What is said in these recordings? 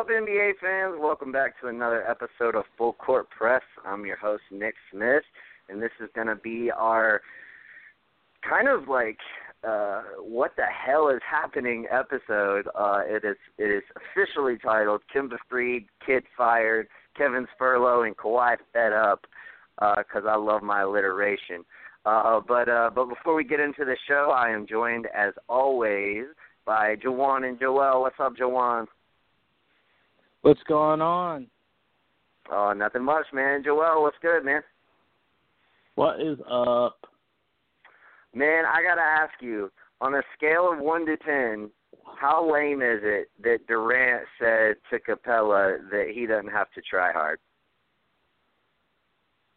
up, NBA fans? Welcome back to another episode of Full Court Press. I'm your host, Nick Smith, and this is going to be our kind of like uh, what the hell is happening episode. Uh, it is it is officially titled Kemba Freed, Kidd Fired, Kevin Spurlow, and Kawhi Fed Up because uh, I love my alliteration. Uh, but uh, but before we get into the show, I am joined as always by Jawan and Joel. What's up, Jawan? What's going on? Oh, nothing much, man. Joel, what's good, man? What is up? Man, I gotta ask you, on a scale of one to ten, how lame is it that Durant said to Capela that he doesn't have to try hard?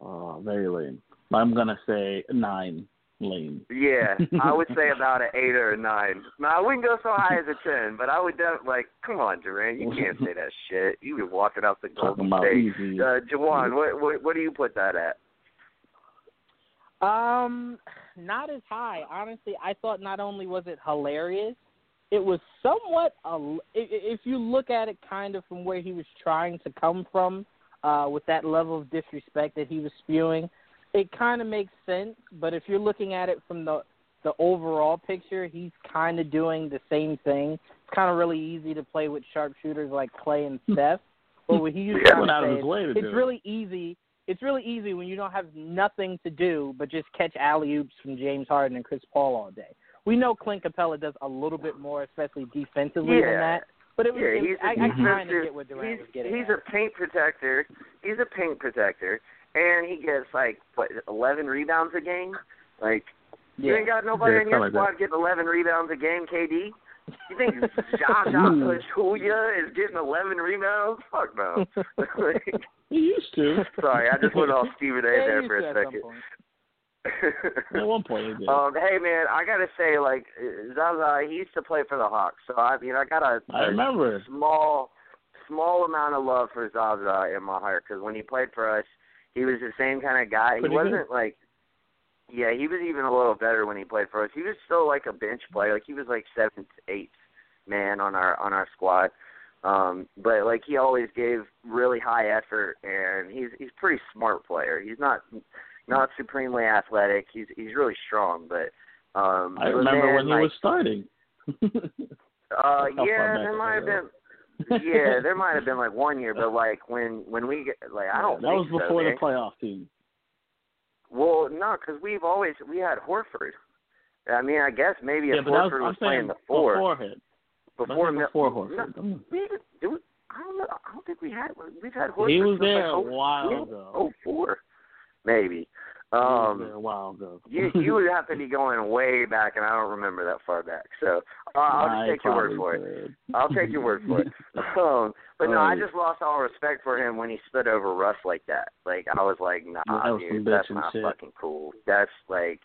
Oh, very lame. I'm gonna say nine. Lame. Yeah, I would say about an eight or a nine. Now I wouldn't go so high as a ten, but I would def- like, come on, Durant, you can't say that shit. You were walking out the Golden State. Easy. Uh, Jawan, what, what what do you put that at? Um, not as high. Honestly, I thought not only was it hilarious, it was somewhat. A, if you look at it, kind of from where he was trying to come from, uh, with that level of disrespect that he was spewing, it kind of makes sense. But if you're looking at it from the the overall picture, he's kind of doing the same thing. It's kind of really easy to play with sharpshooters like Klay and hmm. Steph. But what he's Yeah, trying to of say his is way to it's do really easy. It's really easy when you don't have nothing to do but just catch alley oops from James Harden and Chris Paul all day. We know Clint Capela does a little bit more, especially defensively than that. But it was, Yeah, it was he's a I, I kind of get what Durant he's, was getting. He's at. a paint protector. He's a paint protector, and he gets like what eleven rebounds a game. Like you ain't got nobody Yeah, in your like squad getting eleven rebounds a game, KD. You think Josh Pachulia is getting eleven rebounds? Fuck no. Like, He used to. Sorry, I just went off Stephen A. Yeah, there for a to at some second. At one point, he did. Um, hey man, I gotta say, like Zaza, he used to play for the Hawks, so I mean, I got a, I a remember. A small, small amount of love for Zaza in my heart because when he played for us, he was the same kind of guy. Pretty he wasn't like, yeah, he was even a little better when he played for us. He was still like a bench player, like he was like seventh, eighth man on our on our squad. Um, but like he always gave really high effort, and he's he's a pretty smart player. He's not not supremely athletic. He's he's really strong, but um, I remember man, when he like, was starting. uh, yeah, there might have been. Yeah, there might have been like one year, but like when when we get like I don't know. that was so, before man. the playoff team. Well, no, because we've always we had Horford. I mean, I guess maybe yeah, if was, Horford I'm was playing the four beforehand. before before No, Horford. Mm. we did we, I don't know. I don't think we had. We've had Horford. He was there a like, oh- while ago. Oh four, maybe. Um, a while ago. you you would have to be going way back, and I don't remember that far back. So uh, I'll I just take your word for it. I'll take your word for it. Um, but no, I just lost all respect for him when he stood over Russ like that. Like I was like, nah, that dude, that's not shit. fucking cool. That's like,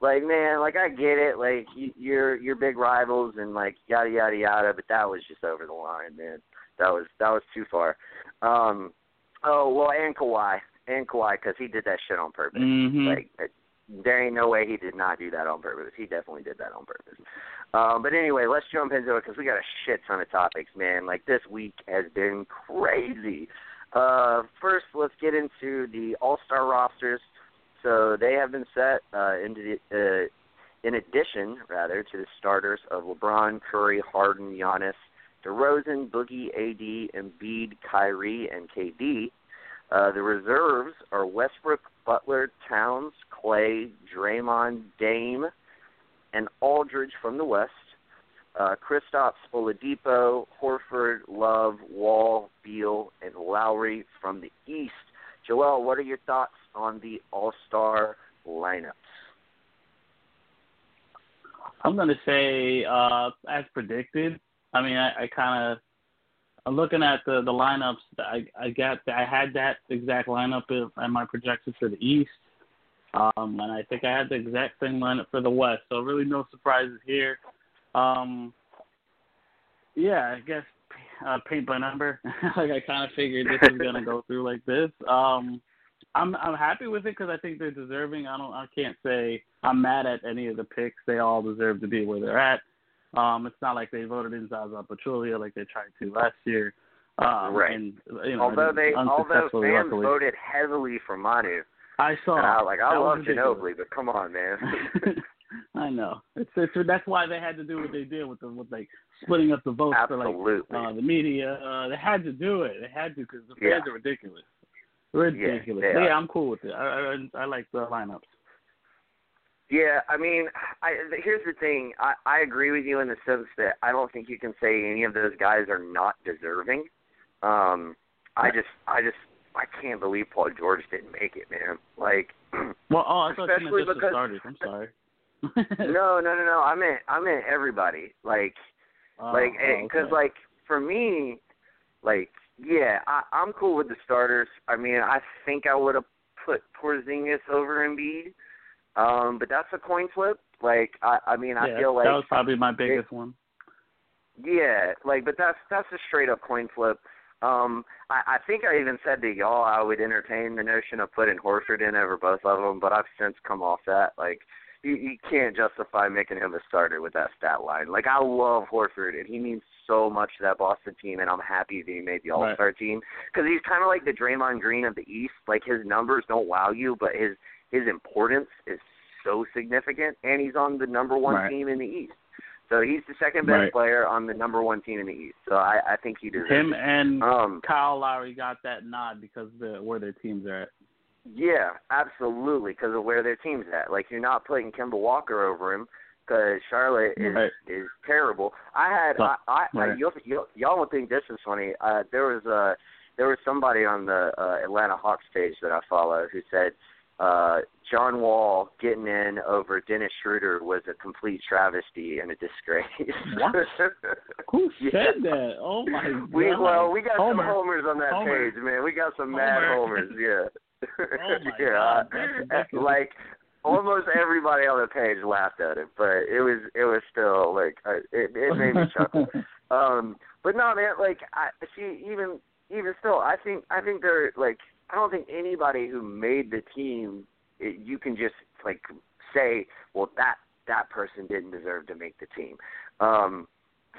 like man, like I get it, like you, you're you're big rivals and like yada yada yada, but that was just over the line, man. That was that was too far. Um, oh well, and Kawhi, and Kawhi, because he did that shit on purpose. Mm-hmm. Like it, there ain't no way he did not do that on purpose. He definitely did that on purpose. Um, but anyway, let's jump into it because we got a shit ton of topics, man. Like this week has been crazy. Uh, first, let's get into the All Star rosters. So they have been set uh, into the, uh, in addition, rather, to the starters of LeBron, Curry, Harden, Giannis, DeRozan, Boogie, AD, Embiid, Kyrie, and KD. Uh, the reserves are Westbrook, Butler, Towns, Klay, Draymond, Dame, and Aldridge from the West. Uh, Kristaps, Oladipo, Horford, Love, Wall, Beal, and Lowry from the East. Joel, what are your thoughts on the All Star lineups? I'm gonna say uh, as predicted. I mean, I, I kind of looking at the the lineups. I I got I had that exact lineup in my projections for the East, um, and I think I had the exact same lineup for the West. So really no surprises here. Um, yeah, I guess uh, paint by number. like I kind of figured this was gonna go through like this. Um, I'm I'm happy with it because I think they're deserving. I don't I can't say I'm mad at any of the picks. They all deserve to be where they're at. Um, it's not like they voted in Zaza Pachulia like they tried to last year. Um, right. And, you know, although they although fans luckily. voted heavily for Manu. I saw. And I, like I that love. Ginobili, but come on, man. I know. It's, it's that's why they had to do what they did with the with like splitting up the votes Absolutely. for like uh, the media. Uh, they had to do it. They had to because the Yeah. fans are ridiculous. Ridiculous. they Yeah. I'm cool with it. I, I I like the lineups. Yeah, I mean, I here's the thing. I I agree with you in the sense that I don't think you can say any of those guys are not deserving. Um, I just I just I can't believe Paul George didn't make it, man. Like, Well, oh, I thought you Especially meant just because- the starters. I'm sorry. no, no, no, no. I meant I meant everybody. Like, Oh, like oh, because okay. like for me, like yeah, I, I'm cool with the starters. I mean, I think I would have put Porzingis over Embiid, um, but that's a coin flip. Like, I I mean, I yeah, feel like that was probably my biggest one. Yeah, like, but that's that's a straight up coin flip. Um, I, I think I even said to y'all I would entertain the notion of putting Horford in over both of them, but I've since come off that. Like, you, you can't justify making him a starter with that stat line. Like, I love Horford, and he means so much to that Boston team, and I'm happy that he made the All Star team because he's kind of like the Draymond Green of the East. Like, his numbers don't wow you, but his his importance is so significant, and he's on the number one Right. team in the East. So he's the second best Right. player on the number one team in the East. So I, I think he deserves Him it. and Um, Kyle Lowry got that nod because the where their teams are at. yeah, absolutely, because of where their team's at. Like you're not putting Kemba Walker over him because Charlotte is Right. is terrible. I had No, I, I, I you'll, you'll, y'all will think this is funny. Uh, there was uh there was somebody on the uh, Atlanta Hawks page that I follow who said uh John Wall getting in over Dennis Schroeder was a complete travesty and a disgrace. What? Who Yeah. said that? Oh my god. We well, we got Homer. some homers on that Homer. page, man. We got some mad homers, yeah. Oh, my yeah, God, that's like almost everybody on the page laughed at it, but it was it was still like uh, it it made me chuckle. Um, but no, man, like I see even even still, I think I think they're like I don't think anybody who made the team it, you can just like say, well that that person didn't deserve to make the team. Um,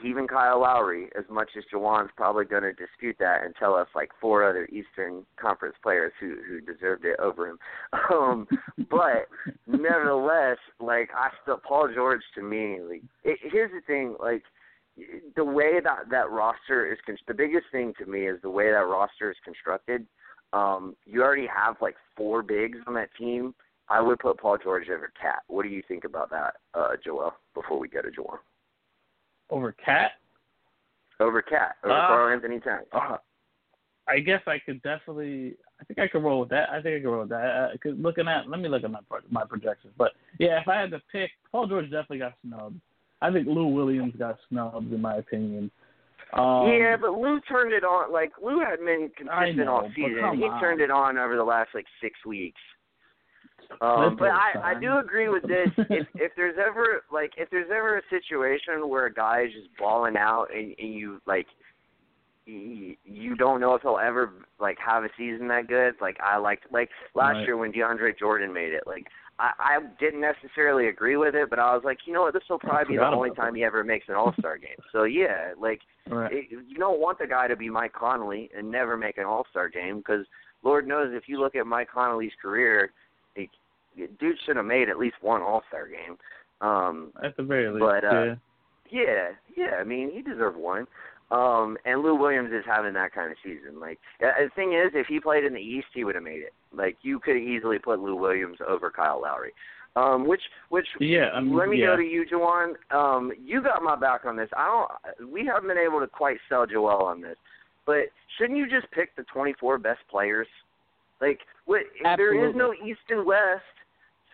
even Kyle Lowry, as much as Jawan's probably going to dispute that and tell us like four other Eastern Conference players who who deserved it over him. Um, but nevertheless, like I still Paul George to me, like it, here's the thing, like the way that that roster is con- the biggest thing to me is the way that roster is constructed. Um, you already have like four bigs on that team. I would put Paul George over Cat. What do you think about that, uh, Joel? Before we go to Joel, Over Cat? over Cat, over Uh, Karl Anthony Towns. Uh, I guess I could definitely. I think I could roll with that. I think I could roll with that. Uh, 'cause looking at, let me look at my my projections. But yeah, if I had to pick, Paul George definitely got snubbed. I think Lou Williams got snubbed in my opinion. Um, yeah, but Lou turned it on. Like Lou had been consistent know, all season. He on. turned it on over the last like six weeks. Um, but I, I do agree with this. if if there's ever like if there's ever a situation where a guy is just balling out and, and you like you, you don't know if he'll ever like have a season that good. Like I liked like last Right. year when DeAndre Jordan made it. Like I, I didn't necessarily agree with it, but I was like, you know what, this will probably be the only time he ever makes an All Star game. So yeah, like Right. it, you don't want the guy to be Mike Conley and never make an All Star game because Lord knows if you look at Mike Conley's career, he, dude should have made at least one All Star game. Um, At the very least, But, uh, yeah. yeah, yeah. I mean, he deserved one. Um, and Lou Williams is having that kind of season. Like uh, the thing is, if he played in the East, he would have made it. Like you could easily put Lou Williams over Kyle Lowry. Um, which, which, Yeah, I mean, let me yeah. go to you, Jawan. Um, you got my back on this. I don't. We haven't been able to quite sell Joel on this, but shouldn't you just pick the 24 best players? Like, what? If there is no East and West,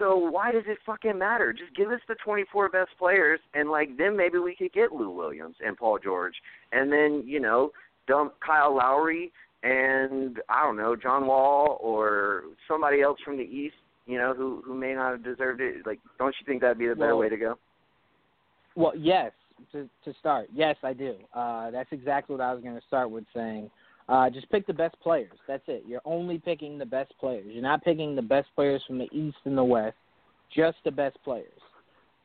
so why does it fucking matter? Just give us the 24 best players, and like then maybe we could get Lou Williams and Paul George, and then you know dump Kyle Lowry and I don't know John Wall or somebody else from the East, you know who who may not have deserved it. Like, don't you think that'd be the better Well, way to go? Well, yes. To to start, yes, I do. Uh, that's exactly what I was going to start with saying. Uh, just pick the best players. That's it. You're only picking the best players. You're not picking the best players from the East and the West. Just the best players.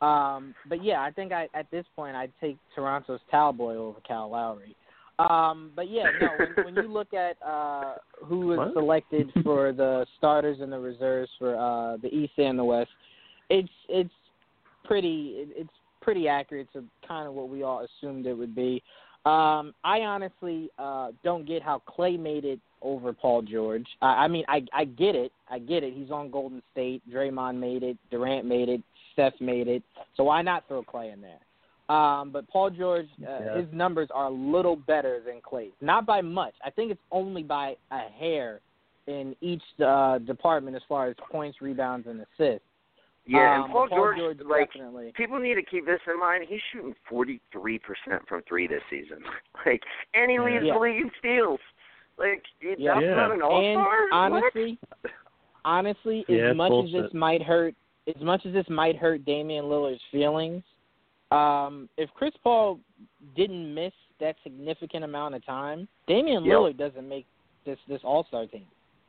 Um, but yeah, I think I at this point I'd take Toronto's Talboy over Cal Lowry. Um, but yeah, no. When, when you look at uh, who was What? selected for the starters and the reserves for uh, the East and the West, it's it's pretty it, it's pretty accurate to kind of what we all assumed it would be. Um, I honestly uh, don't get how Klay made it over Paul George. I, I mean, I I get it, I get it. He's on Golden State. Draymond made it. Durant made it. Steph made it. So why not throw Klay in there? Um, but Paul George, uh, Yeah. his numbers are a little better than Klay's. Not by much. I think it's only by a hair in each uh, department as far as points, rebounds, and assists. Yeah, Um, and Paul, but Paul George, like definitely. people need to keep this in mind. He's shooting 43% from three this season. like, and he leads Yeah. the league in steals. Like, it- Yeah. that's Yeah. not an all And star. honestly, honestly, Yeah, as much as this might hurt, as much as this might hurt Damian Lillard's feelings, um, if Chris Paul didn't miss that significant amount of time, Damian Yep. Lillard doesn't make this this All Star team,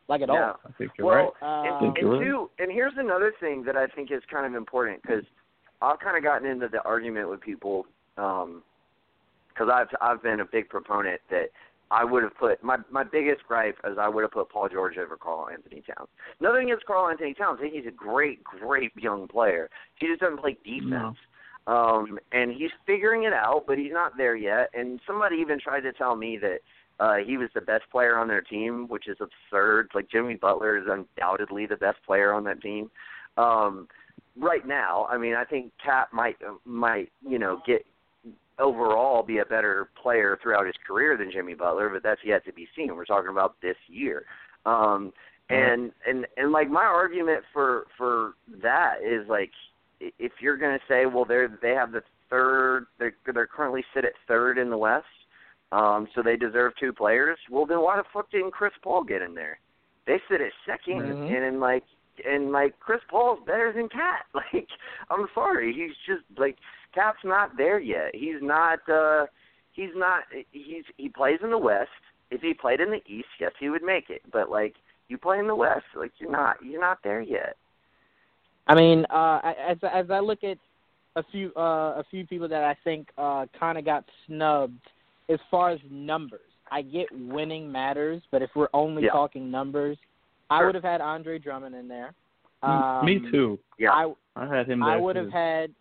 like at yeah. I think you're Well, right. all. and, Um, and right. two, and here's another thing that I think is kind of important because I've kind of gotten into the argument with people because I've I've been a big proponent that I would have put my my biggest gripe is I would have put Paul George over Karl Anthony Towns. Nothing against Karl Anthony Towns. I think he's a great, great young player. He just doesn't play defense. Um, and he's figuring it out, but he's not there yet. And somebody even tried to tell me that uh, he was the best player on their team, which is absurd. Like Jimmy Butler is undoubtedly the best player on that team. Um, right now, I mean, I think Cat might might you know get overall be a better player throughout his career than Jimmy Butler, but that's yet to be seen. We're talking about this year. Um, and and and like my argument for for that is like if you're going to say, well, they're they have the third, they're they're currently sit at third in the West, um, so they deserve two players. Well, then why the fuck didn't Chris Paul get in there? They sit at 2nd Mhm. and in like and like Chris Paul's better than Cat. Like I'm sorry, he's just like Cat's not there yet. He's not. uh He's not. He's he plays in the West. If he played in the East, yes, he would make it. But like you play in the West, like you're not. You're not there yet. I mean, uh, as as I look at a few uh, a few people that I think uh, kind of got snubbed as far as numbers. I get winning matters, but if we're only Yeah. talking numbers, I Sure. would have had Andre Drummond in there. Um, Me too. Yeah. I I had him there. I would have had,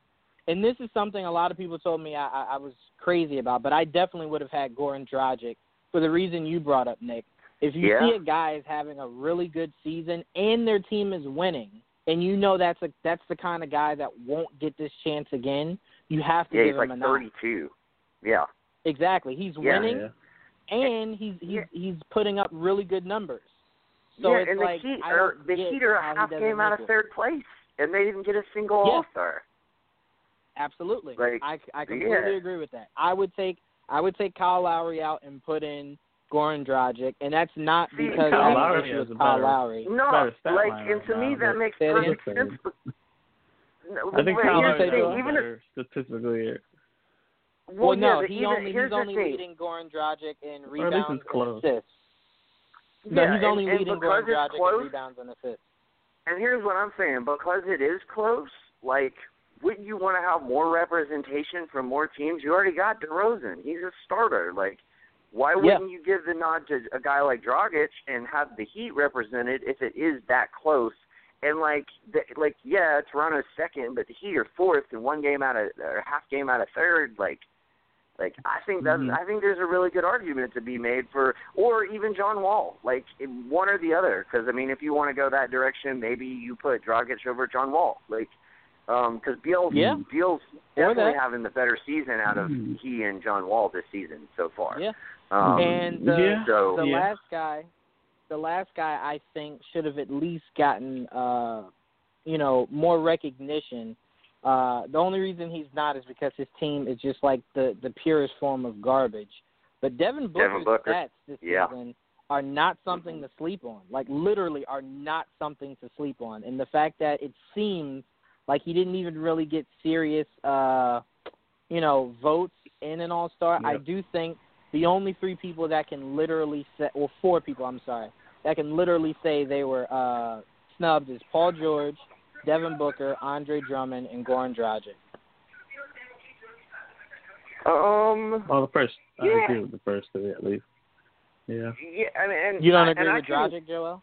and this is something a lot of people told me I, I, I was crazy about, but I definitely would have had Goran Dragic for the reason you brought up, Nick. If you Yeah. see a guy is having a really good season and their team is winning, and you know that's a that's the kind of guy that won't get this chance again, you have to Yeah, give he's him like a nod. 32. Yeah. Exactly, he's Yeah. winning Yeah. and he's he's Yeah. he's putting up really good numbers. So yeah, it's and like the Heat I are the get Heat are a half doesn't game out of it. third place, and they didn't get a single Yeah. All Star. Absolutely. Like, I I completely yeah. agree with that. I would take I would take Kyle Lowry out and put in Goran Dragic, and that's not See, because Kyle I have Lowry an issue has with a Kyle better- Lowry. No, better like, line and right to me that makes perfect sense. No, I think wait, Kyle Lowry the Lowry thing. is Even better statistically here. Well, Well, no, but he even, only he's only thing. leading Goran Dragic in Or at least rebounds it's and close. assists. No, Yeah, he's only and, and leading because Goran Dragic close, in rebounds and assists. And here's what I'm saying: because it is close, like, wouldn't you want to have more representation from more teams? You already got DeRozan; he's a starter. Like, why wouldn't you give the nod to a guy like Dragic and have the Heat represented if it is that close? And like, the, like, yeah, Toronto's second, but the Heat are fourth, and one game out of or half game out of third. Like, like I think that Mhm. I think there's a really good argument to be made for, or even John Wall, like one or the other. Because I mean, if you want to go that direction, maybe you put Dragic over John Wall, like because Beal's Yeah. Beal's definitely having the better season out of Mhm. he and John Wall this season so far. Yeah. Um, and the, yeah. so the Yeah. last guy, the last guy, I think should have at least gotten, uh, you know, more recognition. Uh, the only reason he's not is because his team is just like the the purest form of garbage. But Devin Booker's Devin Booker. stats this Yeah. season are not something to sleep on. Like literally, are not something to sleep on. And the fact that it seems like he didn't even really get serious, uh, you know, votes in an All Star. I do think the only three people that can literally say, or four people, I'm sorry, that can literally say they were uh, snubbed is Paul George, Devin Booker, Andre Drummond, and Goran Dragic. um, Oh, the first. Yeah. I agree with the first three at least. Yeah. yeah, and, and You don't I- agree and I with can- Dragic, Joel?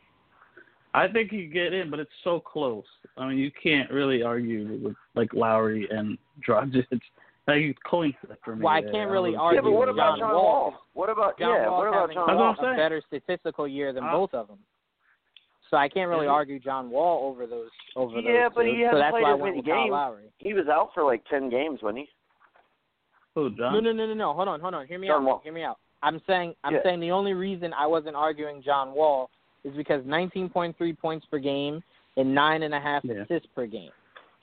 I think you get in, but it's so close. I mean, you can't really argue with like Lowry and Dragic. It's like coin flip for me. Well, I can't really would- argue Yeah, but what with about John John Wall. Wall? What about John yeah? Wall's What about having John Wall? a better statistical year than Uh, both of them. So I can't really Is argue John Wall over those over Yeah, those but he hasn't that's played why I as many games. He was out for like ten games, wasn't he? Who, John? No, no, no, no, no. Hold on, hold on. Hear me John out. Wall. Hear me out. I'm saying I'm Yeah. saying the only reason I wasn't arguing John Wall is because 19.3 points per game and nine and a half Yeah. assists per game.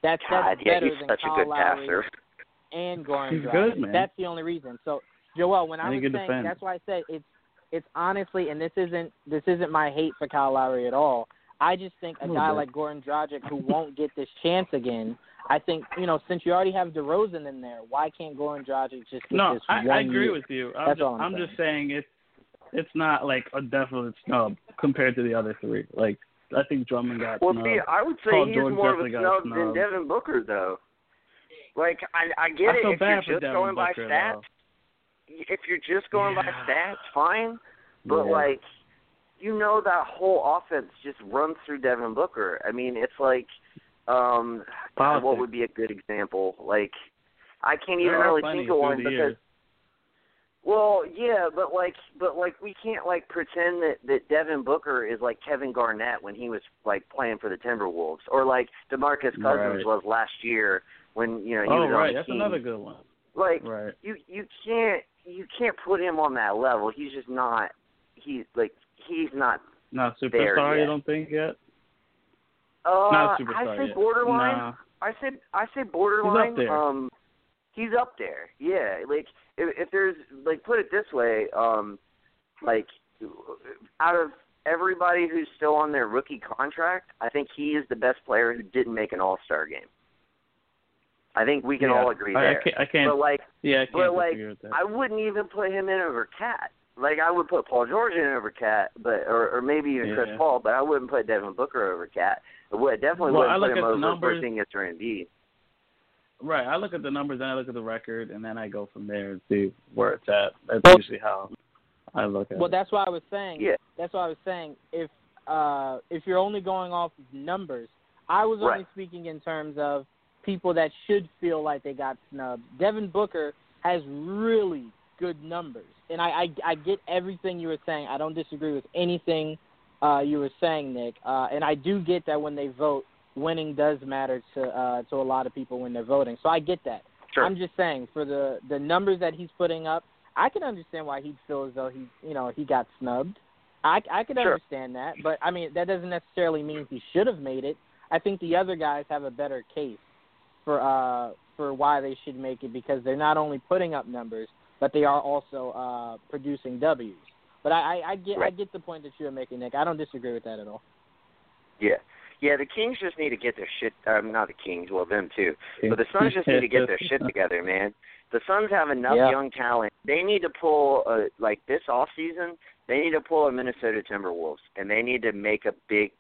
That's God, that's yeah, better he's than such a Kyle good Lowry passer. and Goran He's Dragic. good, man. That's the only reason. So, Joel, when I And he was saying, defend. that's why I said it's it's honestly, and this isn't this isn't my hate for Kyle Lowry at all. I just think a A guy bit. like Goran Dragic who won't get this chance again. I think you know since you already have DeRozan in there, why can't Goran Dragic just get No, this I, one I agree year? with you. I'm That's just, all I'm I'm just saying it's it's not like a definite snub compared to the other three. Like I think Drummond got Well, snubbed. see, I would say Paul he's George more of a definitely got snub than. Devin Booker, though. Like, I I get I it if you're just Devin going by Booker, stats. If you're just going by stats, fine. But Yeah. like, you know that whole offense just runs through Devin Booker. I mean, it's like, um, what would be a good example? Like, I can't even really think of one because. years. Well, yeah, but like, but like, we can't like pretend that that Devin Booker is like Kevin Garnett when he was like playing for the Timberwolves, or like Demarcus Cousins Right. was last year when you know he oh, was on right. the That's team. another good one. Like, Right. you you can't you can't put him on that level. He's just not. He's like he's not. Not superstar, you don't think yet? Uh, Not I say yet. borderline. Nah. I say I say borderline. there. Um, he's up there. Yeah, like if, if there's like put it this way, um, like out of everybody who's still on their rookie contract, I think he is the best player who didn't make an All Star game. I think we can Yeah. all agree I, there. I can't. I can't but like, yeah, I but can't like, with that. I wouldn't even put him in over Cat. Like I would put Paul George in over Cat, but or, or maybe even Chris Paul, but I wouldn't put Devin Booker over Cat. I would definitely Well, I wouldn't look put him at the over numbers. Porzingis or Embiid. Right. I look at the numbers, then I look at the record, and then I go from there and see where it's at. That's Well- usually how I look at it. Well, it. that's why I was saying. Yeah. That's why I was saying if uh if you're only going off of numbers, I was only Right. speaking in terms of people that should feel like they got snubbed. Devin Booker has really good numbers, and I I, I get everything you were saying. I don't disagree with anything uh you were saying, Nick. Uh and I do get that when they vote, winning does matter to uh to a lot of people when they're voting. So I get that. Sure. I'm just saying for the the numbers that he's putting up, I can understand why he'd feel as though he you know he got snubbed. I I could Sure. understand that, but I mean that doesn't necessarily mean he should have made it. I think the other guys have a better case for uh for why they should make it because they're not only putting up numbers, but they are also uh producing W's. But I, I, I get I get the point that you're making, Nick. I don't disagree with that at all. Yeah. Yeah, the Kings just need to get their shit. Um, not the Kings, well them too. But the Suns just need to get their shit together, man. The Suns have enough Yeah. young talent. They need to pull uh like this off season. They need to pull a Minnesota Timberwolves, and they need to make a big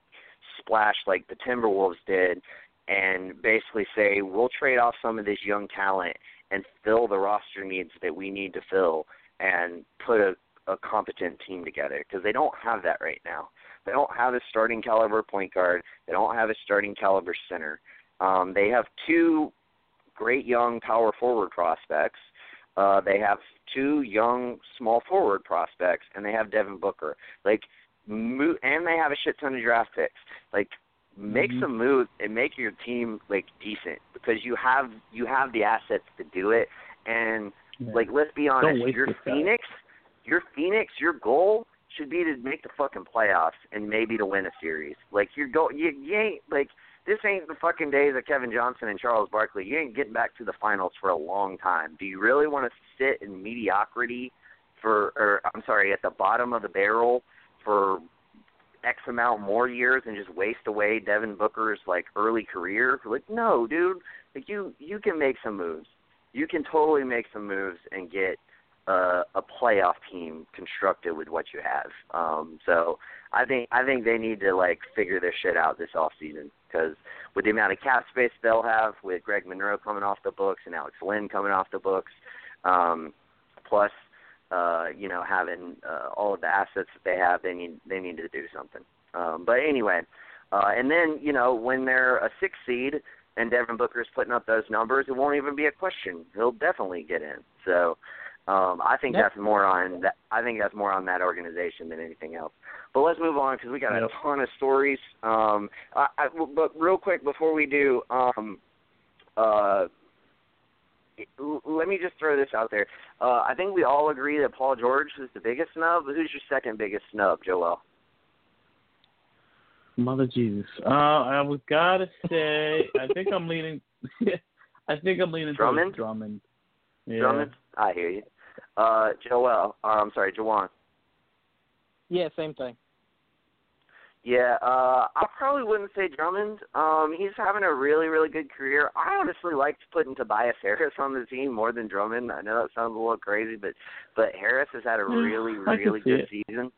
splash like the Timberwolves did, and basically say we'll trade off some of this young talent and fill the roster needs that we need to fill, and put a a competent team together because they don't have that right now. They don't have a starting caliber point guard. They don't have a starting caliber center. Um, they have two great young power forward prospects. Uh, they have two young small forward prospects, and they have Devin Booker. Like, mo- and they have a shit ton of draft picks. Like, make Mhm. some moves and make your team like decent because you have you have the assets to do it. And Yeah. like, let's be honest, your. Phoenix, your Phoenix, your goal should be to make the fucking playoffs and maybe to win a series. Like you're go, you, you ain't like this ain't the fucking days of Kevin Johnson and Charles Barkley. You ain't getting back to the finals for a long time. Do you really want to sit in mediocrity for, or I'm sorry, at the bottom of the barrel for X amount more years and just waste away Devin Booker's like early career? Like, no, dude. Like you, you can make some moves. You can totally make some moves and get uh, a playoff team constructed with what you have. Um, so I think I think they need to like figure their shit out this off season because with the amount of cap space they'll have, with Greg Monroe coming off the books and Alex Len coming off the books, um, plus uh, you know having uh, all of the assets that they have, they need they need to do something. Um, but anyway, uh, and then you know when they're a six seed and Devin Booker's putting up those numbers, it won't even be a question. He'll definitely get in. So um, I think Yep. that's more on that. I think that's more on that organization than anything else. But let's move on because we got a ton of stories. Um, I, I, but real quick before we do, um, uh, let me just throw this out there. Uh, I think we all agree that Paul George is the biggest snub. Who's your second biggest snub, Joel? Mother Jesus. Uh, I was gotta say, I think I'm leaning. I think I'm leaning Drummond? towards Drummond. Yeah. Drummond? I hear you. Uh, Joel, uh, I'm sorry, Jawan. Yeah, same thing. Yeah, uh, I probably wouldn't say Drummond. Um, he's having a really, really good career. I honestly liked putting Tobias Harris on the team more than Drummond. I know that sounds a little crazy, but but Harris has had a really, I can really see good it. season.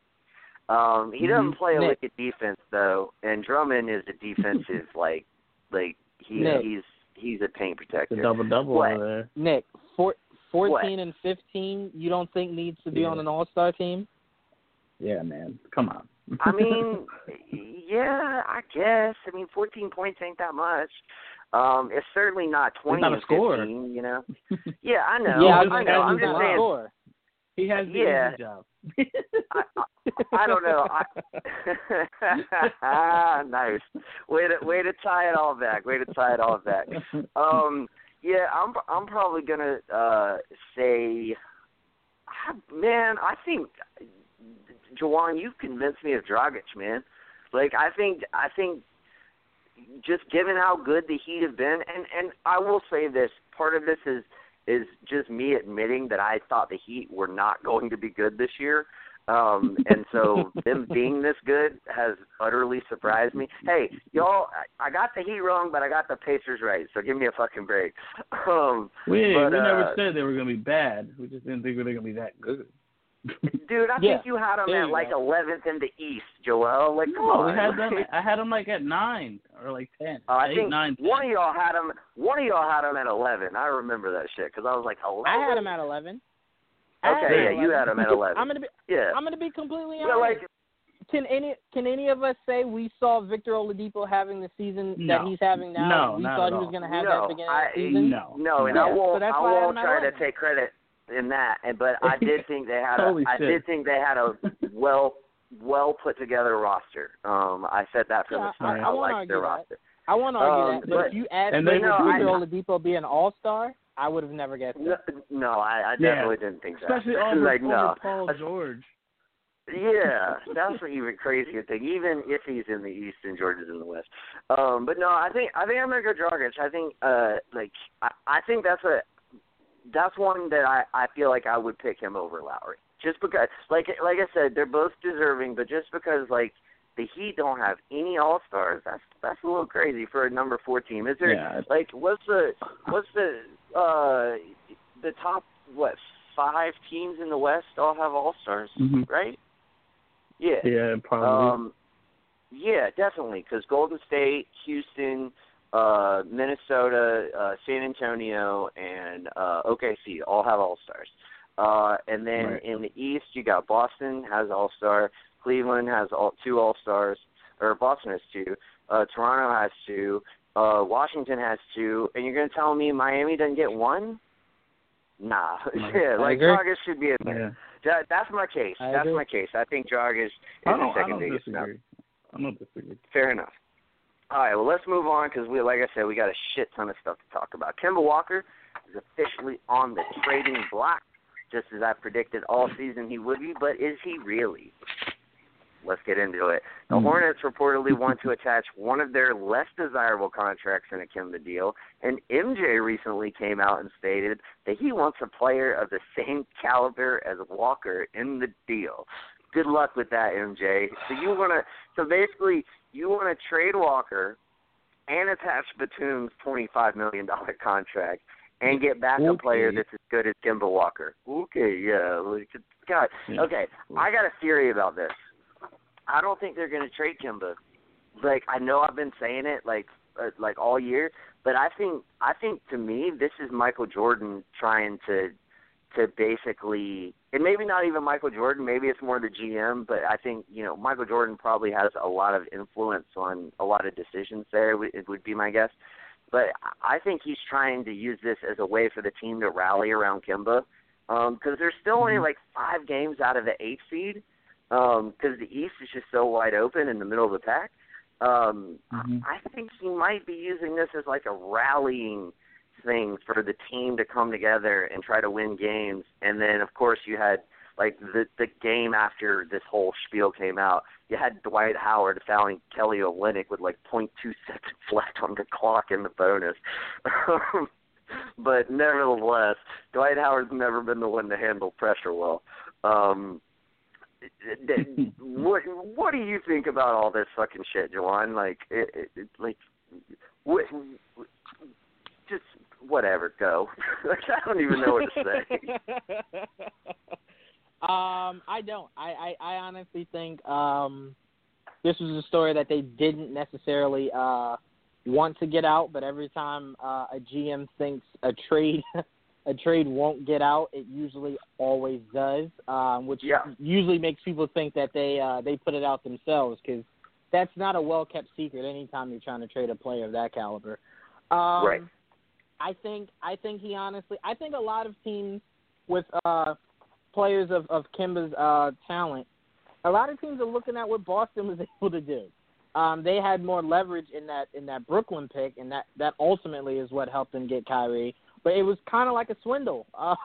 Um, he doesn't Mhm. play a Nick. wicked defense though, and Drummond is a defensive like like he Nick. he's he's a paint The protector. double double What? over there. Nick, four, 14 What? and 15, you don't think needs to be Yeah. on an All Star team? Yeah, man. Come on. I mean, yeah, I guess. I mean, 14 points ain't that much. Um, it's certainly not 20 not a and scorer. 15, you know. Yeah, I know. yeah, I I know. I'm just saying. scorer. he has the Yeah. easy job. I, I, I don't know. I, nice. Way to way to tie it all back. Way to tie it all back. Um, yeah, I'm I'm probably gonna uh say, man, I think Jawan, you've convinced me of Dragic, man. Like I think I think just given how good the Heat have been, and and I will say this, part of this is is just me admitting that I thought the Heat were not going to be good this year. Um, and so them being this good has utterly surprised me. Hey, y'all, I got the Heat wrong, but I got the Pacers right. So give me a fucking break. Um, we But, we never uh, said they were gonna be bad. We just didn't think they were gonna be that good. dude, I Yeah, think you had them there at like go. 11th in the East, Joel. Like, come No, on. we had them. I had them like at nine or like ten. Uh, I Eight, think nine, ten. one of y'all had them. One of y'all had them at 11. I remember that shit because I was like 11. I had them at 11. I Okay, yeah, at you had them at 11. I'm gonna be yeah. I'm gonna be completely Yeah, honest. like can any can any of us say we saw Victor Oladipo having the season No. that he's having now? No, we not thought at he was going to have no, that beginning I, of the season. No. No, and Yeah, I so won't. that's I why I had won't him try to take credit in that. And but I did think they had a. I did think they had a well, well put together roster. Um, I said that from Yeah, the start. I- I won't like their argue roster. that. I want to argue Um, that, but, but- if you asked and me they if were- Victor no, Oladipo be an All Star, I would have never guessed No, that. no, I, I Yeah. definitely didn't think that. Especially over, like over no. Paul George. Yeah, that's an even crazier thing. Even if he's in the East and Georgia's in the West. Um, but no, I think I think I'm gonna go Dragic. I think uh like I, I think that's a that's one that I I feel like I would pick him over Lowry. Just because, like like I said, they're both deserving, but just because like the Heat don't have any All Stars, that's that's a little crazy for a number four team. Is there Yeah. like what's the what's the uh the top what five teams in the West all have All Stars, Mhm. right? Yeah. Yeah, probably. Um, yeah, definitely. Because Golden State, Houston, uh, Minnesota, uh, San Antonio, and uh, OKC all have All Stars. Uh, and then Right. in the East, you got Boston has All Star, Cleveland has all two All Stars, or Boston has two, uh, Toronto has two, uh, Washington has two, and you're gonna tell me Miami doesn't get one? Nah, yeah, like. Dragic should be in there. yeah. That, that's my case. I that's agree. my case. I think Dragic is I the I second don't biggest. disagree. I don't disagree. Fair enough. All right, well, let's move on because we, like I said, we got a shit ton of stuff to talk about. Kemba Walker is officially on the trading block, just as I predicted all season he would be. But is he really? Let's get into it. The Hmm. Hornets reportedly want to attach one of their less desirable contracts in a Kemba deal, and MJ recently came out and stated that he wants a player of the same caliber as Walker in the deal. Good luck with that, MJ. So you want to, so basically, you want to trade Walker and attach Batum's twenty-five million dollar contract and get back a player that's as good as Kemba Walker. Okay, yeah. God, okay. I got a theory about this. I don't think they're going to trade Kemba. Like I know I've been saying it like uh, like all year, but I think I think to me this is Michael Jordan trying to to basically and maybe not even Michael Jordan, maybe it's more the GM, but I think, you know, Michael Jordan probably has a lot of influence on a lot of decisions there, it would be my guess. But I think he's trying to use this as a way for the team to rally around Kemba because um, there's still only like five games out of the eighth seed because the East is just so wide open in the middle of the pack. Um, Mhm. I think he might be using this as like a rallying thing for the team to come together and try to win games. And then, of course, you had like the the game after this whole spiel came out. You had Dwight Howard fouling Kelly Olynyk with like point two seconds left on the clock in the bonus. but nevertheless, Dwight Howard's never been the one to handle pressure well. Um, what what do you think about all this fucking shit, Jawan? Like, it, it, like, what, whatever, go. like, I don't even know what to say. um, I don't. I, I, I honestly think um, this was a story that they didn't necessarily uh, want to get out, but every time uh, a GM thinks a trade a trade won't get out, it usually always does, um, which Yeah. usually makes people think that they uh, they put it out themselves because that's not a well kept secret. Anytime you're trying to trade a player of that caliber, um, Right. I think I think he honestly I think a lot of teams with uh players of of Kemba's uh talent, a lot of teams are looking at what Boston was able to do. Um they had more leverage in that in that Brooklyn pick and that that ultimately is what helped them get Kyrie. But it was kind of like a swindle. Um,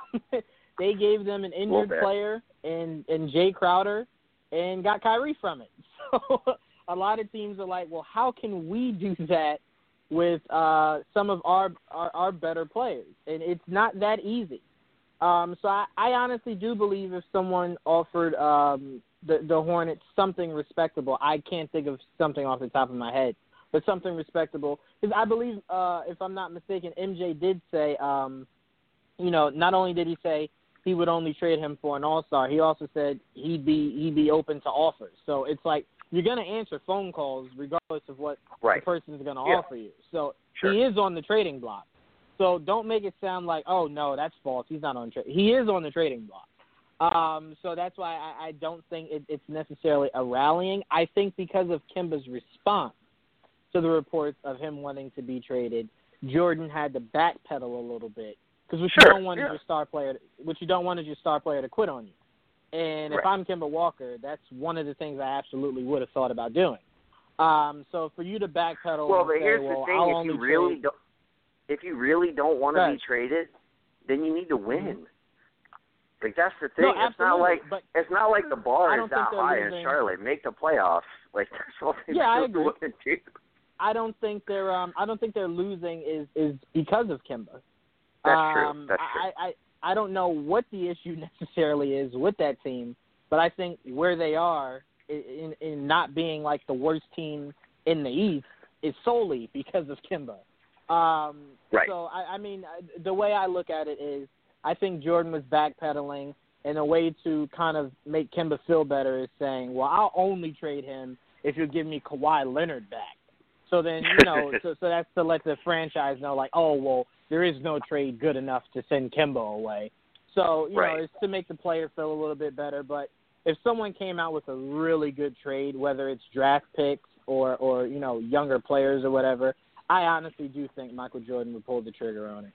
they gave them an injured player in in Jae Crowder and got Kyrie from it. So a lot of teams are like, well, how can we do that with uh, some of our, our our better players? And it's not that easy. Um, so I, I honestly do believe if someone offered um, the the Hornets something respectable, I can't think of something off the top of my head, but something respectable. Because I believe, uh, if I'm not mistaken, MJ did say, um, you know, not only did he say he would only trade him for an All Star, he also said he'd be he'd be open to offers. So it's like you're gonna answer phone calls regardless of what Right. the is gonna Yeah. offer you. So Sure. he is on the trading block. So don't make it sound like, oh no, that's false. He's not on trade. He is on the trading block. Um, so that's why I, I don't think it, it's necessarily a rallying. I think because of Kemba's response to the reports of him wanting to be traded, Jordan had to backpedal a little bit because what Sure, you don't want yeah. is your star player. What you don't want is your star player to quit on you. And if I'm Kemba Walker, that's one of the things I absolutely would have thought about doing. Um, so for you to backpedal, Well, but say, here's well, the thing: I'll if you really trade, don't, if you really don't want to be traded, then you need to win. Like that's the thing. No, it's not like but- it's not like the bar is that high in Charlotte. Make the playoffs. Like that's all they Yeah, I agree. do. I don't think they're um I don't think they're losing is is because of Kemba. That's um, true. That's true. I, I don't know what the issue necessarily is with that team, but I think where they are in, in not being like the worst team in the East is solely because of Kemba. Um, Right. So I, I mean, the way I look at it is, I think Jordan was backpedaling, and a way to kind of make Kemba feel better is saying, "Well, I'll only trade him if you give me Kawhi Leonard back." So then, you know, so so that's to let the franchise know, like, oh well, there is no trade good enough to send Kemba away. So you Right. know, it's to make the player feel a little bit better. But if someone came out with a really good trade, whether it's draft picks or or you know younger players or whatever, I honestly do think Michael Jordan would pull the trigger on it.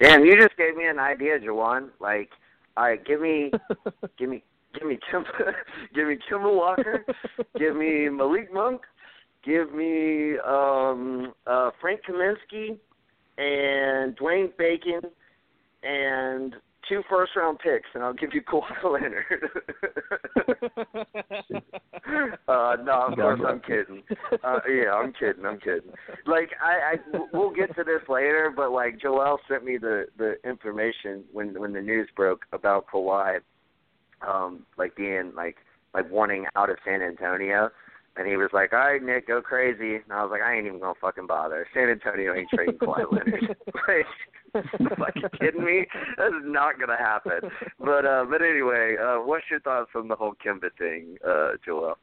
Damn, you just gave me an idea, Jawan. Like, all right, give me, give me, give me Kim, give me Kemba Walker, give me Malik Monk, give me um uh Frank Kaminsky and Dwayne Bacon and two first round picks and I'll give you Kawhi Leonard. uh no, of course I'm kidding. Uh yeah, I'm kidding, I'm kidding. Like I, I we'll get to this later, but like Joel sent me the the information when when the news broke about Kawhi um like being like like wanting out of San Antonio and he was like, All right, Nick, go crazy and I was like, I ain't even gonna fucking bother. San Antonio ain't trading Kawhi Leonard. like fucking kidding me? That is not gonna happen. But uh but anyway, uh what's your thoughts on the whole Kemba thing, uh, Joel?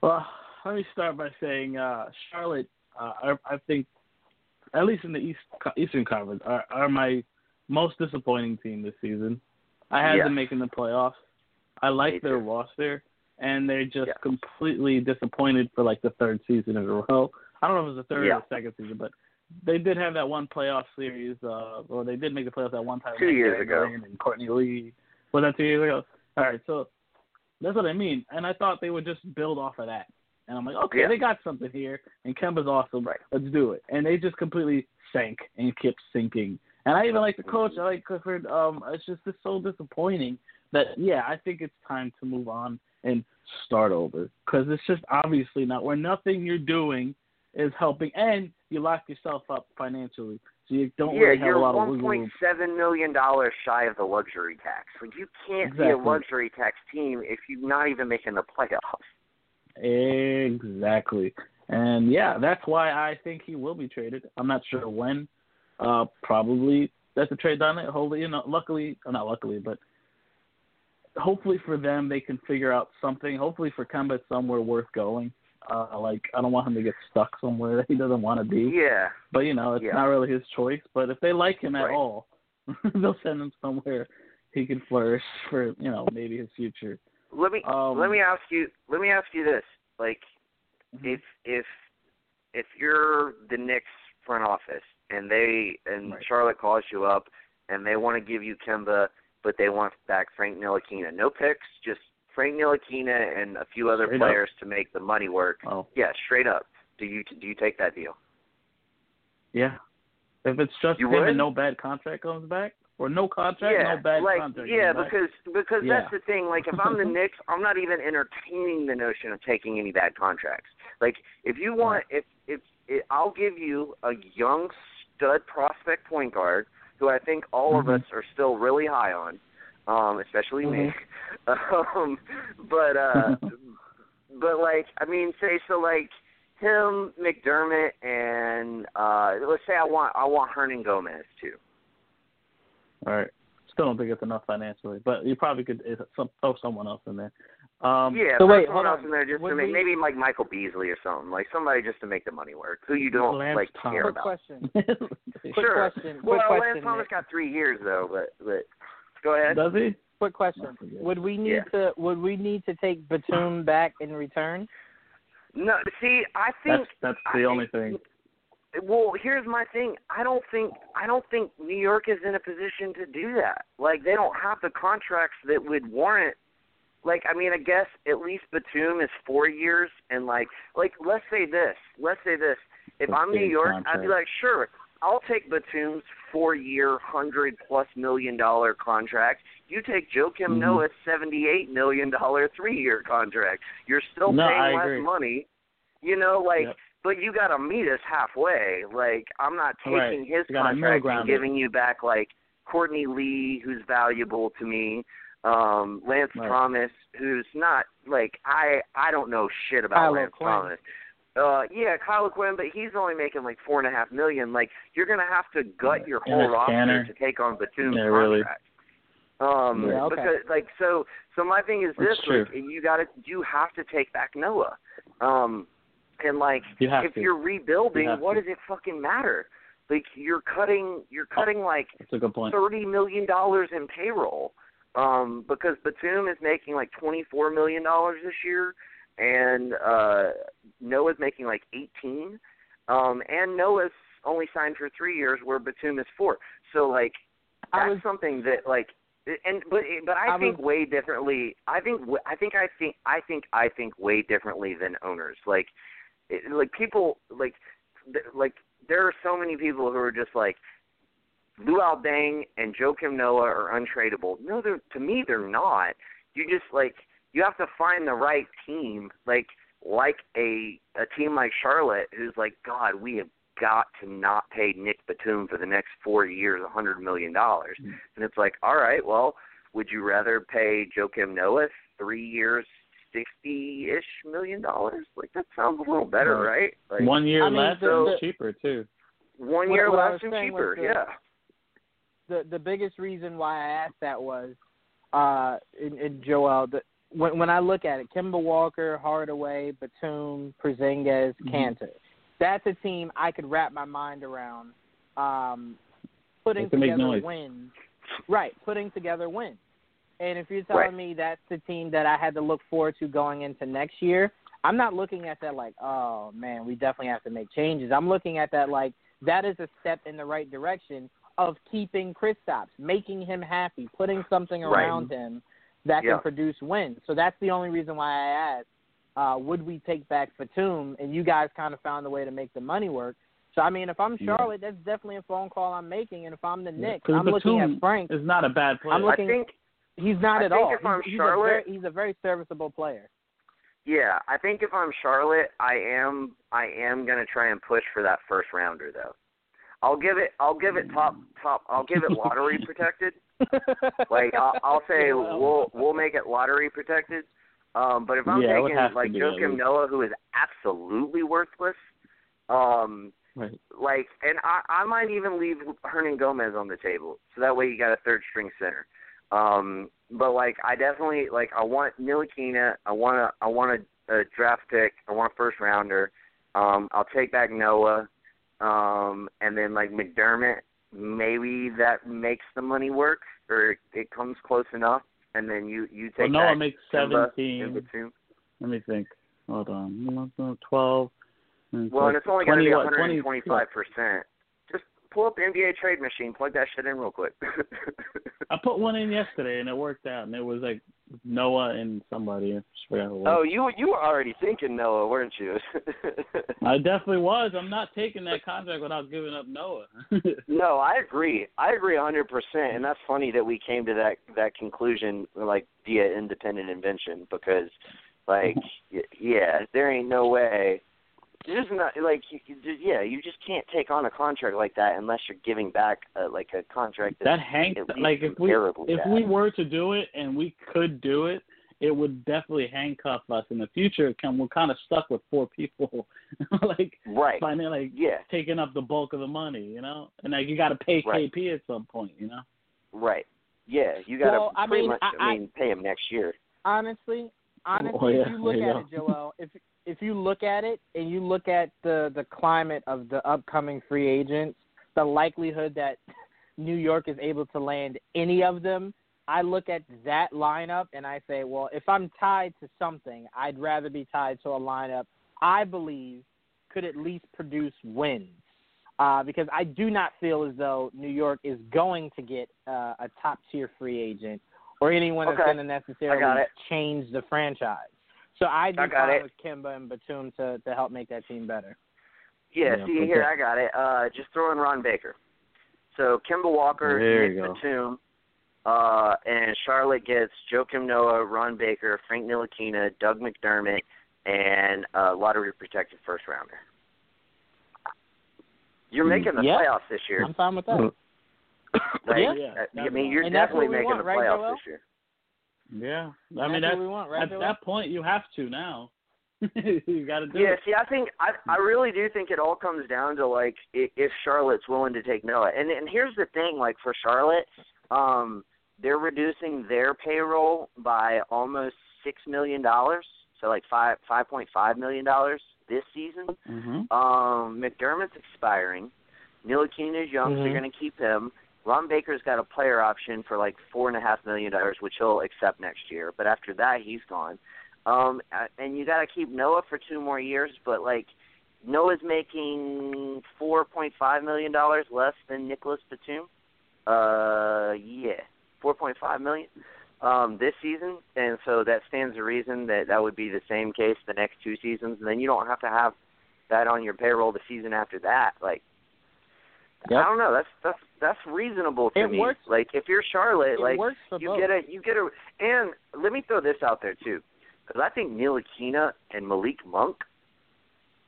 Well, let me start by saying uh, Charlotte. Uh, are, I think, at least in the East Eastern Conference, are, are my most disappointing team this season. I had Yes. them making the playoffs. I Me like their too. roster, and they're just Yeah. completely disappointed for like the third season in a row. I don't know if it was the third Yeah. or the second season, but they did have that one playoff series, uh, or they did make the playoffs that one time. Two years ago. And Courtney Lee. Was that two years ago? All right, so that's what I mean. And I thought they would just build off of that. And I'm like, okay, Yeah. they got something here, and Kemba's awesome. Right. Let's do it. And they just completely sank and kept sinking. And I even like the coach. I like Clifford. Um, it's just it's so disappointing that yeah, I think it's time to move on and start over because it's just obviously not where nothing you're doing is helping, and you lock yourself up financially, so you don't yeah, really have you're a lot of point room. seven million dollars shy of the luxury tax. Like you can't be a luxury tax team if you're not even making the playoffs. Exactly. And yeah, that's why I think he will be traded. I'm not sure when. Uh, probably that's a trade done. It. Hopefully, you know, luckily, not luckily, but hopefully for them, they can figure out something. Hopefully for Kemba, it's somewhere worth going. Uh, like I don't want him to get stuck somewhere that he doesn't want to be. Yeah. But you know, it's Yeah. not really his choice. But if they like him at Right. all, they'll send him somewhere he can flourish for you know maybe his future. Let me Um, let me ask you let me ask you this. Like Mhm. if if if you're the Knicks front office and they and Right. Charlotte calls you up and they want to give you Kemba but they want back Frank Ntilikina. No picks, just Frank Ntilikina and a few other Straight up. players to make the money work. Oh Yeah, straight up. Do you do you take that deal? yeah. If it's just You him would? and no bad contract comes back, or no contract, yeah, no bad like contract. yeah, because because Yeah. that's the thing. Like if I'm the Knicks, I'm not even entertaining the notion of taking any bad contracts. Like if you want, if if, if I'll give you a young stud prospect point guard who I think all of Mhm. us are still really high on, um, especially me. um, but uh, but like I mean, say so like him, McDermott, and uh, let's say I want I want Hernangomez too. All right. Still don't think it's enough financially, but you probably could throw someone else in there. Um, Yeah, So wait, someone hold else on. in there just to make we- maybe like Michael Beasley or something, like somebody just to make the money work, who you don't Lance like Thomas. care Quick about. question. Quick sure. question. Well, quick Lance. Thomas Nick. got three years though, but but go ahead. Does he? Quick question. Would we need Yeah. to would we need to take Batum back in return? No, see, I think That's that's the I- only thing. Well, here's my thing. I don't think I don't think New York is in a position to do that. Like they don't have the contracts that would warrant. Like I mean, I guess at least Batum is four years, and like like let's say this. Let's say this. If That's I'm New York, I'd be like, sure, I'll take Batum's four-year, hundred plus million dollar contract. You take Joakim Mhm. Noah's seventy-eight million dollar three-year contract. You're still No, paying I less agree. money. You know, like Yep. but you got to meet us halfway. Like I'm not taking Right. his contract and it. giving you back like Courtney Lee, who's valuable to me, um, Lance Right. Thomas, who's not like I I don't know shit about Kyle Lance Quinn. Thomas. Uh, yeah, Kyle Quinn, but he's only making like four and a half million. Like you're gonna have to gut your whole roster to take on Batum's Yeah, really. contract. Um, Yeah, okay. because like so so my thing is this: like, you got to you have to take back Noah. Um, and like You if to. you're rebuilding, You what to. does it fucking matter? Like you're cutting you're cutting like good point. thirty million dollars in payroll. Um, because Batum is making like twenty four million dollars this year and uh Noah's making like eighteen. Um and Noah's only signed for three years where Batum is four. So like that's was- something that like and but but I, I think was- way differently. I think w- I think I think I think I think way differently than owners. Like it, like people like th- like there are so many people who are just like Luol Deng and Joakim Noah are untradeable. No, they're to me they're not. You just like you have to find the right team. Like like a a team like Charlotte who's like God, we have got to not pay Nick Batum for the next four years a hundred million dollars. Mm. And it's like, all right, well, would you rather pay Joakim Noah three years, sixty ish million dollars? Like that sounds a little better, right? Like One year I mean, less the- and cheaper too. one year what I less and cheaper, the- yeah. The the biggest reason why I asked that was uh in, in Joel the when when I look at it, Kemba Walker, Hardaway, Batum, Porzingis, Mhm. Kanter. That's a team I could wrap my mind around. Um putting They can make together noise. wins. Right, putting together wins. And if you're telling Right. me that's the team that I had to look forward to going into next year, I'm not looking at that like, oh man, we definitely have to make changes. I'm looking at that like that is a step in the right direction of keeping Kristaps, making him happy, putting something Right. around him that Yeah. can produce wins. So that's the only reason why I asked, uh, would we take back Batum? And you guys kind of found a way to make the money work. So I mean, if I'm Yeah. Charlotte, that's definitely a phone call I'm making. And if I'm the Yeah, Knicks, I'm looking at Frank. Is not a bad player. I'm looking- I think He's not I at think all. if I'm he's, he's Charlotte- a very, he's a very serviceable player. Yeah, I think if I'm Charlotte, I am I am gonna try and push for that first rounder though. I'll give it I'll give it top top I'll give it lottery protected. Like I'll, I'll say we'll we'll make it lottery protected. Um, but if I'm Yeah, taking like Joakim. Noah, who is absolutely worthless, um, Right. like, and I I might even leave Hernangomez on the table, so that way you got a third string center. Um, but like, I definitely like I want Ntilikina. I want a I want a, a draft pick. I want a first rounder. Um, I'll take back Noah, um, and then like McDermott. Maybe that makes the money work, or it comes close enough, and then you you Well, take Noah back makes seventeen. Let me think. Hold on. Twelve. Well, and it's only going to be what? 125 percent. Pull up the NBA trade machine, plug that shit in real quick. I put one in yesterday and it worked out, and it was like Noah and somebody. I just forgot who oh, you you were already thinking Noah, weren't you? I definitely was. I'm not taking that contract without giving up Noah. no, I agree. I agree 100 percent, and that's funny that we came to that that conclusion like via independent invention because, like, yeah, there ain't no way. There's not like you, you just, yeah, you just can't take on a contract like that unless you're giving back uh, like a contract that's that hank at least like if we comparably if bad. we were to do it and we could do it, it would definitely handcuff us in the future. Come, we're kind of stuck with four people, like right, finding like yeah, taking up the bulk of the money, you know, and like you got to pay Right. KP at some point, you know. Right. Yeah, you got to Well, I pretty mean, much. I- I, mean, pay him next year. honestly, honestly, Oh, yeah, if you look at it, Joel, if if you look at it and you look at the the climate of the upcoming free agents, the likelihood that New York is able to land any of them, I look at that lineup and I say, well, if I'm tied to something, I'd rather be tied to a lineup I believe could at least produce wins. Uh, because I do not feel as though New York is going to get uh, a top tier free agent or anyone that's Okay. going to necessarily got it. change the franchise. So I'd be I got fine it. with Kemba and Batum to to help make that team better. Yeah, Yeah, see okay. here, I got it. Uh, just throw in Ron Baker. So Kemba Walker, There Nick. Batum, uh, and Charlotte gets Joakim Noah, Ron Baker, Frank Ntilikina, Doug McDermott, and uh, lottery protected first rounder. You're making the Yeah. playoffs this year. I'm fine with that. Like, Yeah. I mean, you're And definitely making want, the right, playoffs Joel? this year. Yeah, I That's mean what that's we want, right, at Joel? that point you have to now. you got to do Yeah, it. see, I think I I really do think it all comes down to like i- if Charlotte's willing to take Noah. And and here's the thing, like for Charlotte, um, they're reducing their payroll by almost six million dollars, so like five five point five million dollars this season. Mm-hmm. Um, McDermott's expiring. Ntilikina's young, so Mhm. you're going to keep him. Ron Baker's got a player option for like four and a half million dollars, which he'll accept next year. But after that, he's gone. Um, and you got to keep Noah for two more years. But like, Noah's making four point five million dollars less than Nicholas Batum. Uh, yeah, four point five million um, this season, and so that stands to reason that that would be the same case the next two seasons. And then you don't have to have that on your payroll the season after that. Like, I don't know. That's that's that's reasonable to It me. works- Like, if you're Charlotte, It like you both. get a you get a and let me throw this out there too, because I think Ntilikina and Malik Monk,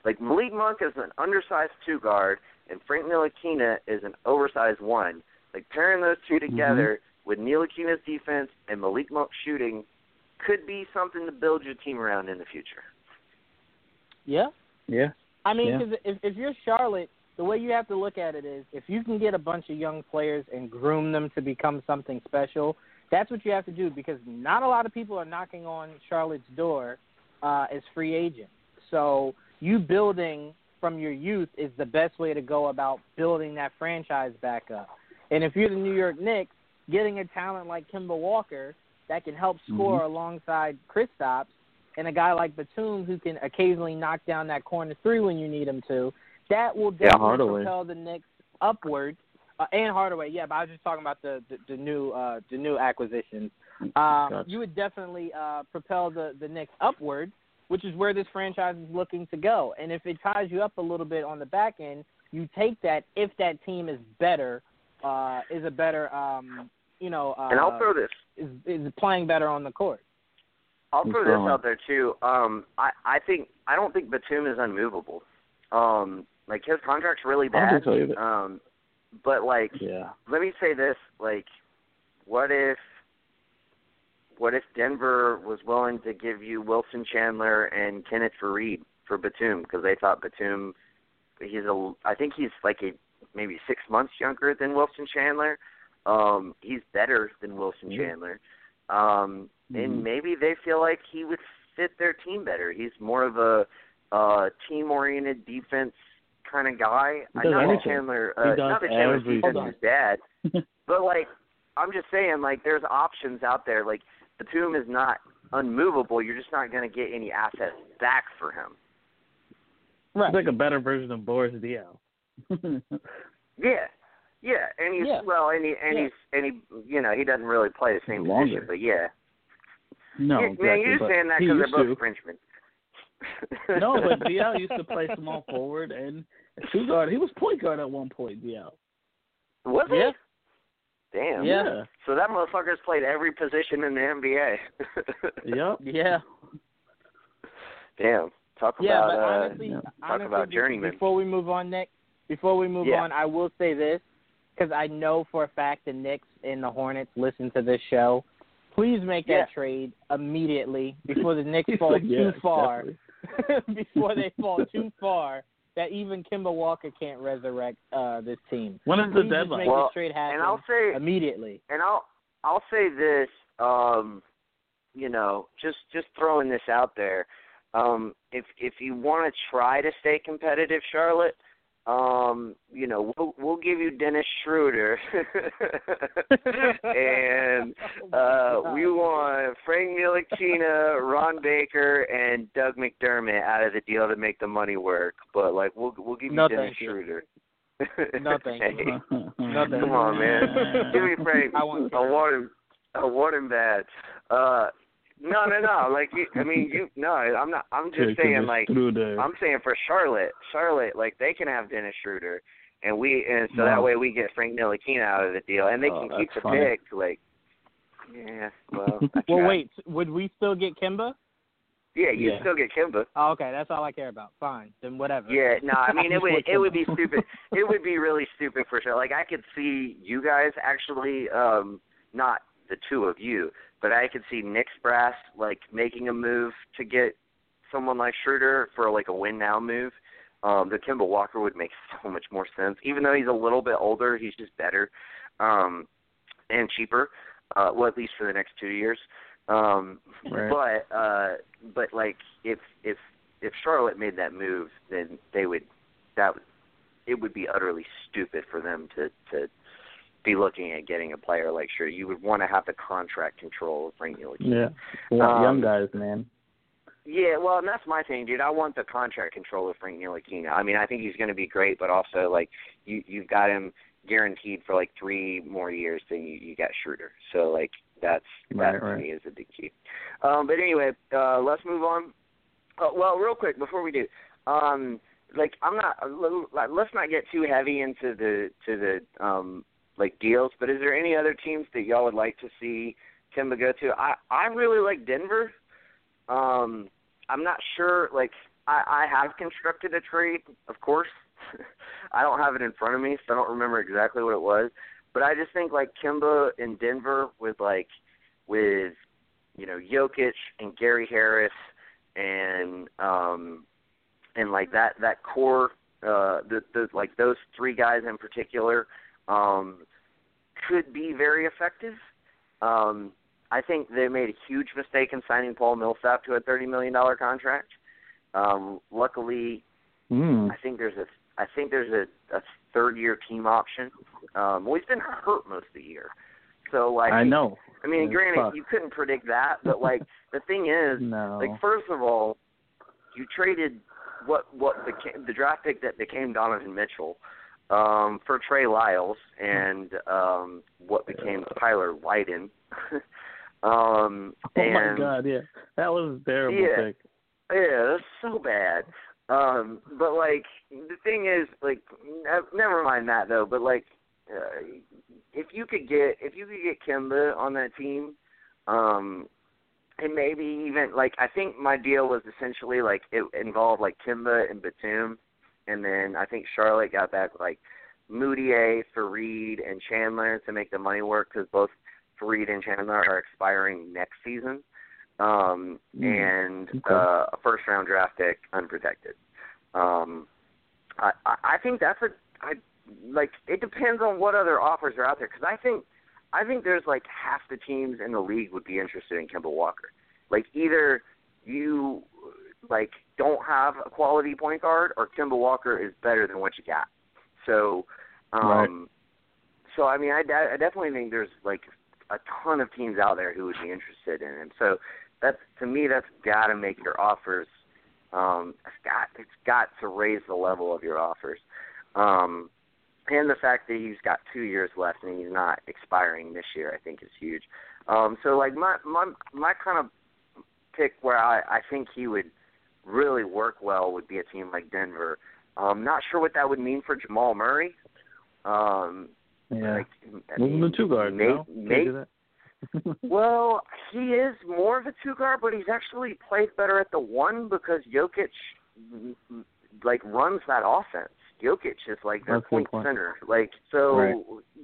like Malik Monk is an undersized two guard, and Frank Ntilikina is an oversized one. Like pairing those two Mm-hmm. together with Ntilikina's defense and Malik Monk shooting could be something to build your team around in the future. Yeah. Yeah. I mean, Yeah. 'cause if if you're Charlotte, the way you have to look at it is if you can get a bunch of young players and groom them to become something special, that's what you have to do because not a lot of people are knocking on Charlotte's door uh, as free agents. So you building from your youth is the best way to go about building that franchise back up. And if you're the New York Knicks, getting a talent like Kemba Walker that can help score Mhm. alongside Kristaps and a guy like Batum who can occasionally knock down that corner three when you need him to, that will Yeah, definitely Hardaway. propel the Knicks upward. Uh, and Hardaway, yeah, but I was just talking about the the, the new uh, the new acquisitions. Um, Gotcha. You would definitely uh, propel the the Knicks upward, which is where this franchise is looking to go. And if it ties you up a little bit on the back end, you take that if that team is better, uh, is a better, um, you know, uh, and I'll throw this is is playing better on the court. I'll throw this out there too. Um, I I think I don't think Batum is unmovable. Um, like his contract's really bad. don't think so either. Um, but like, Yeah. let me say this: like, what if, what if Denver was willing to give you Wilson Chandler and Kenneth Faried for Batum because they thought Batum, he's a, I think he's like a maybe six months younger than Wilson Chandler. Um, he's better than Wilson Yeah. Chandler. Um, Mhm. and maybe they feel like he would fit their team better. He's more of a uh, team-oriented defense kind of guy. He I does know that everything. Chandler, He uh, not that Chandler's everything. defense Hold is bad, but like I'm just saying, like there's options out there. Like Batum is not unmovable. You're just not going to get any assets back for him. Right. It's like a better version of Boris Diaw. Yeah, yeah, and he's Yeah. well, and he and Yeah. he's and he, you know, he doesn't really play the same Longer. position, but yeah. no, yeah, exactly, man, you're but saying that because they're both to. Frenchmen. No, but Diaw used to play small forward and two guard. He was point guard at one point. Diaw. Was he? Yeah. Damn. Yeah. So that motherfucker's played every position in the NBA. Yep. Yeah. Damn. Talk Yeah, about but uh, honestly, yeah. talk honestly, about journeyman. Before we move on, Nick, before we move Yeah. on, I will say this because I know for a fact the Knicks and the Hornets listen to this show. Please make Yeah. that trade immediately before the Knicks He's fall like, too yeah, far. definitely. before they fall too far that even Kemba Walker can't resurrect uh, this team. When is the Please deadline? make Well, this trade happen and I'll say immediately. and I'll I'll say this, um, you know, just just throwing this out there. Um, if if you want to try to stay competitive, Charlotte, um, you know, we'll we'll give you Dennis Schroeder, and uh, we want Frank Ntilikina, Ron Baker, and Doug McDermott out of the deal to make the money work. But like, we'll we'll give you No, Dennis. Schroeder. No, thank you. Hey. No, thank Come on, man. Give me Frank. I want I want him. I want him bad. Uh, no, no, no. Like, you, I mean, you. No, I'm not. I'm just saying, like, I'm saying for Charlotte, Charlotte, like they can have Dennis Schroeder, and we, and so that way we get Frank Ntilikina out of the deal, and they Oh, can keep the funny. pick. Like, yeah. Well, Well, wait. Would we still get Kemba? Yeah, you Yeah. still get Kemba. Oh, okay, that's all I care about. Fine, then whatever. Yeah, no, I mean it would it would be stupid. It would be really stupid for sure. Like I could see you guys actually, um, not the two of you, but I could see Nick's brass like making a move to get someone like Schroeder for like a win now move. Um, the Kemba Walker would make so much more sense. Even though he's a little bit older, he's just better, um, and cheaper. Uh, well, at least for the next two years. Um, Right. But uh, but like if if if Charlotte made that move, then they would that would it would be utterly stupid for them to to be looking at getting a player like Schroeder. You would want to have the contract control of Frank Ntilikina. Yeah. Want Um, young guys, man. Yeah, well, and that's my thing, dude. I want the contract control of Frank Ntilikina. I mean, I think he's going to be great, but also like you you've got him guaranteed for like three more years than you you got Schroeder. So like that's that Right, to me is a big key. Um, but anyway, uh, let's move on. Uh, well, real quick before we do, um, like I'm not. like, Let's not get too heavy into the to the um like deals. But is there any other teams that y'all would like to see Kemba go to? I I really like Denver. Um, I'm not sure. Like, I, I have constructed a trade, of course. I don't have it in front of me, so I don't remember exactly what it was. But I just think like Kemba in Denver with like with you know Jokic and Gary Harris and um and like that that core uh the, the like those three guys in particular um could be very effective. Um I think they made a huge mistake in signing Paul Millsap to a thirty million dollar contract. Um, luckily, Mm. I think there's a I think there's a, a third year team option. Um, well, he's been hurt most of the year, so like I know. I mean, granted, you couldn't predict that, but like the thing is, No. like first of all, you traded what what became the draft pick that became Donovan Mitchell um, for Trey Lyles and um, what became Tyler Lydon. um, oh and, my god, yeah. That was a terrible Yeah. pick. Yeah, that's so bad. Um, but like the thing is, like, ne- never mind that though. But like, uh, if you could get if you could get Kemba on that team, um, and maybe even like I think my deal was essentially like it involved like Kemba and Batum, and then I think Charlotte got back like Mudiay, Faried, and Chandler to make the money work because both Faried and Chandler are expiring next season, um, Mm, and okay. uh, a first round draft pick unprotected. Um, I I I think that's a I like it depends on what other offers are out there because I think I think there's like half the teams in the league would be interested in Kemba Walker. Like either you like don't have a quality point guard or Kemba Walker is better than what you got. So um Right. so I mean I, I definitely think there's like a ton of teams out there who would be interested in him. So that's to me that's got to make your offers um it's got it's got to raise the level of your offers. Um and the fact that he's got two years left and he's not expiring this year, I think is huge. Um, so like my my my kind of pick where I I think he would really work well would be a team like Denver. Um, not sure what that would mean for Jamal Murray. Um, Yeah. like, Move him mean, to two guard, may, no? May, well, he is more of a two guard, but he's actually played better at the one because Jokic like runs that offense. Jokic is like their point, point. center. Like so Right.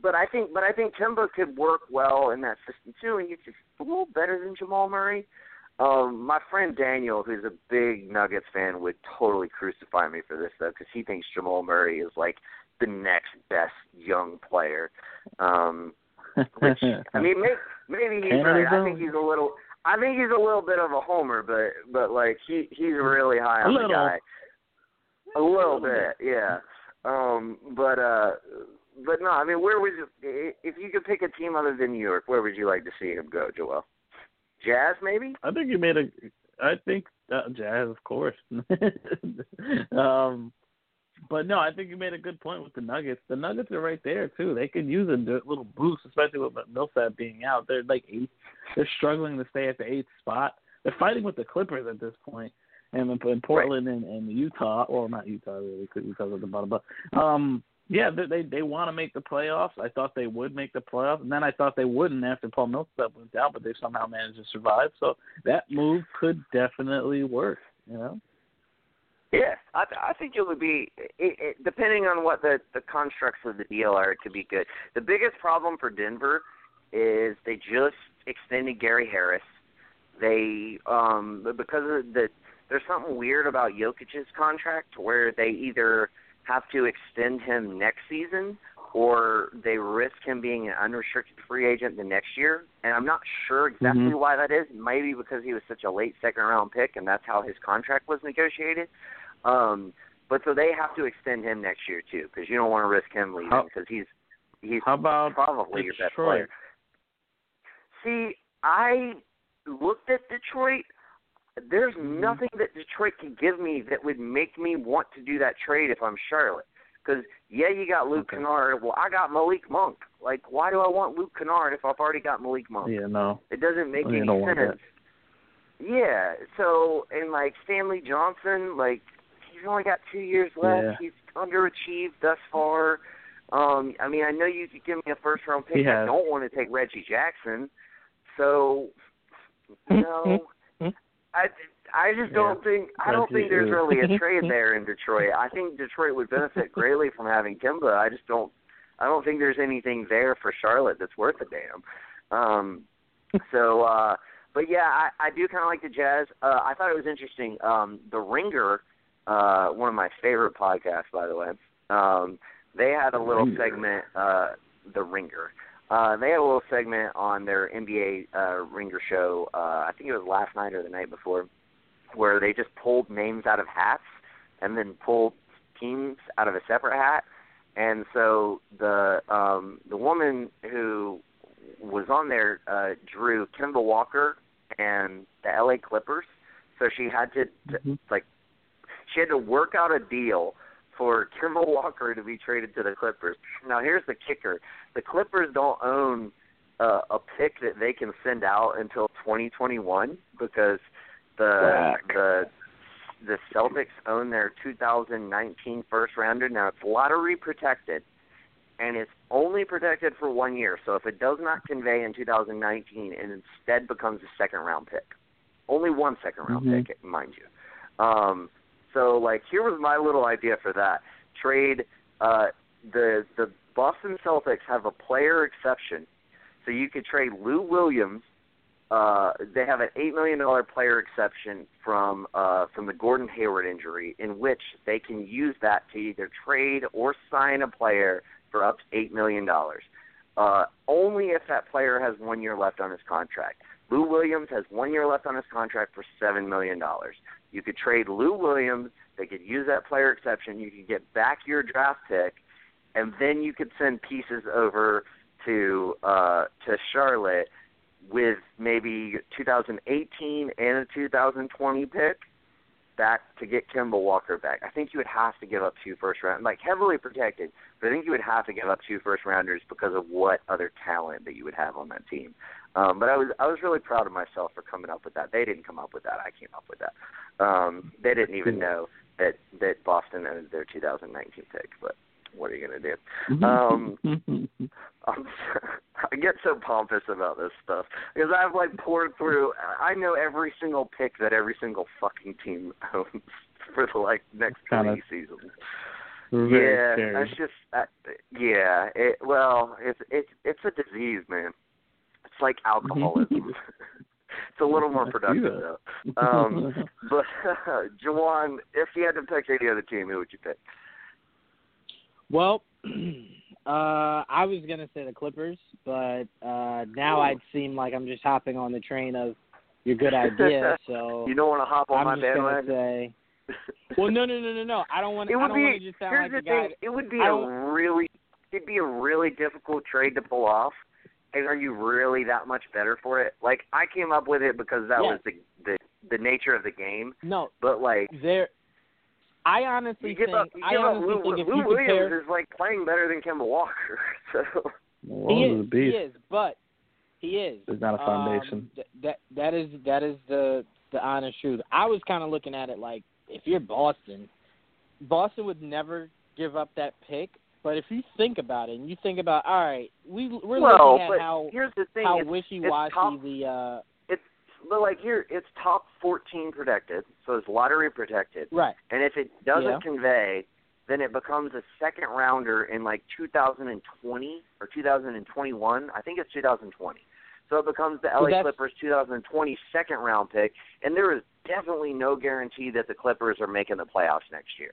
but I think but I think Kemba could work well in that system too and he's just a little better than Jamal Murray. Um, my friend Daniel, who's a big Nuggets fan, would totally crucify me for this though, because he thinks Jamal Murray is like the next best young player. Um, which I mean, maybe, maybe he's Canada right. I think he's a little. I think he's a little bit of a homer, but but like he he's really high A on the little. guy. A little little bit, yeah. Um, but uh, but no, I mean, where would you, if you could pick a team other than New York, where would you like to see him go, Joel? Jazz, maybe. I think you made a. I think uh, Jazz, of course. um, but no, I think you made a good point with the Nuggets. The Nuggets are right there too. They could use a little boost, especially with Millsap being out. They're like eighth. They're struggling to stay at the eighth spot. They're fighting with the Clippers at this point, and in, Portland and, and Utah, or not Utah really, because Utah's at the bottom. But um, Yeah, they they, want to make the playoffs. I thought they would make the playoffs, and then I thought they wouldn't after Paul Millsap went down, but they somehow managed to survive. So that move could definitely work. You know. Yeah, I, th- I think it would be, it, it, depending on what the the constructs of the deal are, it could be good. The biggest problem for Denver is they just extended Gary Harris. They um because of the there's something weird about Jokic's contract where they either have to extend him next season or they risk him being an unrestricted free agent the next year. And I'm not sure exactly Mhm. why that is. Maybe because he was such a late second round pick and that's how his contract was negotiated. Um, but so they have to extend him next year too because you don't want to risk him leaving because he's he's How about probably your best player. See, I looked at Detroit. There's Mm-hmm. nothing that Detroit can give me that would make me want to do that trade if I'm Charlotte. Because yeah, you got Luke Okay. Kennard. Well, I got Malik Monk. Like, why do I want Luke Kennard if I've already got Malik Monk? Yeah, no. It doesn't make you any sense. Yeah. So and like Stanley Johnson, like he's only got two years left. Yeah. He's underachieved thus far. Um, I mean, I know you could give me a first round pick. I don't want to take Reggie Jackson. So no. I I just don't think I don't think there's really a trade there in Detroit. I think Detroit would benefit greatly from having Kemba. I just don't I don't think there's anything there for Charlotte that's worth a damn. Um so uh but yeah, I, I do kinda like the Jazz. Uh I thought it was interesting. Um the Ringer, uh one of my favorite podcasts by the way. Um they had a little segment, uh the Ringer. Uh, they had a little segment on their NBA uh, Ringer show. Uh, I think it was last night or the night before, where they just pulled names out of hats and then pulled teams out of a separate hat. And so the um, the woman who was on there uh, drew Kemba Walker and the LA Clippers. So she had to, to Mhm. like she had to work out a deal for Kemba Walker to be traded to the Clippers. Now here's the kicker: the Clippers don't own uh, a pick that they can send out until 2021 because the the the Celtics own their 2019 first rounder. Now it's lottery protected, and it's only protected for one year. So if it does not convey in 2019 and instead becomes a second round pick, only one second round Mhm. pick, mind you. Um, so like here was my little idea for that trade. Uh, the the Boston Celtics have a player exception, so you could trade Lou Williams. Uh, they have an eight million dollar player exception from uh, from the Gordon Hayward injury, in which they can use that to either trade or sign a player for up to eight million dollars. Uh, only if that player has one year left on his contract. Lou Williams has one year left on his contract for seven million dollars. You could trade Lou Williams. They could use that player exception. You could get back your draft pick, and then you could send pieces over to uh, to Charlotte with maybe 2018 and a 2020 pick back to get Kemba Walker back. I think you would have to give up two first round, like heavily protected, but I think you would have to give up two first rounders because of what other talent that you would have on that team. Um, but I was I was really proud of myself for coming up with that. They didn't come up with that. I came up with that. Um, they didn't even know that that Boston owned their 2019 pick. But what are you going to do? Um, I'm, I get so pompous about this stuff because I've like poured through. I know every single pick that every single fucking team owns for the like next Kinda three seasons. Very yeah, scary. that's just uh, yeah. It, well, it's it's it's a disease, man. It's like alcoholism. it's a little more productive though. Um, but uh, Jawan, if you had to pick any other team, who would you pick? Well, uh, I was gonna say the Clippers, but uh, now I'd seem like I'm just hopping on the train of your good idea. So You don't want to hop on I'm my just bandwagon. say, well, no, no, no, no, no. I don't want. it I would don't be. just sound here's like the a guy. thing. It would be I a don't- really. It'd be a really difficult trade to pull off. And are you really that much better for it? Like I came up with it because that Yes. was the the the nature of the game. No, But like there. I honestly you give think. up, you I give up honestly Lou, think if Lou you Williams compare, is like playing better than Kemba Walker. So Well, he is. a. He is. But he is. There's not a foundation. Um, th- that that is that is the the honest truth. I was kind of looking at it like if you're Boston, Boston would never give up that pick But if you think about it, and you think about, all right, we we're well, looking at how here's the thing: how it's, wishy-washy top- the uh it's but like here, it's top 14 protected, so it's lottery protected. right. And if it doesn't Yeah. convey, then it becomes a second rounder in like 2020 or 2021. I think it's 2020. So it becomes the LA that's- Clippers 2020 second round pick, and there is definitely no guarantee that the Clippers are making the playoffs next year.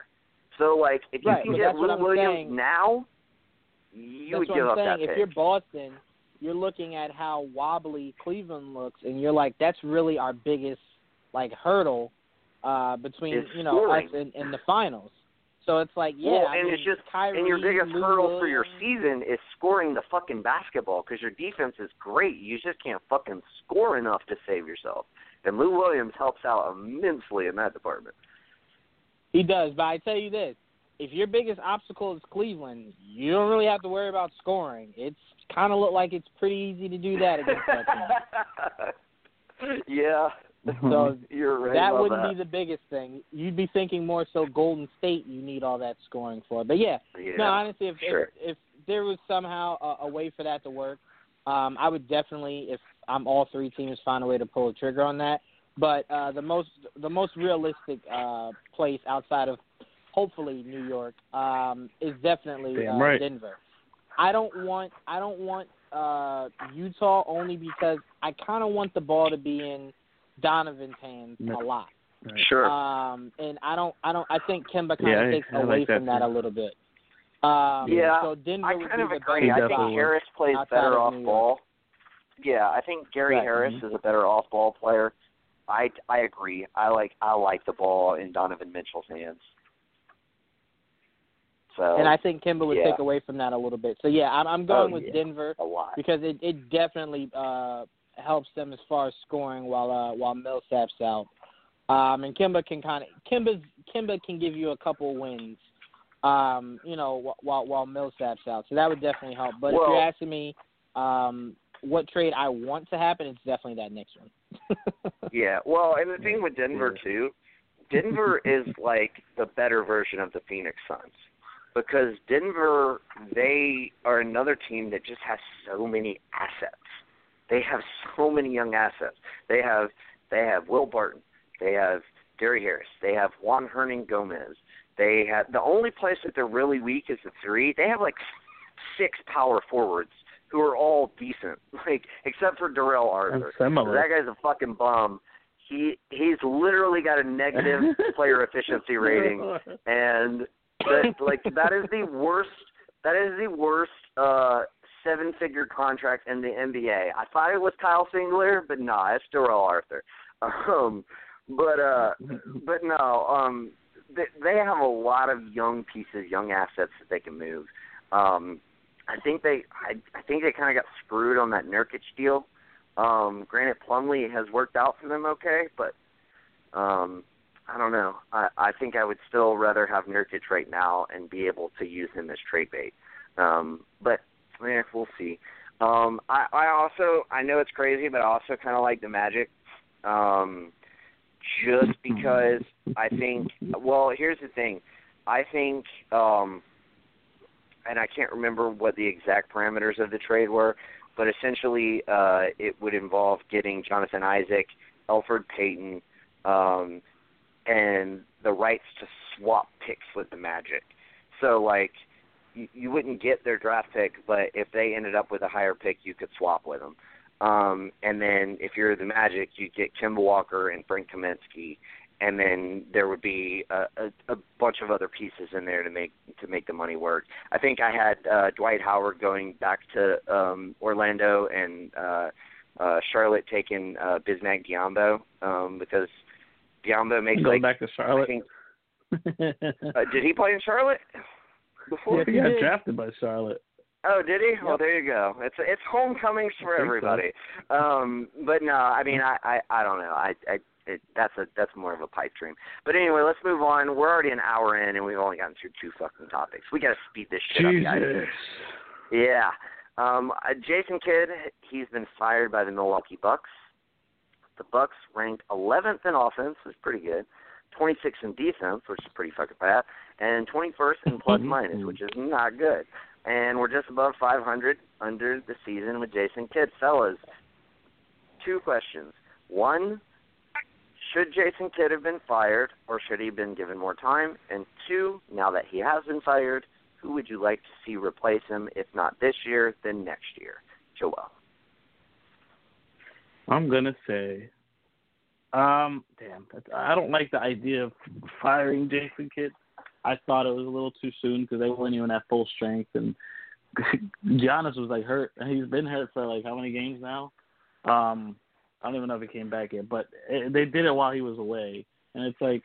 So like, if you Right, can get Lou Williams saying. now, you That's would give I'm up saying. that if you're Boston, you're looking at how wobbly Cleveland looks, and you're like, that's really our biggest like hurdle uh between Is you know scoring. us and, and the finals. So it's like, yeah, well, I and mean, it's just Kyrie, and your biggest Lou hurdle for your season is scoring the fucking basketball because your defense is great. You just can't fucking score enough to save yourself. And Lou Williams helps out immensely in that department. He does, but I tell you this: if your biggest obstacle is Cleveland, you don't really have to worry about scoring. It's kind of look like it's pretty easy to do that against that team. yeah, So you're right. that wouldn't that. be the biggest thing. You'd be thinking more so Golden State. You need all that scoring for. But yeah, yeah. no, honestly, if, sure. if if there was somehow a, a way for that to work, um, I would definitely, if I'm all three teams, find a way to pull a trigger on that. But uh, the most the most realistic uh, place outside of hopefully New York um, is definitely uh, right. Denver. I don't want I don't want uh, Utah only because I kind of want the ball to be in Donovan's hands No. a lot. Right. Sure. Um, and I don't, I don't, I think Kemba kind of I- takes I away like that from that too. a little bit. Um, Yeah, so Denver I would kind of be agree. I think. Harris plays better of off ball. Yeah, I think Gary Right. Harris Mhm. is a better off ball player. I I agree. I like I like the ball in Donovan Mitchell's hands. So And I think Kemba would yeah. take away from that a little bit. So yeah, I'm, I'm going Oh, with yeah. Denver a lot. because it, it definitely uh, helps them as far as scoring while uh, while Millsap's out. Um, and Kemba can kind of Kemba's Kemba can give you a couple wins. Um, you know, wh- while while Millsap's out, so that would definitely help. But if you're asking me, um, what trade I want to happen, it's definitely that next one. Yeah. Well, and the thing with Denver too, Denver is like the better version of the Phoenix Suns. Because Denver they are another team that just has so many assets. They have so many young assets. They have they have Will Barton, they have Gary Harris, they have Juan Hernangomez. They have the only place that they're really weak is the three. They have like six power forwards who are all decent, like except for Darrell Arthur. That guy's a fucking bum. He he's literally got a negative player efficiency rating, and that like that is the worst. That is the worst uh seven figure contract in the NBA. I thought it was Kyle Singler, but no, it's Darrell Arthur. Um, but uh, but no, um, they, they have a lot of young pieces, young assets that they can move. Um, I think they, I, I think they kind of got screwed on that Nurkic deal. Um, granted, Plumlee has worked out for them okay, but um, I don't know. I, I think I would still rather have Nurkic right now and be able to use him as trade bait. Um, but eh, we'll see. Um, I, I also I know it's crazy, but I also kind of like the Magic. Um, just because I think. Well, here's the thing. I think, um, and I can't remember what the exact parameters of the trade were, but essentially uh, it would involve getting Jonathan Isaac, Elfrid Payton, um, and the rights to swap picks with the Magic. So like you, you wouldn't get their draft pick, but if they ended up with a higher pick, you could swap with them. Um, and then if you're the Magic, you'd get Kemba Walker and Frank Kaminsky, and then there would be a, a, a bunch of other pieces in there to make to make the money work. I think I had uh, Dwight Howard going back to um, Orlando and uh, uh, Charlotte taking uh, Bismack Biyombo um, because Diambo makes Go like back to Charlotte. think uh, did he play in Charlotte before? Yes, he he got did. drafted by Charlotte. Oh, did he? Well, there you go. It's it's homecomings for I think so. everybody. Um, but no, I mean, I I, I don't know. I I it, that's a that's more of a pipe dream. But anyway, let's move on. We're already an hour in, and we've only gotten through two fucking topics. We got to speed this shit up, guys. Yeah. Um, uh, Jason Kidd, he's been fired by the Milwaukee Bucks. The Bucks ranked 11th in offense, which is pretty good. 26th in defense, which is pretty fucking bad, and 21st in Mm-hmm. minus, which is not good. And we're just above 500 under the season with Jason Kidd. Fellas, two questions. One, should Jason Kidd have been fired, or should he have been given more time? And two, now that he has been fired, who would you like to see replace him? If not this year, then next year. Joel. I'm gonna say, um, damn, I don't like the idea of firing Jason Kidd. I thought it was a little too soon because they weren't even at full strength, and Giannis was like hurt. He's been hurt for like how many games now? Um, I don't even know if he came back yet, but it, they did it while he was away, and it's like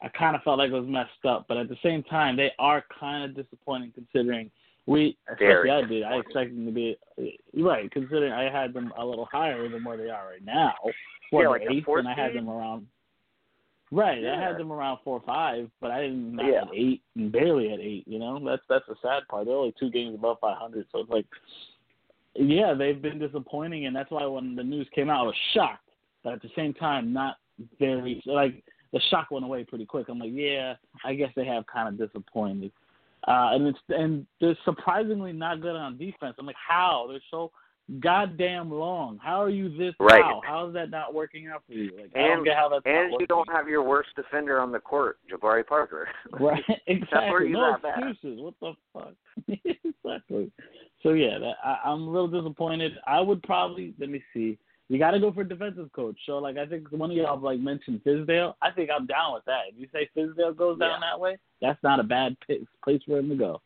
I kind of felt like it was messed up, but at the same time, they are kind of disappointing considering we, Very especially I did, I expected them to be right. Considering I had them a little higher than where they are right now, what, Yeah, like eighth, and I had them around. Right, I had them around four or five, but I didn't not Yeah. at eight and barely at eight. You know, that's that's the sad part. They're only two games above five hundred, so it's like, yeah, they've been disappointing, and that's why when the news came out, I was shocked, but at the same time, not very like the shock went away pretty quick. I'm like, yeah, I guess they have kind of disappointed. Uh, and it's and they're surprisingly not good on defense. I'm like, how? They're so goddamn long. How are you this Right. how? How is that not working out for you? Like, I And- don't get how that's And you don't have your worst defender on the court, Jabari Parker. Right, exactly. No excuses. What the fuck? exactly. So yeah, that, I, I'm a little disappointed. I would probably let me see. You got to go for a defensive coach. So like I think one of y'all like mentioned Fizdale. I think I'm down with that. If you say Fizdale goes down that way, that's not a bad p- place for him to go.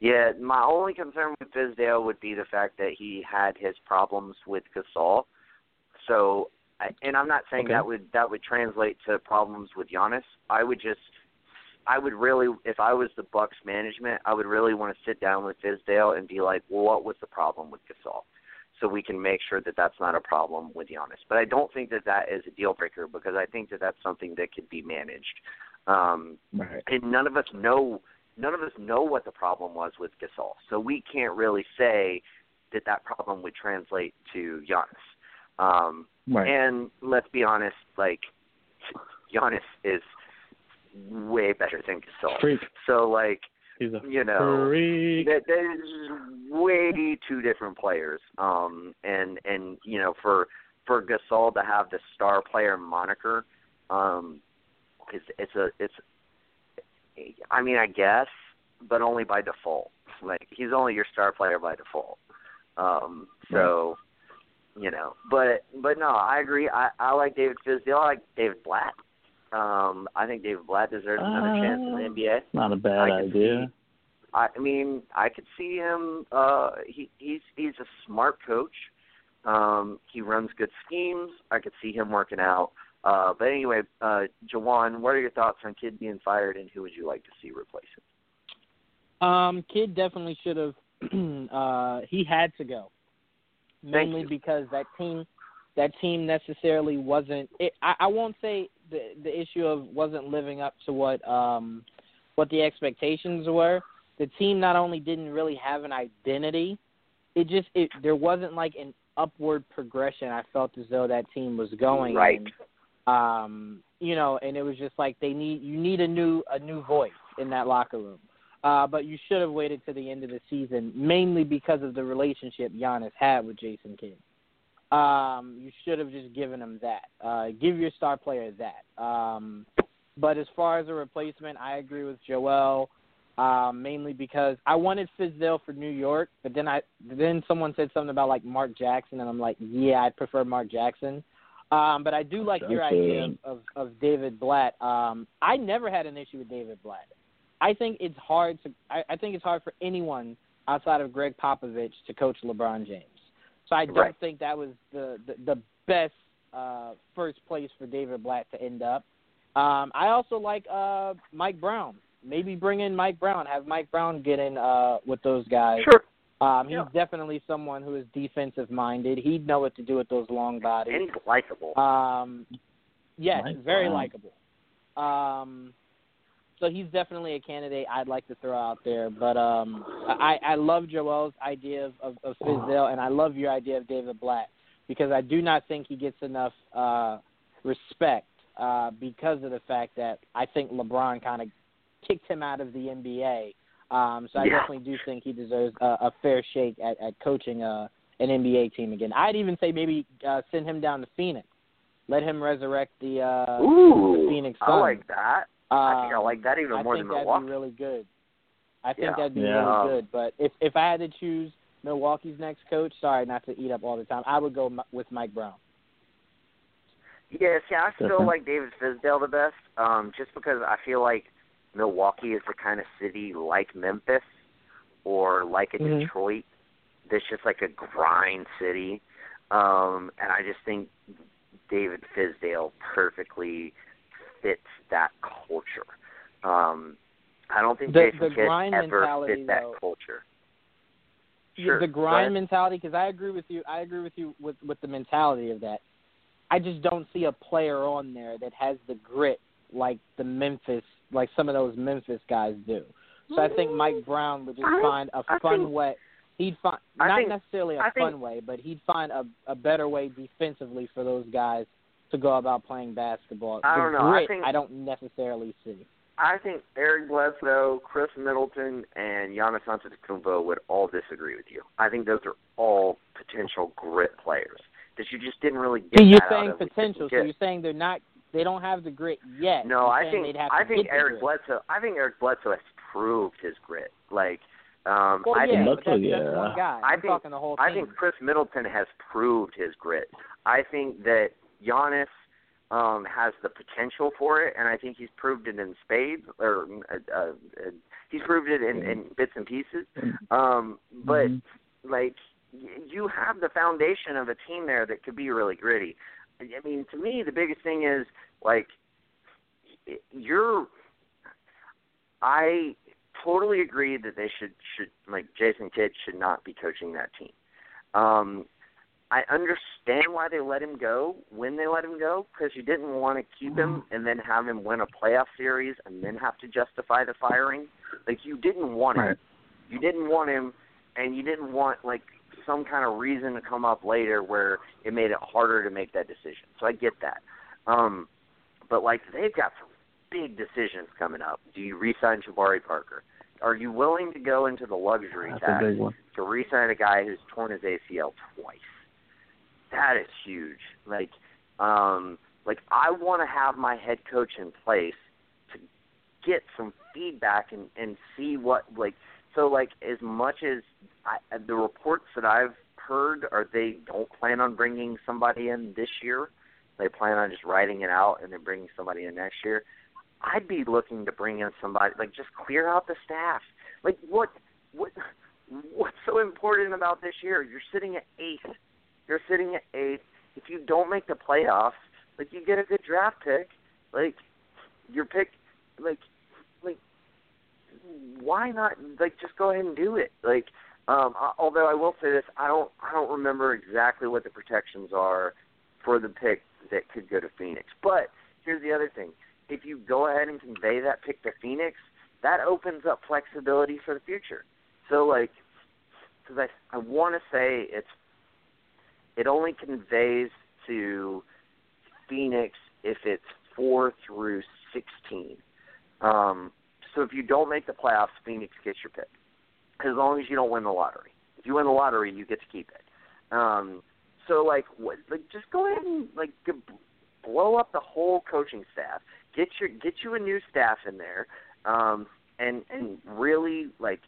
Yeah, my only concern with Fizdale would be the fact that he had his problems with Gasol. So, and I'm not saying Okay. that would that would translate to problems with Giannis. I would just, I would really, if I was the Bucks management, I would really want to sit down with Fizdale and be like, well, what was the problem with Gasol? So we can make sure that that's not a problem with Giannis. But I don't think that that is a deal breaker because I think that that's something that could be managed. Um, Right. and none of us know none of us know what the problem was with Gasol, so we can't really say that that problem would translate to Giannis. Um, Right. And let's be honest, like Giannis is way better than Gasol. Freak. So like you know, freak. that there's way two different players. Um, and and you know, for for Gasol to have the star player moniker, um, it's it's a it's. I mean, I guess, but only by default. Like he's only your star player by default. Um, so, you know, but but no, I agree. I I like David Fizdale. I like David Blatt. Um, I think David Blatt deserves another chance in the Uh, NBA. Not a bad I could idea. I I mean, I could see him. Uh, he he's he's a smart coach. Um, he runs good schemes. I could see him working out. Uh, but anyway, uh, Jawan, what are your thoughts on Kidd being fired, and who would you like to see replace him? Um, Kidd definitely should have. uh, he had to go, mainly because that team, that team necessarily wasn't. It, I, I won't say the the issue of wasn't living up to what um what the expectations were. The team not only didn't really have an identity, it just it there wasn't like an upward progression. I felt as though that team was going Right. And, um, you know, and it was just like they need you need a new a new voice in that locker room. Uh, but you should have waited to the end of the season, mainly because of the relationship Giannis had with Jason Kidd. Um, you should have just given him that. Uh, give your star player that. Um, but as far as a replacement, I agree with Joel. Um, mainly because I wanted Fizdale for New York, but then I then someone said something about like Mark Jackson, and I'm like, yeah, I prefer Mark Jackson. Um, but I do like your idea of, of, of David Blatt. Um, I never had an issue with David Blatt. I think it's hard to. I, I think it's hard for anyone outside of Gregg Popovich to coach LeBron James. So I don't Right. think that was the the, the best uh, first place for David Blatt to end up. Um, I also like uh, Mike Brown. Maybe bring in Mike Brown. Have Mike Brown get in uh, with those guys. Sure. Um, he's Yeah. definitely someone who is defensive minded. He'd know what to do with those long bodies. And likable. Um, yes, Mike very likable. Um, so he's definitely a candidate I'd like to throw out there. But um, I, I love Joel's idea of, of, of Fizdale, and I love your idea of David Blatt because I do not think he gets enough uh, respect uh, because of the fact that I think LeBron kind of kicked him out of the NBA. Um, so I Yeah. definitely do think he deserves a, a fair shake at, at coaching uh, an NBA team again. I'd even say maybe uh, send him down to Phoenix. Let him resurrect the, uh, Ooh, the Phoenix I like that. I think I Um, like that even I more think than that'd Milwaukee. be really good. I think Yeah. that'd be Yeah. really good. But if if I had to choose Milwaukee's next coach, sorry not to eat up all the time, I would go with Mike Brown. Yeah, see, I still like David Fizdale the best, um, just because I feel like Milwaukee is the kind of city like Memphis or like a Mhm. Detroit that's just like a grind city. Um, and I just think David Fizdale perfectly fits that culture. Um, I don't think The- Jason the Kidd grind ever mentality, fit that though- culture. Sure, the grind mentality, because I agree with you. I agree with you with with the mentality of that. I just don't see a player on there that has the grit like the Memphis, like some of those Memphis guys do. So I think Mike Brown would just I- find a I fun think- way. He'd find I not think- necessarily a I think- fun way, but he'd find a a better way defensively for those guys to go about playing basketball. I don't know. I think- I don't necessarily see. I think Eric Bledsoe, Khris Middleton, and Giannis Antetokounmpo would all disagree with you. I think those are all potential grit players that you just didn't really get. So you're that out saying of potential. So you're saying they're not. They don't have the grit yet. No, I think I think Eric. Bledsoe. I think Eric Bledsoe has proved his grit. Like, um, Well, I yeah, think but that's, yeah. that's one guy. I I'm think- the whole I think Khris Middleton has proved his grit. I think that Giannis um, has the potential for it, and I think he's proved it in spades, or uh, uh, he's proved it in, in bits and pieces. Um, but Mhm. like, you have the foundation of a team there that could be really gritty. I mean, to me, the biggest thing is like you're. I totally agree that they should should like Jason Kidd should not be coaching that team. Um, I understand why they let him go when they let him go because you didn't want to keep him and then have him win a playoff series and then have to justify the firing. Like you didn't want him. Right. You didn't want him, and you didn't want like some kind of reason to come up later where it made it harder to make that decision. So I get that. Um, but like they've got some big decisions coming up. Do you re-sign Jabari Parker? Are you willing to go into the luxury That's tax to re-sign a guy who's torn his ACL twice? That is huge. Like, um, like I want to have my head coach in place to get some feedback and and see what like so like as much as I, the reports that I've heard are they don't plan on bringing somebody in this year. They plan on just writing it out and then bringing somebody in next year. I'd be looking to bring in somebody like just clear out the staff. Like what what what's so important about this year? You're sitting at eighth. You're sitting at eighth. If you don't make the playoffs, like you get a good draft pick. Like your pick like like why not like just go ahead and do it? Like um a- although I will say this, I don't I don't remember exactly what the protections are for the pick that could go to Phoenix. But here's the other thing. If you go ahead and convey that pick to Phoenix, that opens up flexibility for the future. So like cuz I I want to say it's it only conveys to Phoenix if it's 4 through 16. Um so if you don't make the playoffs, Phoenix gets your pick. As long as you don't win the lottery. If you win the lottery, you get to keep it. Um, so like, what, like just go ahead and like blow up the whole coaching staff. Get your get you a new staff in there, um, and and really like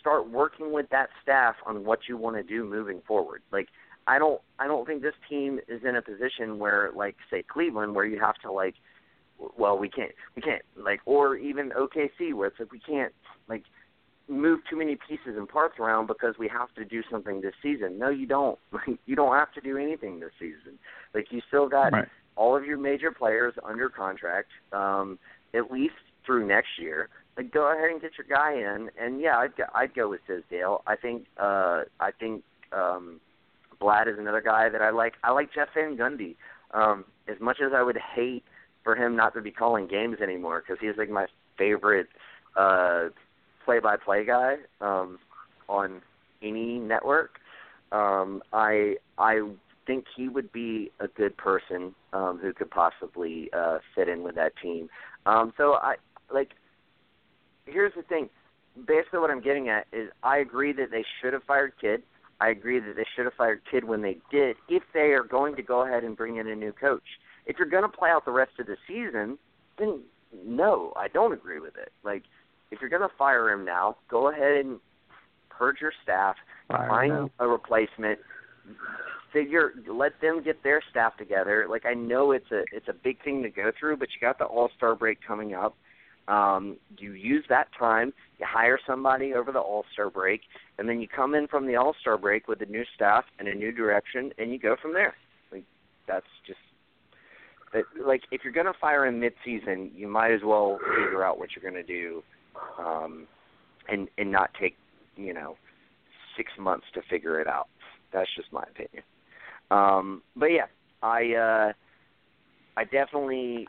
start working with that staff on what you want to do moving forward. Like I don't I don't think this team is in a position where like say Cleveland where you have to like well we can't we can't like or even OKC where it's like we can't like move too many pieces and parts around because we have to do something this season. No, you don't. you don't have to do anything this season. Like you still got Right. all of your major players under contract, um, at least through next year. Like go ahead and get your guy in, and yeah, I'd go, I'd go with Fizdale. I think uh, I think um, Blatt is another guy that I like. I like Jeff Van Gundy. Um, as much as I would hate for him not to be calling games anymore, because he's like my favorite uh, play-by-play guy um, on any network. Um, I I think he would be a good person um, who could possibly uh, fit in with that team. Um, so I like. Here's the thing. Basically, what I'm getting at is I agree that they should have fired Kidd. I agree that they should have fired Kidd when they did, if they are going to go ahead and bring in a new coach. If you're going to play out the rest of the season, then no, I don't agree with it. Like, if you're going to fire him now, go ahead and purge your staff, Fire find a replacement, figure, let them get their staff together. Like, I know it's a it's a big thing to go through, but you got the All Star break coming up. Um, you use that time, you hire somebody over the All Star break, and then you come in from the All Star break with a new staff and a new direction, and you go from there. Like that's just that, like if you're going to fire in mid-season, you might as well figure out what you're going to do, um, and and not take you know six months to figure it out. That's just my opinion. Um, but yeah, I uh, I definitely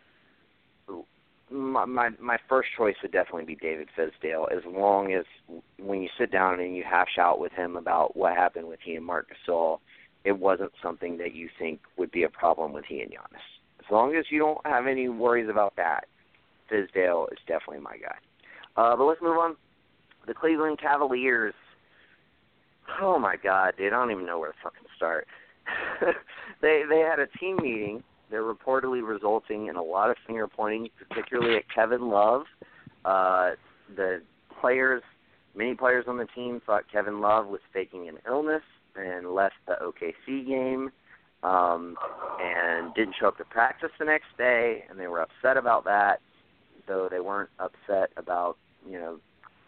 my, my my first choice would definitely be David Fizdale. As long as when you sit down and you hash out with him about what happened with he and Marc Gasol, it wasn't something that you think would be a problem with he and Giannis. As long as you don't have any worries about that, Fizdale is definitely my guy. Uh, but let's move on. The Cleveland Cavaliers. Oh my God, dude! I don't even know where to fucking start. they they had a team meeting they're reportedly resulting in a lot of finger pointing, particularly at Kevin Love. Uh, the players, many players on the team thought Kevin Love was faking an illness and left the OKC game um, and didn't show up to practice the next day, and they were upset about that, though they weren't upset about you know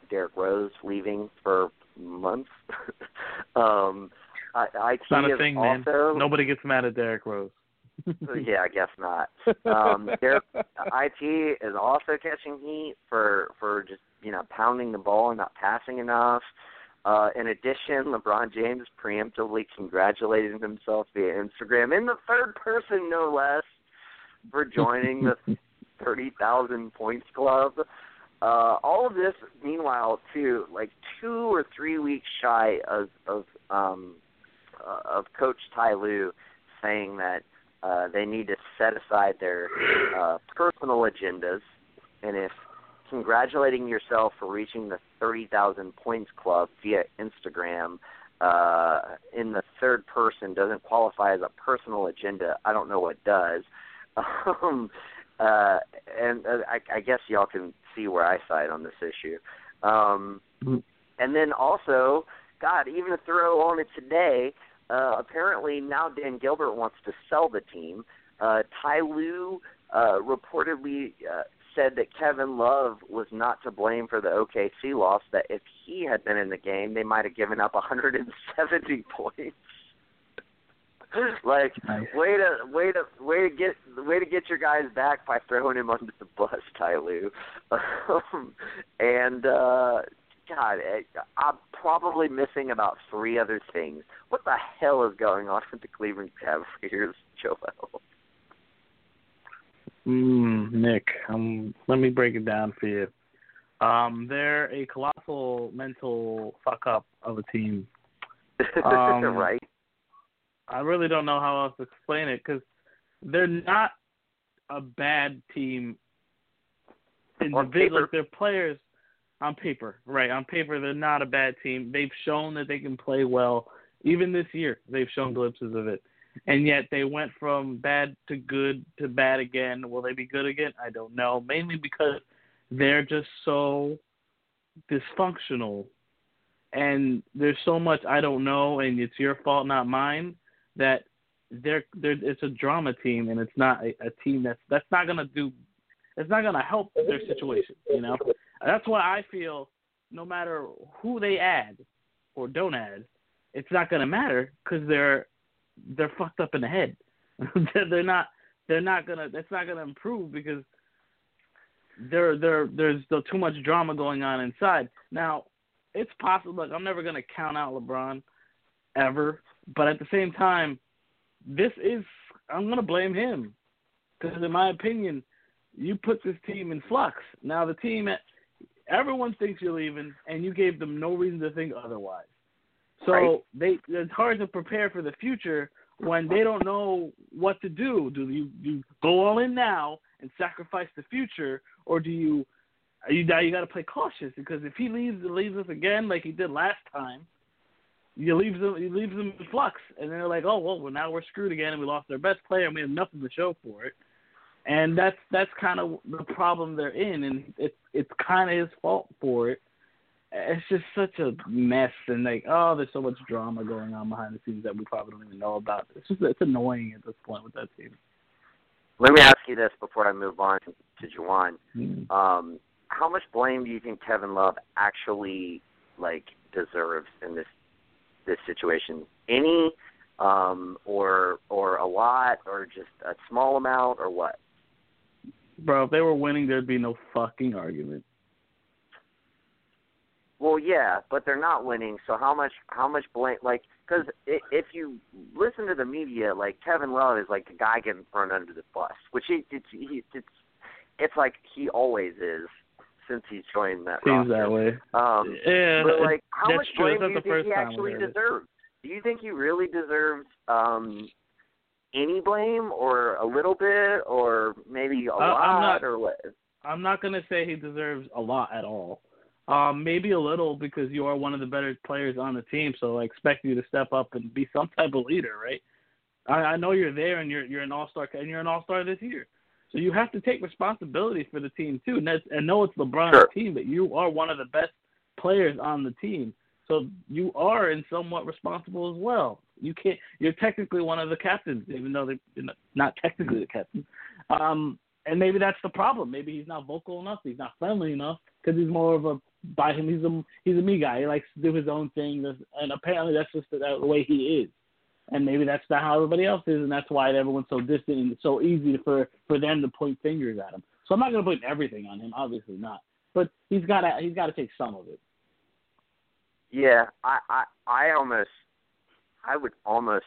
Derrick Rose leaving for months. um, I, IT not a thing, also, man. Nobody gets mad at Derrick Rose. yeah, I guess not. Um, there, it is also catching heat for for just you know pounding the ball and not passing enough. Uh, in addition, LeBron James preemptively congratulated himself via Instagram in the third person, no less, for joining the thirty thousand points club. Uh, all of this, meanwhile, too, like two or three weeks shy of of um, uh, of Coach Ty Lue saying that uh, they need to set aside their uh, personal agendas, and if congratulating yourself for reaching the 30,000 points club via Instagram uh, in the third person doesn't qualify as a personal agenda, I don't know what does. Um, uh, and uh, I, I guess y'all can see where I side on this issue. Um, mm-hmm. and then also, God, even to throw on it today, uh, apparently now Dan Gilbert wants to sell the team. Uh, Ty Lue uh, reportedly uh, said that Kevin Love was not to blame for the OKC loss. That if he had been in the game, they might have given up 170 points. like way to way to way to get way to get your guys back by throwing him under the bus, Ty Lue. Um, and uh God, eh, I'm probably missing about three other things. What the hell is going on with the Cleveland Cavaliers, Joel? Mm, Nick, um, let me break it down for you. Um, they're a colossal mental fuck up of a team. Um, right. I really don't know how else to explain it because they're not a bad team. In On the paper. like their players on paper, right? On paper, they're not a bad team. They've shown that they can play well. Even this year, they've shown glimpses of it. And yet they went from bad to good to bad again. Will they be good again? I don't know. Mainly because they're just so dysfunctional. And there's so much I don't know, and it's your fault, not mine. That they're they're it's a drama team, and it's not a, a team that's that's not gonna do. It's not gonna help their situation, you know. That's why I feel no matter who they add or don't add, it's not going to matter because they're they're fucked up in the head. they're not they're not gonna that's not gonna improve because there there there's still too much drama going on inside. Now it's possible. Look, I'm never gonna count out LeBron ever, but at the same time, this is I'm gonna blame him because in my opinion, you put this team in flux. Now the team everyone thinks you're leaving, and you gave them no reason to think otherwise. So Right. they it's hard to prepare for the future when they don't know what to do. Do you you go all in now and sacrifice the future, or do you you now you got to play cautious because if he leaves leaves us again like he did last time, you leaves them you leaves them in flux, and they're like, oh well, well now we're screwed again, and we lost our best player, and we have nothing to show for it. And that's that's kind of the problem they're in, and it's it's kind of his fault for it. It's just such a mess, and like, oh, there's so much drama going on behind the scenes that we probably don't even know about. It's just it's annoying at this point with that team. Let me ask you this before I move on to Juwan. Mm-hmm. Um, how much blame do you think Kevin Love actually like deserves in this this situation? Any, um, or or a lot, or just a small amount, or what? Bro, if they were winning, there'd be no fucking argument. Well, yeah, but they're not winning. So how much how much blame? Like, because if you listen to the media, like Kevin Love is like the guy getting thrown under the bus, which he it's he, it's it's like he always is since he's joined that Seems roster. that way. Um, yeah, but like, how much true. blame do you think he actually we heard it. deserves? Do you think he really deserves um any blame, or a little bit, or maybe a Uh, lot, not- or what? I'm not gonna say he deserves a lot at all. Um, maybe a little because you are one of the better players on the team, so I expect you to step up and be some type of leader, right? I, I know you're there and you're you're an all star and you're an all star this year, so you have to take responsibility for the team too. And, that's, and know it's LeBron's Sure. team, but you are one of the best players on the team, so you are in somewhat responsible as well. You can't. You're technically one of the captains, even though they're not- technically the captain. Um, and maybe that's the problem. Maybe he's not vocal enough. He's not friendly enough because he's more of a by him. He's a he's a me guy. He likes to do his own thing, and apparently that's just the, the way he is. And maybe that's not how everybody else is, and that's why everyone's so distant and it's so easy for for them to point fingers at him. So I'm not going to put everything on him, obviously not. But he's got to he's got to take some of it. Yeah, I, I I almost I would almost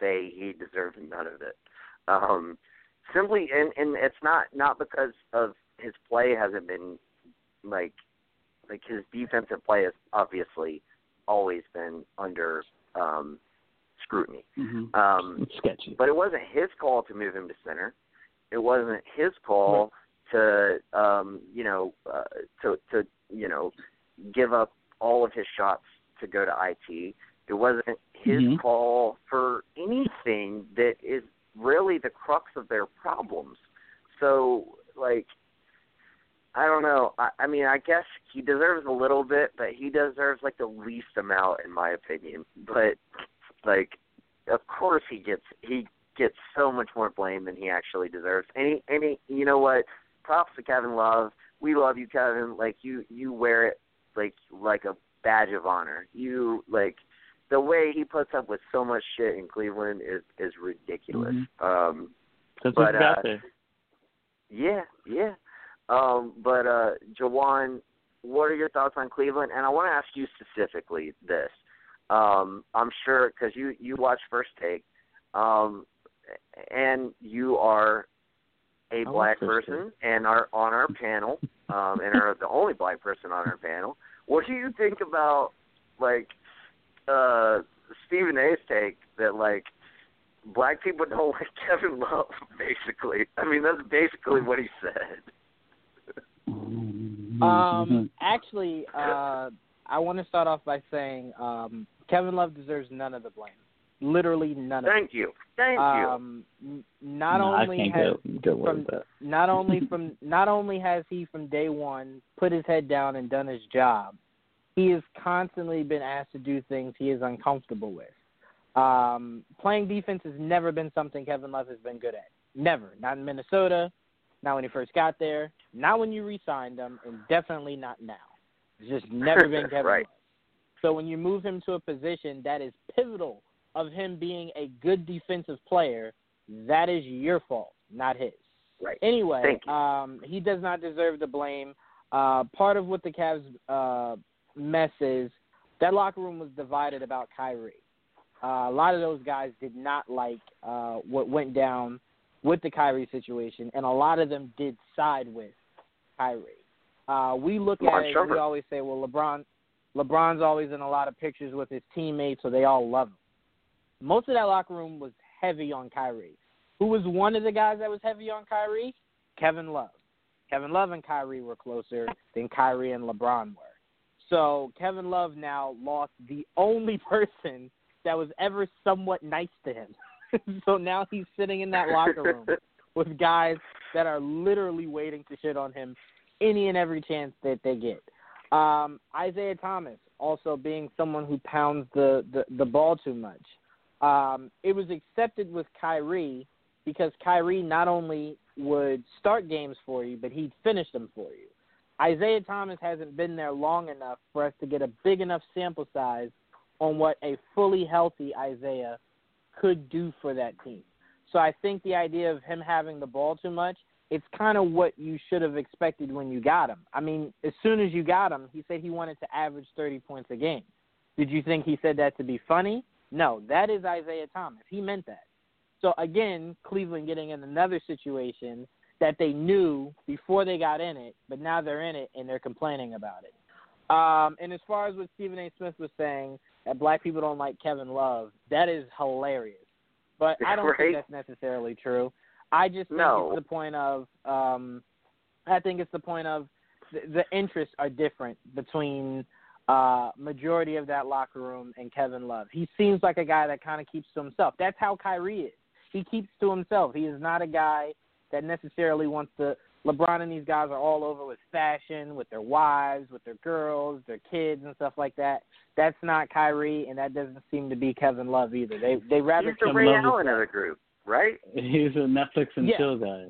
say he deserves none of it. Um simply and and it's not not because of his play hasn't been like like his defensive play has obviously always been under um scrutiny. Mm-hmm. Um It's sketchy. but it wasn't his call to move him to center. It wasn't his call to um, you know uh, to to you know give up all of his shots to go to IT. It wasn't his Mhm. call for anything that is really the crux of their problems. So like I don't know. I, I mean, I guess he deserves a little bit, but he deserves like the least amount, in my opinion. But like, of course, he gets he gets so much more blame than he actually deserves. Any any you know what? Props to Kevin Love. We love you, Kevin. Like you you wear it like like a badge of honor. You like the way he puts up with so much shit in Cleveland is is ridiculous. Um That's but, what he got uh, yeah, yeah. Um, but uh, Jawan, what are your thoughts on Cleveland? And I want to ask you specifically this. Um, I'm sure because you you watch First Take, um, and you are a I black person and are on our panel, um, and are the only black person on our panel. What do you think about like uh, Stephen A's take that like black people don't like Kevin Love? Basically, I mean that's basically what he said. Mm-hmm. Um, actually, uh, I want to start off by saying um, Kevin Love deserves none of the blame. Literally none of Thank you, thank it. you. Um, not No, only I can't has get, get away from- not only from not only has he from day one put his head down and done his job, he has constantly been asked to do things he is uncomfortable with. Um, playing defense has never been something Kevin Love has been good at. Never. Not in Minnesota, not when he first got there, not when you re-signed him, and definitely not now. It's just never been Kevin Right. Love. So when you move him to a position that is pivotal of him being a good defensive player, that is your fault, not his. Right. Anyway, um, he does not deserve the blame. Uh, part of what the Cavs uh, mess is that locker room was divided about Kyrie. Uh, a lot of those guys did not like uh, what went down with the Kyrie situation, and a lot of them did side with Kyrie. Uh, we look at it, we always say, well, LeBron, LeBron's always in a lot of pictures with his teammates, so they all love him. Most of that locker room was heavy on Kyrie. Who was one of the guys that was heavy on Kyrie? Kevin Love. Kevin Love and Kyrie were closer than Kyrie and LeBron were. So Kevin Love now lost the only person that was ever somewhat nice to him. so now he's sitting in that locker room with guys that are literally waiting to shit on him any and every chance that they get. Um, Isaiah Thomas also being someone who pounds the, the, the ball too much. Um, it was accepted with Kyrie because Kyrie not only would start games for you, but he'd finish them for you. Isaiah Thomas hasn't been there long enough for us to get a big enough sample size on what a fully healthy Isaiah could do for that team. So I think the idea of him having the ball too much, it's kind of what you should have expected when you got him. I mean, as soon as you got him, he said he wanted to average 30 points a game. Did you think he said that to be funny? No, that is Isaiah Thomas. He meant that. So again, Cleveland getting in another situation that they knew before they got in it, but now they're in it and they're complaining about it. Um, and as far as what Stephen A. Smith was saying, that black people don't like Kevin Love, that is hilarious. But I don't right? think that's necessarily true. I just think No. it's the point of, um, I think it's the point of the, the interests are different between uh, majority of that locker room and Kevin Love. He seems like a guy that kind of keeps to himself. That's how Kyrie is. He keeps to himself. He is not a guy that necessarily wants to. LeBron and these guys are all over with fashion, with their wives, with their girls, their kids, and stuff like that. That's not Kyrie, and that doesn't seem to be Kevin Love either. They they rather He's the Kevin Ray Allen of the group, right? He's a Netflix and Yeah. chill guy.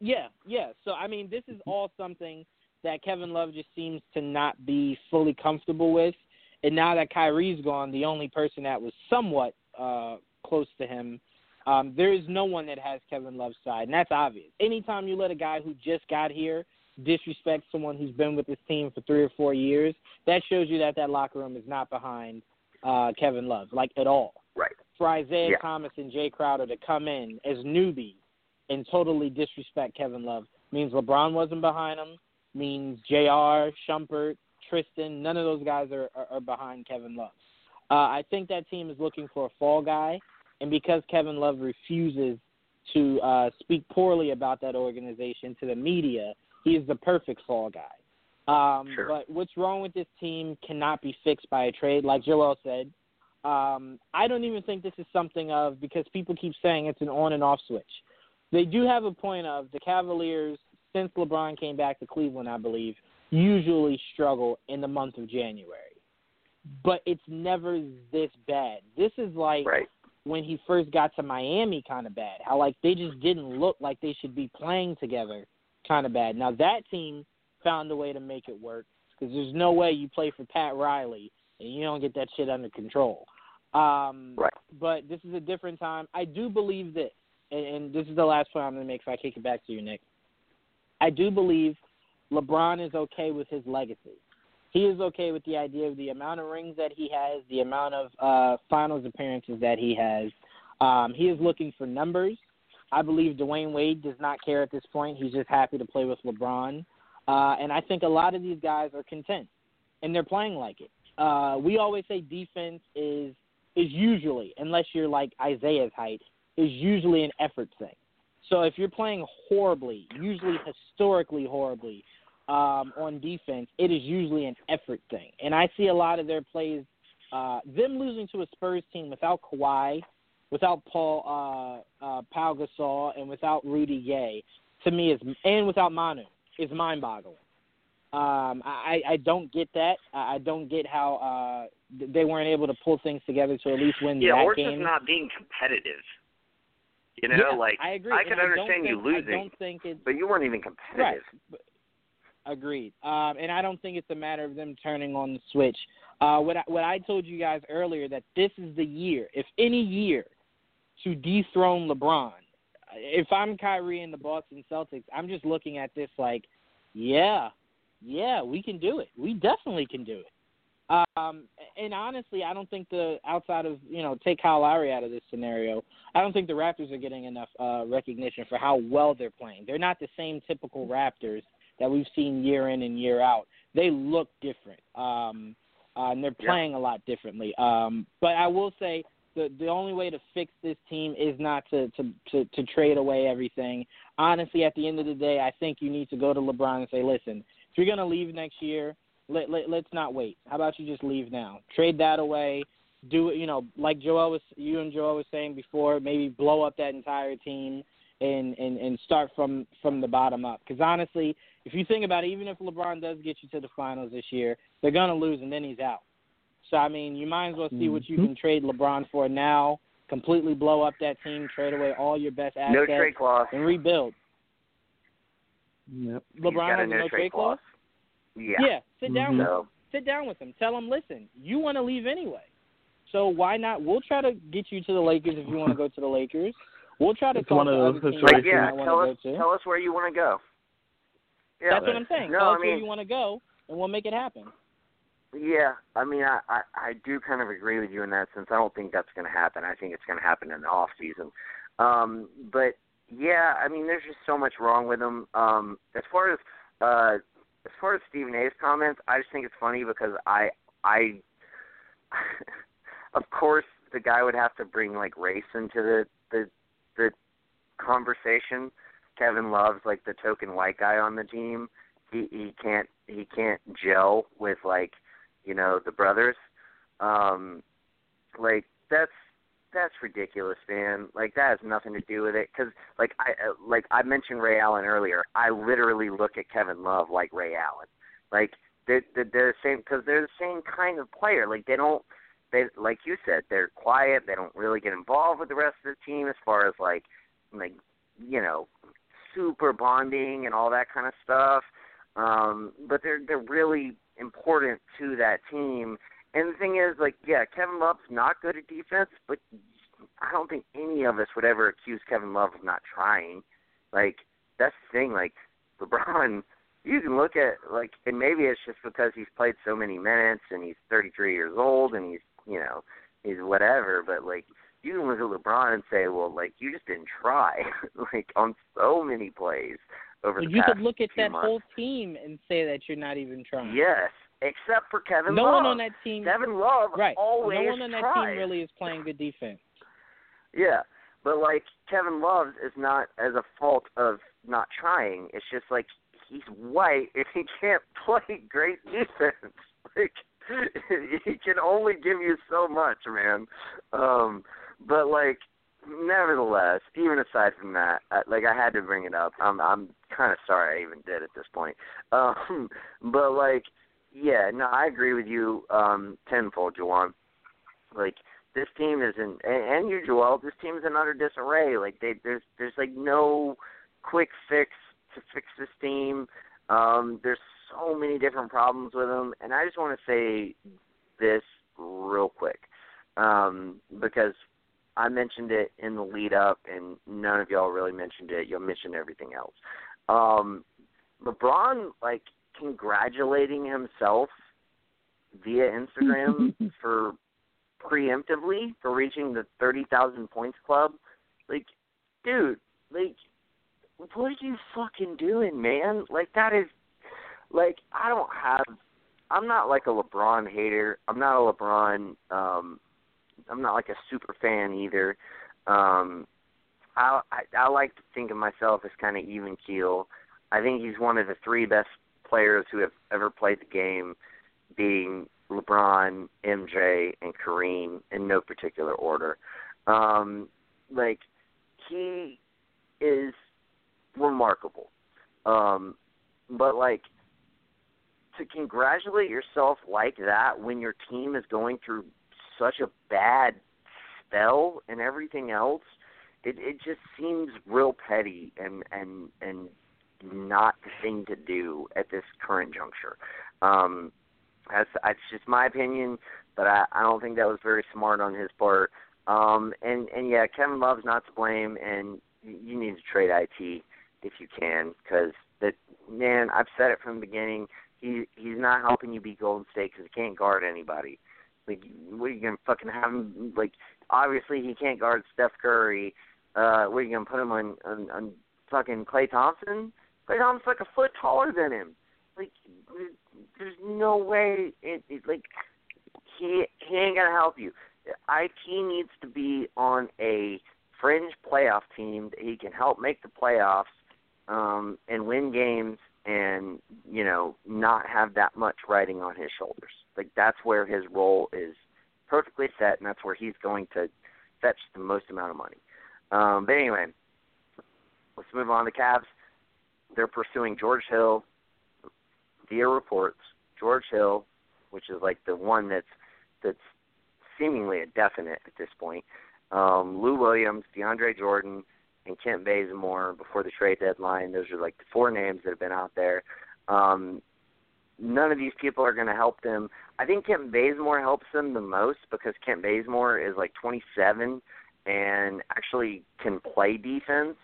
Yeah, yeah. So I mean, this is all something that Kevin Love just seems to not be fully comfortable with. And now that Kyrie's gone, the only person that was somewhat uh close to him, um, there is no one that has Kevin Love's side, and that's obvious. Anytime you let a guy who just got here disrespect someone who's been with this team for three or four years, that shows you that that locker room is not behind uh Kevin Love, like at all. Right. For Isaiah Yeah. Thomas and Jae Crowder to come in as newbies and totally disrespect Kevin Love means LeBron wasn't behind him, means J.R. Shumpert, Tristan, none of those guys are, are, are behind Kevin Love. Uh, I think that team is looking for a fall guy, and because Kevin Love refuses to uh, speak poorly about that organization to the media, he is the perfect fall guy. Um, Sure. But what's wrong with this team cannot be fixed by a trade, like Joel said. Um, I don't even think this is something of because people keep saying it's an on and off switch. They do have a point of the Cavaliers since LeBron came back to Cleveland, I believe, usually struggle in the month of January. But it's never this bad. This is like Right. when he first got to Miami kind of bad. How like they just didn't look like they should be playing together kind of bad. Now that team found a way to make it work because there's no way you play for Pat Riley and you don't get that shit under control. Um, Right. But this is a different time. I do believe this, and, and this is the last point I'm going to make if I kick it back to you, Nick. I do believe LeBron is okay with his legacy. He is okay with the idea of the amount of rings that he has, the amount of uh, finals appearances that he has. Um, he is looking for numbers. I believe Dwyane Wade does not care at this point. He's just happy to play with LeBron. Uh, and I think a lot of these guys are content, and they're playing like it. Uh, we always say defense is is usually, unless you're like Isaiah's height, is usually an effort thing. So if you're playing horribly, usually historically horribly, um, on defense, it is usually an effort thing. And I see a lot of their plays, uh, them losing to a Spurs team without Kawhi, without Paul uh, uh, Pau Gasol, and without Rudy Gay, to me is and without Manu is mind-boggling. Um, I, I don't get that. I don't get how uh, they weren't able to pull things together to at least win Yeah, that or game. just not being competitive. You know, yeah, like I agree. I can understand you think- losing, I don't think it's but you weren't even competitive. But- Agreed. Um, and I don't think it's a matter of them turning on the switch. Uh, what I, what I told you guys earlier that this is the year, if any year, to dethrone LeBron. If I'm Kyrie and the Boston Celtics, I'm just looking at this like, yeah, yeah, we can do it. We definitely can do it. Um, and honestly, I don't think the outside of you know take Kyle Lowry out of this scenario, I don't think the Raptors are getting enough uh, recognition for how well they're playing. They're not the same typical Raptors that we've seen year in and year out. They look different, um, uh, and they're Yeah. playing a lot differently. Um, but I will say the the only way to fix this team is not to to to, to trade away everything. Honestly, at the end of the day, I think you need to go to LeBron and say, listen, if you're gonna leave next year, let, let let's not wait. How about you just leave now? Trade that away. Do it, you know, like Joel was, you and Joel was saying before, maybe blow up that entire team and and and start from from the bottom up. Because honestly, if you think about it, even if LeBron does get you to the finals this year, they're gonna lose and then he's out. So I mean, you might as well see mm-hmm. what you mm-hmm. can trade LeBron for now. Completely blow up that team, trade away all your best assets, no trade clause, and rebuild. Yep. LeBron has no, no trade clause. Yeah. Yeah. Sit down mm-hmm. with him. Sit down with them. Tell them, listen, you want to leave anyway. So why not? We'll try to get you to the Lakers if you want to go to the Lakers. We'll try to it's talk one to of those teams like, yeah, tell us, to. Tell us where you want to go. Yeah, That's what I'm saying. No, tell I us mean, where you want to go, and we'll make it happen. Yeah, I mean, I, I I do kind of agree with you in that sense. I don't think that's going to happen. I think it's going to happen in the off season. Um, but yeah, I mean, there's just so much wrong with him. Um, as far as uh, as far as Stephen A's comments, I just think it's funny because I I of course the guy would have to bring like race into the the the conversation. Kevin Love's like the token white guy on the team. He he can't he can't gel with like you know the brothers. Um, like that's that's ridiculous, man. Like that has nothing to do with it. Because like I uh, like I mentioned Ray Allen earlier. I literally look at Kevin Love like Ray Allen. Like they're they're, the same because they're the same kind of player. Like they don't they like you said they're quiet. They don't really get involved with the rest of the team as far as like like you know super bonding and all that kind of stuff. Um, but they're they're really important to that team. And the thing is, like, yeah, Kevin Love's not good at defense, but I don't think any of us would ever accuse Kevin Love of not trying. Like, that's the thing. Like, LeBron, you can look at like, and maybe it's just because he's played so many minutes and he's 33 years old and he's, you know, he's whatever. But like, you can look at LeBron and say, well, like, you just didn't try, like, on so many plays over well, the you could look at that months. whole team and say that you're not even trying. Yes, except for Kevin no Love. one on that team. Kevin Love right. always no one on that tries. team really is playing good defense. Yeah, but like Kevin Love is not as a fault of not trying. It's just like he's white and he can't play great defense. Like he can only give you so much, man. Um, but like nevertheless, even aside from that, I, like I had to bring it up. I'm I'm kind of sorry I even did at this point. Um, but like, yeah, no, I agree with you um, tenfold, Juwan. Like this team is in, and, and you, Joel. This team is in utter disarray. Like they, there's there's like no quick fix to fix this team. Um, there's so many different problems with them, and I just want to say this real quick um, because I mentioned it in the lead up, and none of y'all really mentioned it. You'll mention everything else. Um, LeBron, like, congratulating himself via Instagram for preemptively for reaching the 30,000 points club. Like, dude, like, what are you fucking doing, man? Like, that is, like, I don't have, I'm not like a LeBron hater. I'm not a LeBron, um, I'm not like a super fan either. Um, I, I I like to think of myself as kind of even keel. I think he's one of the three best players who have ever played the game, being LeBron, MJ, and Kareem in no particular order. Um, like he is remarkable. Um, but like to congratulate yourself like that when your team is going through such a bad spell and everything else, it it just seems real petty and and and not the thing to do at this current juncture. Um, that's that's just my opinion, but I I don't think that was very smart on his part. Um, and and yeah, Kevin Love's not to blame, and you need to trade it if you can, because that man, I've said it from the beginning. He he's not helping you beat Golden State because he can't guard anybody. Like, what are you gonna fucking have him? Like, obviously he can't guard Steph Curry. Uh, what are you gonna put him on on, on fucking Klay Thompson? Klay Thompson's like a foot taller than him. Like, there's no way. It, it like he he ain't gonna help you. IT needs to be on a fringe playoff team that he can help make the playoffs um, and win games and you know not have that much riding on his shoulders. Like that's where his role is perfectly set, and that's where he's going to fetch the most amount of money. Um, but anyway, let's move on to Cavs. They're pursuing George Hill via reports. George Hill, which is like the one that's that's seemingly a definite at this point. Um, Lou Williams, DeAndre Jordan, and Kent Bazemore before the trade deadline. Those are like the four names that have been out there. Um, none of these people are going to help them. I think Kent Bazemore helps them the most because Kent Bazemore is like 27 and actually can play defense.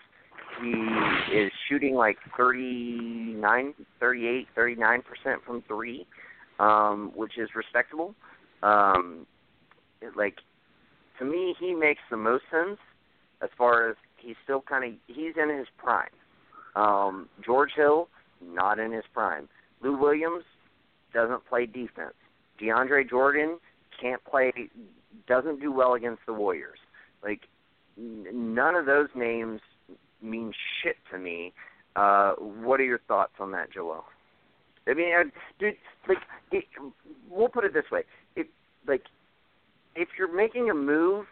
He is shooting like 39, 38, 39 percent from three, um, which is respectable. Um, like to me, he makes the most sense as far as he's still kind of he's in his prime. Um, George Hill, not in his prime. Lou Williams doesn't play defense. DeAndre Jordan can't play, doesn't do well against the Warriors. Like none of those names mean shit to me. Uh, what are your thoughts on that, Joel? I mean, uh, dude, like, it, we'll put it this way: if like, if you're making a move,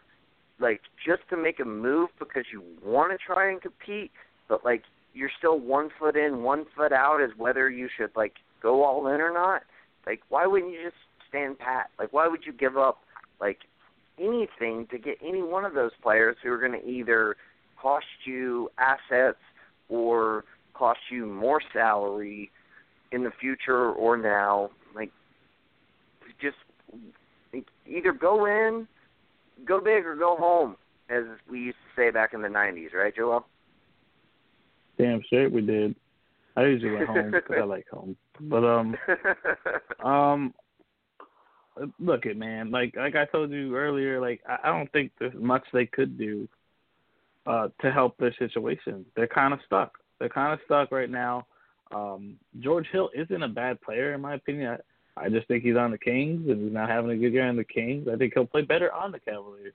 like just to make a move because you want to try and compete, but like you're still one foot in, one foot out, as whether you should like go all in or not. Like, why wouldn't you just stand pat? Like, why would you give up like anything to get any one of those players who are going to either cost you assets or cost you more salary in the future or now. Like, just either go in, go big, or go home, as we used to say back in the '90s, right, Joel? Damn straight we did. I usually went home because I like home, but um, um, look it man like like i told you earlier like i, I don't think there's much they could do uh to help their situation they're kind of stuck they're kind of stuck right now um george hill isn't a bad player in my opinion i, I just think he's on the kings and he's not having a good year on the kings i think he'll play better on the cavaliers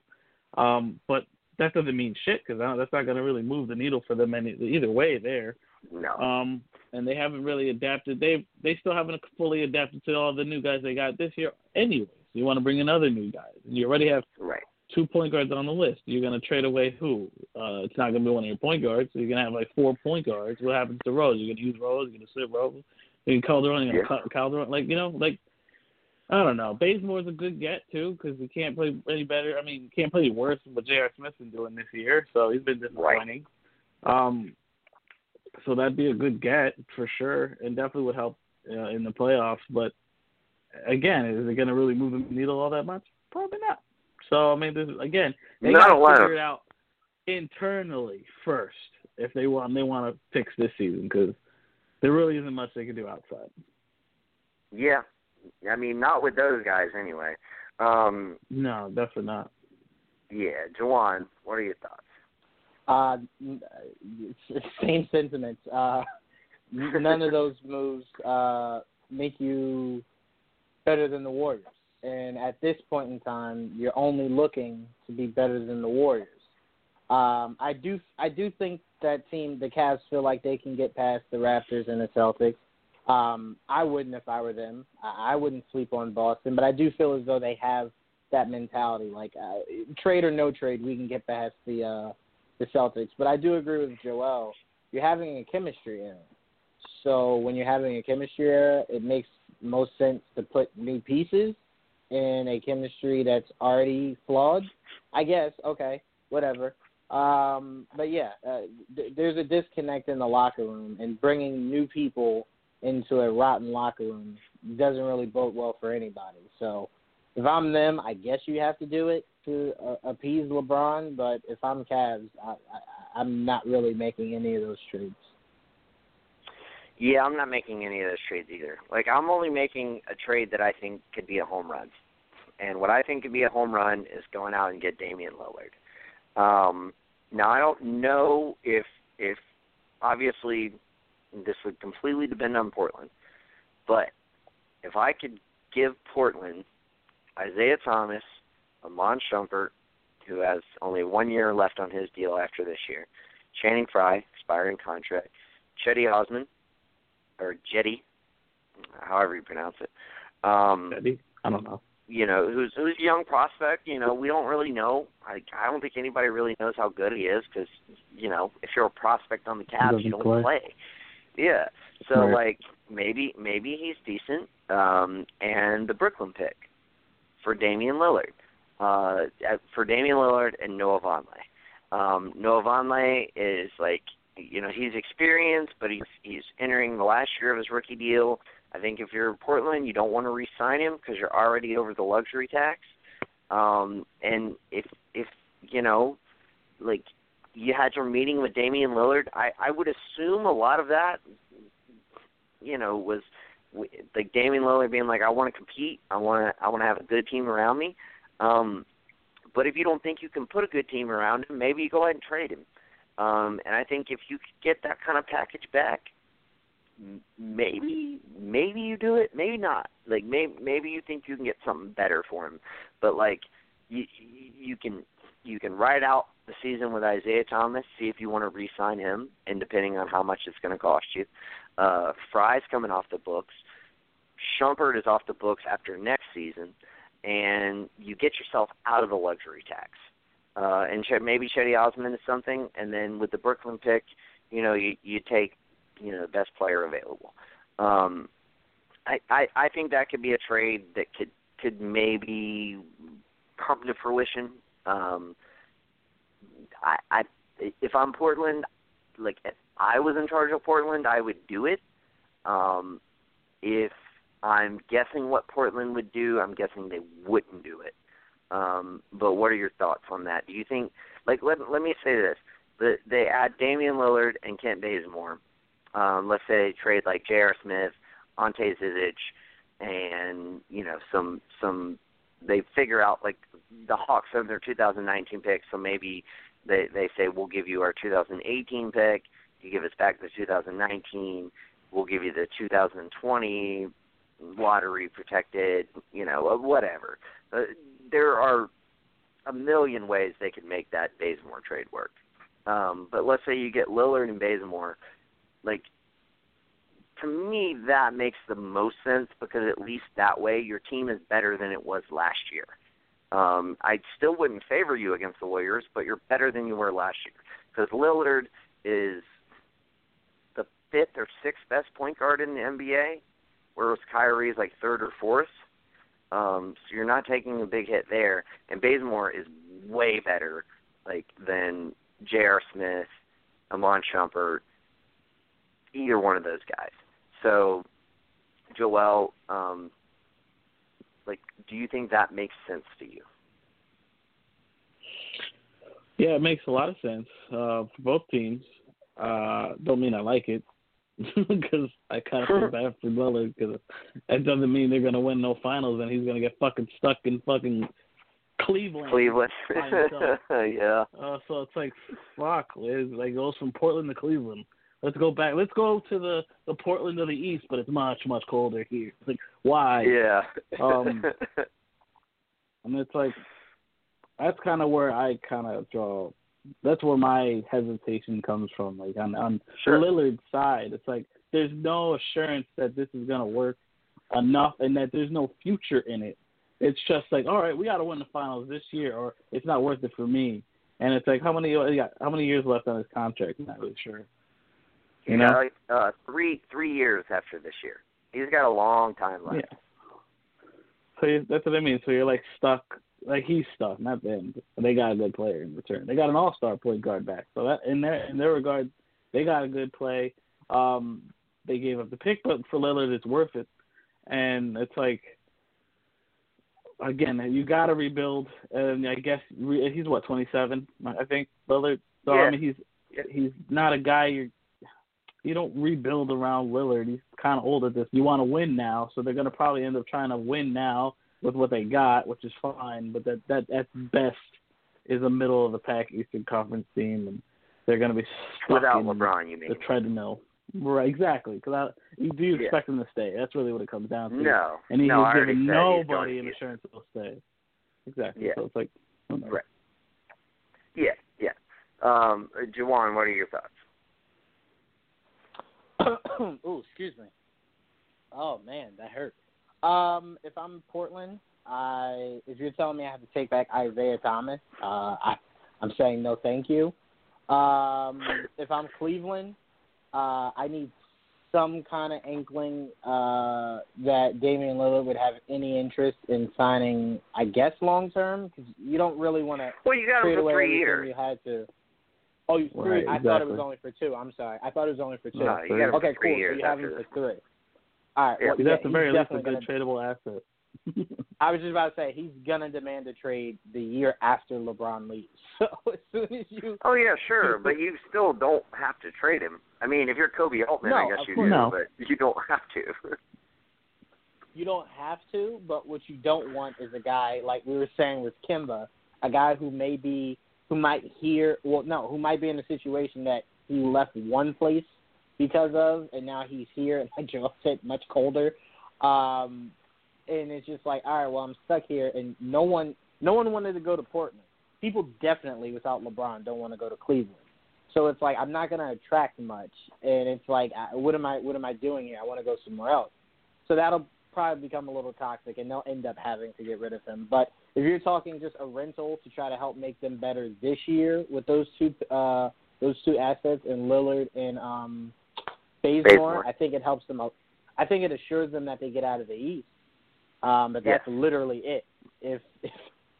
um but that doesn't mean shit because that's not going to really move the needle for them any either way there no. Um, and they haven't really adapted. They they still haven't fully adapted to all the new guys they got this year. Anyways, you want to bring in other new guys, and you already have right. Two point guards on the list. You're going to trade away who? Uh, it's not going to be one of your point guards. So you're going to have like four point guards. What happens to Rose? You're going to use Rose. You're going to sit Rose. You can Calderon. You're going to yeah. Calderon. Like you know, like I don't know. Bazemore's a good get too because he can't play any better. I mean, he can't play worse than what J.R. Smith's been doing this year. So he's been disappointing. Right. Um, so that'd be a good get for sure, and definitely would help uh, in the playoffs. But again, is it going to really move the needle all that much? Probably not. So I mean, this, again, they got to figure it out internally first if they want they want to fix this season because there really isn't much they can do outside. Yeah, I mean, not with those guys anyway. Um, no, definitely not. Yeah, Jawan, what are your thoughts? Uh, same sentiments. Uh, none of those moves uh, make you better than the Warriors. And at this point in time, you're only looking to be better than the Warriors. Um, I do, I do think that team, the Cavs, feel like they can get past the Raptors and the Celtics. Um, I wouldn't if I were them. I, I wouldn't sleep on Boston, but I do feel as though they have that mentality. Like uh, trade or no trade, we can get past the uh, the Celtics. But I do agree with Joel. You're having a chemistry error. So when you're having a chemistry error, it makes most sense to put new pieces in a chemistry that's already flawed. I guess. Okay, whatever. Um, but yeah, uh, th- there's a disconnect in the locker room, and bringing new people into a rotten locker room doesn't really bode well for anybody. So if I'm them, I guess you have to do it to uh, appease LeBron. But if I'm Cavs, I, I, I'm not really making any of those trades. Yeah, I'm not making any of those trades either. Like I'm only making a trade that I think could be a home run. And what I think could be a home run is going out and get Damian Lillard. Um, now I don't know if if obviously this would completely depend on Portland, but if I could give Portland Isaiah Thomas, Iman Shumpert, who has only one year left on his deal after this year, Channing Frye, expiring contract, Chetty Osman, or Jetty, however you pronounce it. Um, Cedi? I don't know. You know, who's who's a young prospect. You know, we don't really know. I I don't think anybody really knows how good he is because you know, if you're a prospect on the Cavs, you don't play. play. Yeah. So Right. like maybe maybe he's decent. Um, and the Brooklyn pick for Damian Lillard. Uh, for Damian Lillard and Noah Vonleh. Um, Noah Vonleh is like, you know, he's experienced, but he's he's entering the last year of his rookie deal. I think if you're in Portland, you don't want to re-sign him because you're already over the luxury tax. Um, and if if you know, like you had your meeting with Damian Lillard, I I would assume a lot of that, you know, was like Damian Lillard being like, I want to compete, I want to I want to have a good team around me. Um, but if you don't think you can put a good team around him, maybe you go ahead and trade him. Um, and I think if you could get that kind of package back, maybe maybe you do it, maybe not. Like maybe maybe you think you can get something better for him, but like you you can you can ride out the season with Isaiah Thomas, see if you want to re-sign him, and depending on how much it's going to cost you. Uh, Fry's coming off the books. Shumpert is off the books after next season, and you get yourself out of the luxury tax. Uh, and Ch- maybe Chetty Osman is something, and then with the Brooklyn pick, you know, you you take you know the best player available. Um, I, I I think that could be a trade that could could maybe come to fruition. Um, I I if I'm Portland, like if I was in charge of Portland, I would do it. Um, if I'm guessing what Portland would do, I'm guessing they wouldn't do it. Um, but what are your thoughts on that? Do you think, like, let let me say this: the, they add Damian Lillard and Kent Bazemore. Um, let's say they trade like J.R. Smith, Ante Zizic, and you know some some. They figure out like the Hawks have their 2019 pick, so maybe they they say we'll give you our 2018 pick. You give us back the 2019. We'll give you the 2020 lottery protected. You know, whatever. Uh, there are a million ways they could make that Bazemore trade work. Um, but let's say you get Lillard and Bazemore, like to me that makes the most sense because at least that way your team is better than it was last year. Um, I still wouldn't favor you against the Warriors, but you're better than you were last year because Lillard is the fifth or sixth best point guard in the NBA, whereas Kyrie is like third or fourth. Um, so you're not taking a big hit there. And Bazemore is way better, like than J.R. Smith, Iman Shumpert, either one of those guys. So, Joel, um, like, do you think that makes sense to you? Yeah, it makes a lot of sense uh, for both teams. Uh, don't mean I like it because I kind of feel bad for Lillard because that doesn't mean they're gonna win no finals and he's gonna get fucking stuck in fucking Cleveland. Cleveland. yeah. Uh, so it's like fuck, Liz. Like goes from Portland to Cleveland. Let's go back. Let's go to the the Portland of the East, but it's much much colder here. It's like why? Yeah. Um, And it's like that's kind of where I kind of draw. That's where my hesitation comes from. Like on on Sure. Lillard's side, it's like there's no assurance that this is gonna work enough, and that there's no future in it. It's just like, all right, we got to win the finals this year, or it's not worth it for me. And it's like, how many? How many years left on his contract? I'm not really sure. You know? like, uh, three three years after this year. He's got a long time left. Yeah. So you, that's what I mean. So you're like stuck, like he's stuck, not them. They got a good player in return. They got an all-star point guard back. So that in their in their regard, they got a good play. Um, they gave up the pick, but for Lillard, it's worth it. And it's like, again, you got to rebuild. And I guess re, he's what 27, I think Lillard. So Yeah. I mean, he's he's not a guy you're you don't rebuild around Lillard. He's kind of old at this. You want to win now, so they're going to probably end up trying to win now with what they got, which is fine. But that that at best is a middle of the pack Eastern Conference team, and they're going to be stuck Without in LeBron, you mean? the treadmill. Right, exactly. Because do you Yeah. expect him to stay? That's really what it comes down to. No. and he no, has I already given said he's nobody going an to- assurance he'll stay. exactly. Yeah. So it's like, Right. Yeah, yeah. Um, Jawan, what are your thoughts? oh, excuse me. Oh man, that hurt. Um, if I'm Portland, I if you're telling me I have to take back Isaiah Thomas, uh, I I'm saying no, thank you. Um, if I'm Cleveland, uh, I need some kind of inkling uh, that Damian Lillard would have any interest in signing, I guess, long term because you don't really want to Well, you got trade him for three years. you had to. Oh, you Right, three. I thought it was only for two. I'm sorry. I thought it was only for two. No, you got him okay, for three cool. years So you have him for three. All right. Yeah. well, yeah, at the very least a good gonna, tradable asset. I was just about to say he's gonna demand a trade the year after LeBron leaves. So as soon as you Oh yeah, sure, but you still don't have to trade him. I mean, if you're Koby Altman, I guess you do, not. but you don't have to. you don't have to, but what you don't want is a guy like we were saying with Kemba, a guy who may be who might hear well no, who might be in a situation that he left one place because of and now he's here and like Joel said, much colder. Um and it's just like, all right, well I'm stuck here and no one no one wanted to go to Portland. People definitely without LeBron don't want to go to Cleveland. So it's like I'm not going to attract much, and it's like, what am I? What am I doing here? I want to go somewhere else. So that'll probably become a little toxic, and they'll end up having to get rid of him. But if you're talking just a rental to try to help make them better this year with those two, uh, those two assets and Lillard and um, Bazemore, Bazemore. I think it helps them. out. I think it assures them that they get out of the East. Um, but that's Yes. literally it. If if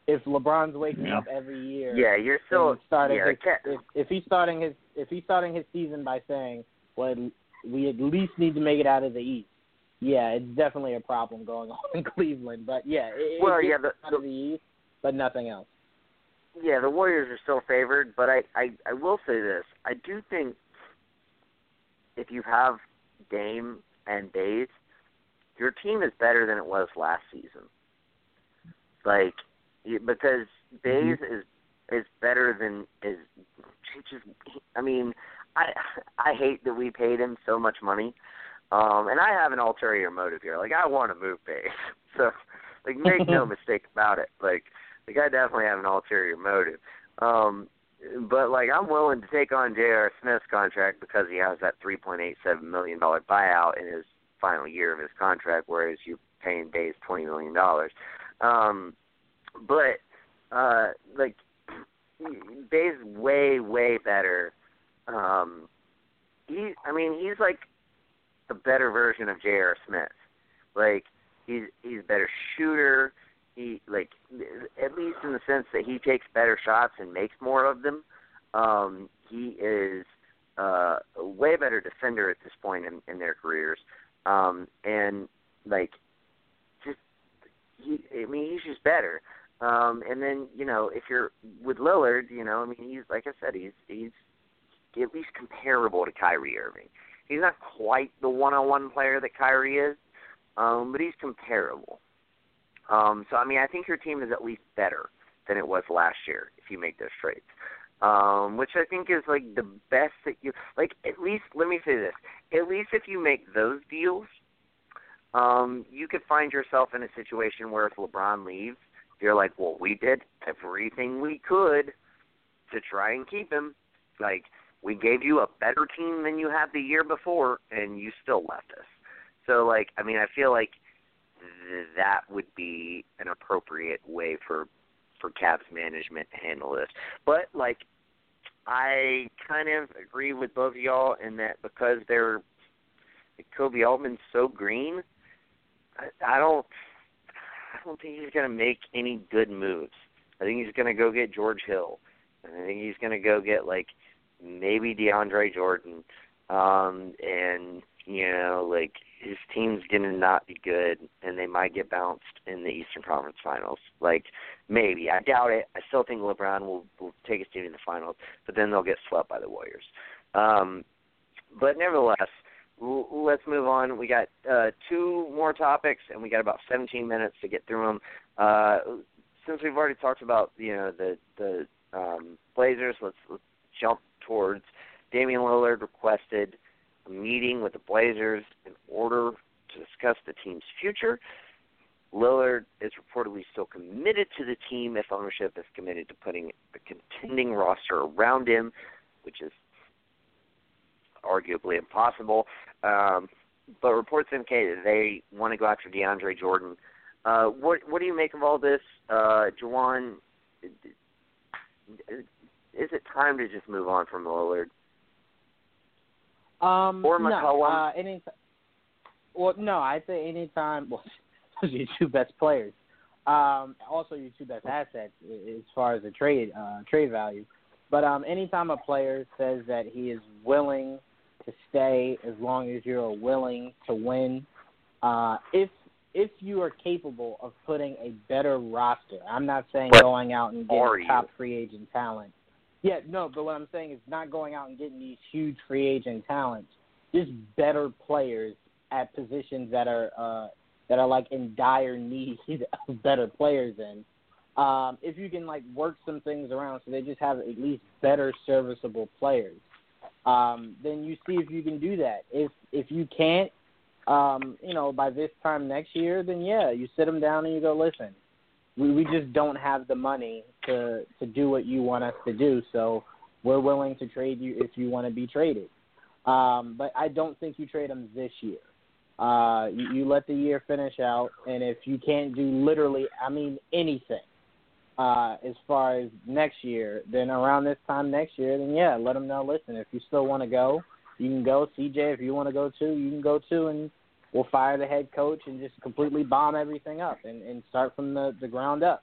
if LeBron's waking Yeah. up every year, yeah, you're still starting yeah, his, if, if he's starting his if he's starting his season by saying, "Well, we at least need to make it out of the East." Yeah, it's definitely a problem going on in Cleveland. But yeah, it, Well, it yeah, the- out of the East, but nothing else. yeah, the Warriors are still favored, but I, I I will say this: I do think if you have Dame and Bays, your team is better than it was last season. Like because Bays is is better than is just I mean I I hate that we paid him so much money. Um and I have an ulterior motive here. Like I want to move Bays. So like make no mistake about it. Like like I definitely have an ulterior motive. Um but like I'm willing to take on J.R. Smith's contract because he has that 3.87 million dollar buyout in his final year of his contract, whereas you're paying Bays 20 million dollars. Um, but uh, like Bay's way way better. Um, he, I mean, he's like a better version of J.R. Smith. Like he's he's a better shooter. He like at least in the sense that he takes better shots and makes more of them. Um, he is uh, a way better defender at this point in, in their careers. Um, and like just he I mean he's just better. Um and then, you know, if you're with Lillard, you know, I mean he's like I said, he's he's at least comparable to Kyrie Irving. He's not quite the one on one player that Kyrie is, um, but he's comparable. Um so I mean I think your team is at least better than it was last year if you make those trades. Um, which I think is like the best that you like at least let me say this. At least if you make those deals, um, you could find yourself in a situation where if LeBron leaves, you're like, Well, we did everything we could to try and keep him. Like, we gave you a better team than you had the year before and you still left us. So like I mean I feel like that would be an appropriate way for for Cavs management to handle this. But like I kind of agree with both of y'all in that because they're Koby Altman's so green, I, I don't I don't think he's gonna make any good moves. I think he's gonna go get George Hill. And I think he's gonna go get like maybe DeAndre Jordan. Um and you know, like his team's gonna not be good and they might get bounced in the Eastern Conference Finals. Like maybe. I doubt it. I still think LeBron will will take his team to the finals, but then they'll get swept by the Warriors. Um but nevertheless, l- let's move on. We got uh, two more topics, and we got about 17 minutes to get through them. Uh, since we've already talked about you know the the um, Blazers, let's, let's jump towards Damian Lillard requested a meeting with the Blazers in order to discuss the team's future. Lillard is reportedly still committed to the team if ownership is committed to putting a contending roster around him, which is arguably impossible. Um, but reports indicate that they want to go after DeAndre Jordan. Uh, what what do you make of all this, uh, Juwan? Is it time to just move on from Lillard? Um, or no, McCollum? uh, any, well, no, I say anytime. Well, those are your two best players. Um, also your two best assets as far as the trade uh, trade value. But um, anytime a player says that he is willing to stay as long as you're willing to win, uh, if if you are capable of putting a better roster, I'm not saying But going out and getting top free agent talent. Yeah, no, but what I'm saying is not going out and getting these huge free agent talents, just better players at positions that are uh, that are like in dire need of better players in. Um, if you can like work some things around so they just have at least better serviceable players, um, then you see if you can do that. If if you can't, um, you know, by this time next year, then yeah, you sit them down and you go, listen, we we just don't have the money to to do what you want us to do, so we're willing to trade you if you want to be traded. Um, but I don't think you trade them this year. Uh, you, you let the year finish out, and if you can't do literally, I mean anything, uh, as far as next year, then around this time next year, then yeah, let them know. Listen, if you still want to go, you can go. CJ, if you want to go too, you can go too, and we'll fire the head coach and just completely bomb everything up and, and start from the, the ground up.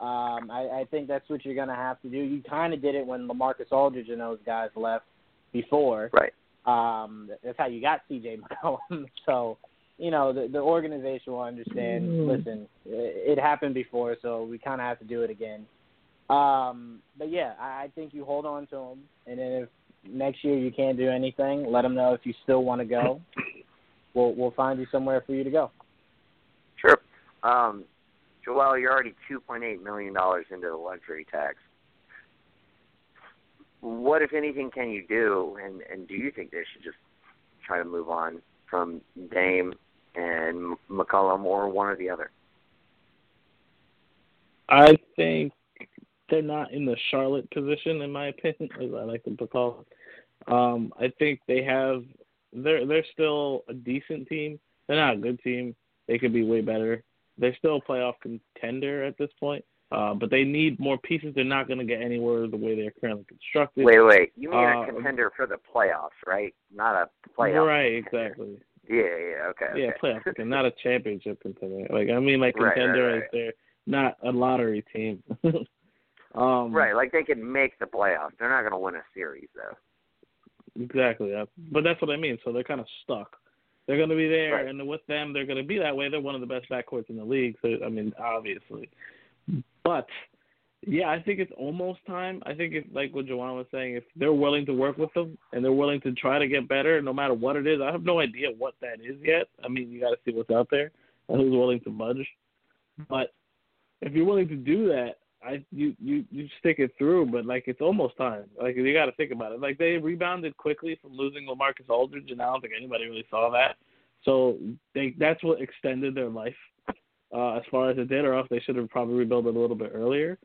Um, I, I think that's what you're going to have to do. You kind of did it when LaMarcus Aldridge and those guys left before. Right. Um, that's how you got CJ McCollum. so, you know, the, the organization will understand. Mm. Listen, it, it happened before, so we kind of have to do it again. Um, but yeah, I, I think you hold on to him, and then if next year you can't do anything, let them know if you still want to go. We'll we'll find you somewhere for you to go. Sure. Um, Joel, you're already two point eight million dollars into the luxury tax. What, if anything, can you do? And and do you think they should just try to move on from Dame and McCollum or one or the other? I think they're not in the Charlotte position, in my opinion, as I like them to call it. Um, I think they have they're they're still a decent team. They're not a good team. They could be way better. They're still a playoff contender at this point. Uh, but they need more pieces. They're not going to get anywhere the way they're currently constructed. Wait, wait. You mean Uh, a contender for the playoffs, right? Not a playoff. Right, contender. exactly. Yeah, yeah. Okay. Yeah, okay. playoff contender, not a championship contender. Like I mean, like Right, right, contender right. right there, not a lottery team. um, Right, like they can make the playoffs. They're not going to win a series, though. Exactly. But that's what I mean. So they're kind of stuck. They're going to be there, Right. and with them, they're going to be that way. They're one of the best backcourts in the league. So I mean, obviously. But yeah, I think it's almost time. I think if, like what Jawan was saying, if they're willing to work with them and they're willing to try to get better, no matter what it is, I have no idea what that is yet. I mean, you got to see what's out there and who's willing to budge. But if you're willing to do that, I you you you stick it through. But like it's almost time. Like you got to think about it. Like they rebounded quickly from losing LaMarcus Aldridge, and I don't think anybody really saw that. So they that's what extended their life uh, as far as it did, or else they should have probably rebuilt it a little bit earlier.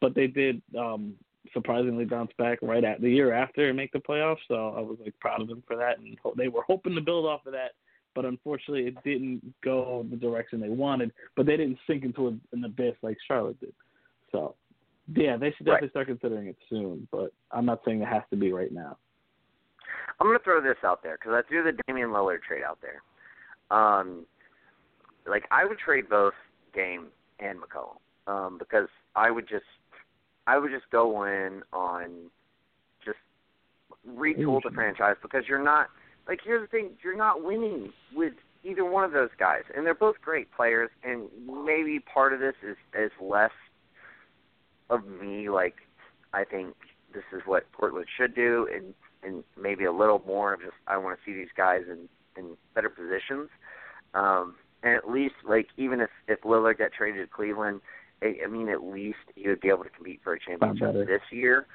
But they did um, surprisingly bounce back right at the year after and make the playoffs. So I was like proud of them for that, and ho- they were hoping to build off of that. But unfortunately, it didn't go the direction they wanted. But they didn't sink into an abyss like Charlotte did. So yeah, they should definitely Right. start considering it soon. But I'm not saying it has to be right now. I'm going to throw this out there because I threw the Damian Lillard trade out there. Um, like I would trade both Dame and McCollum um, because I would just I would just go in on just retool the franchise because you're not like here's the thing you're not winning with either one of those guys and they're both great players and maybe part of this is is less of me like I think this is what Portland should do and and maybe a little more of just I want to see these guys in in better positions. Um, and at least like even if if Lillard got traded to Cleveland, I, I mean at least he would be able to compete for a championship this year.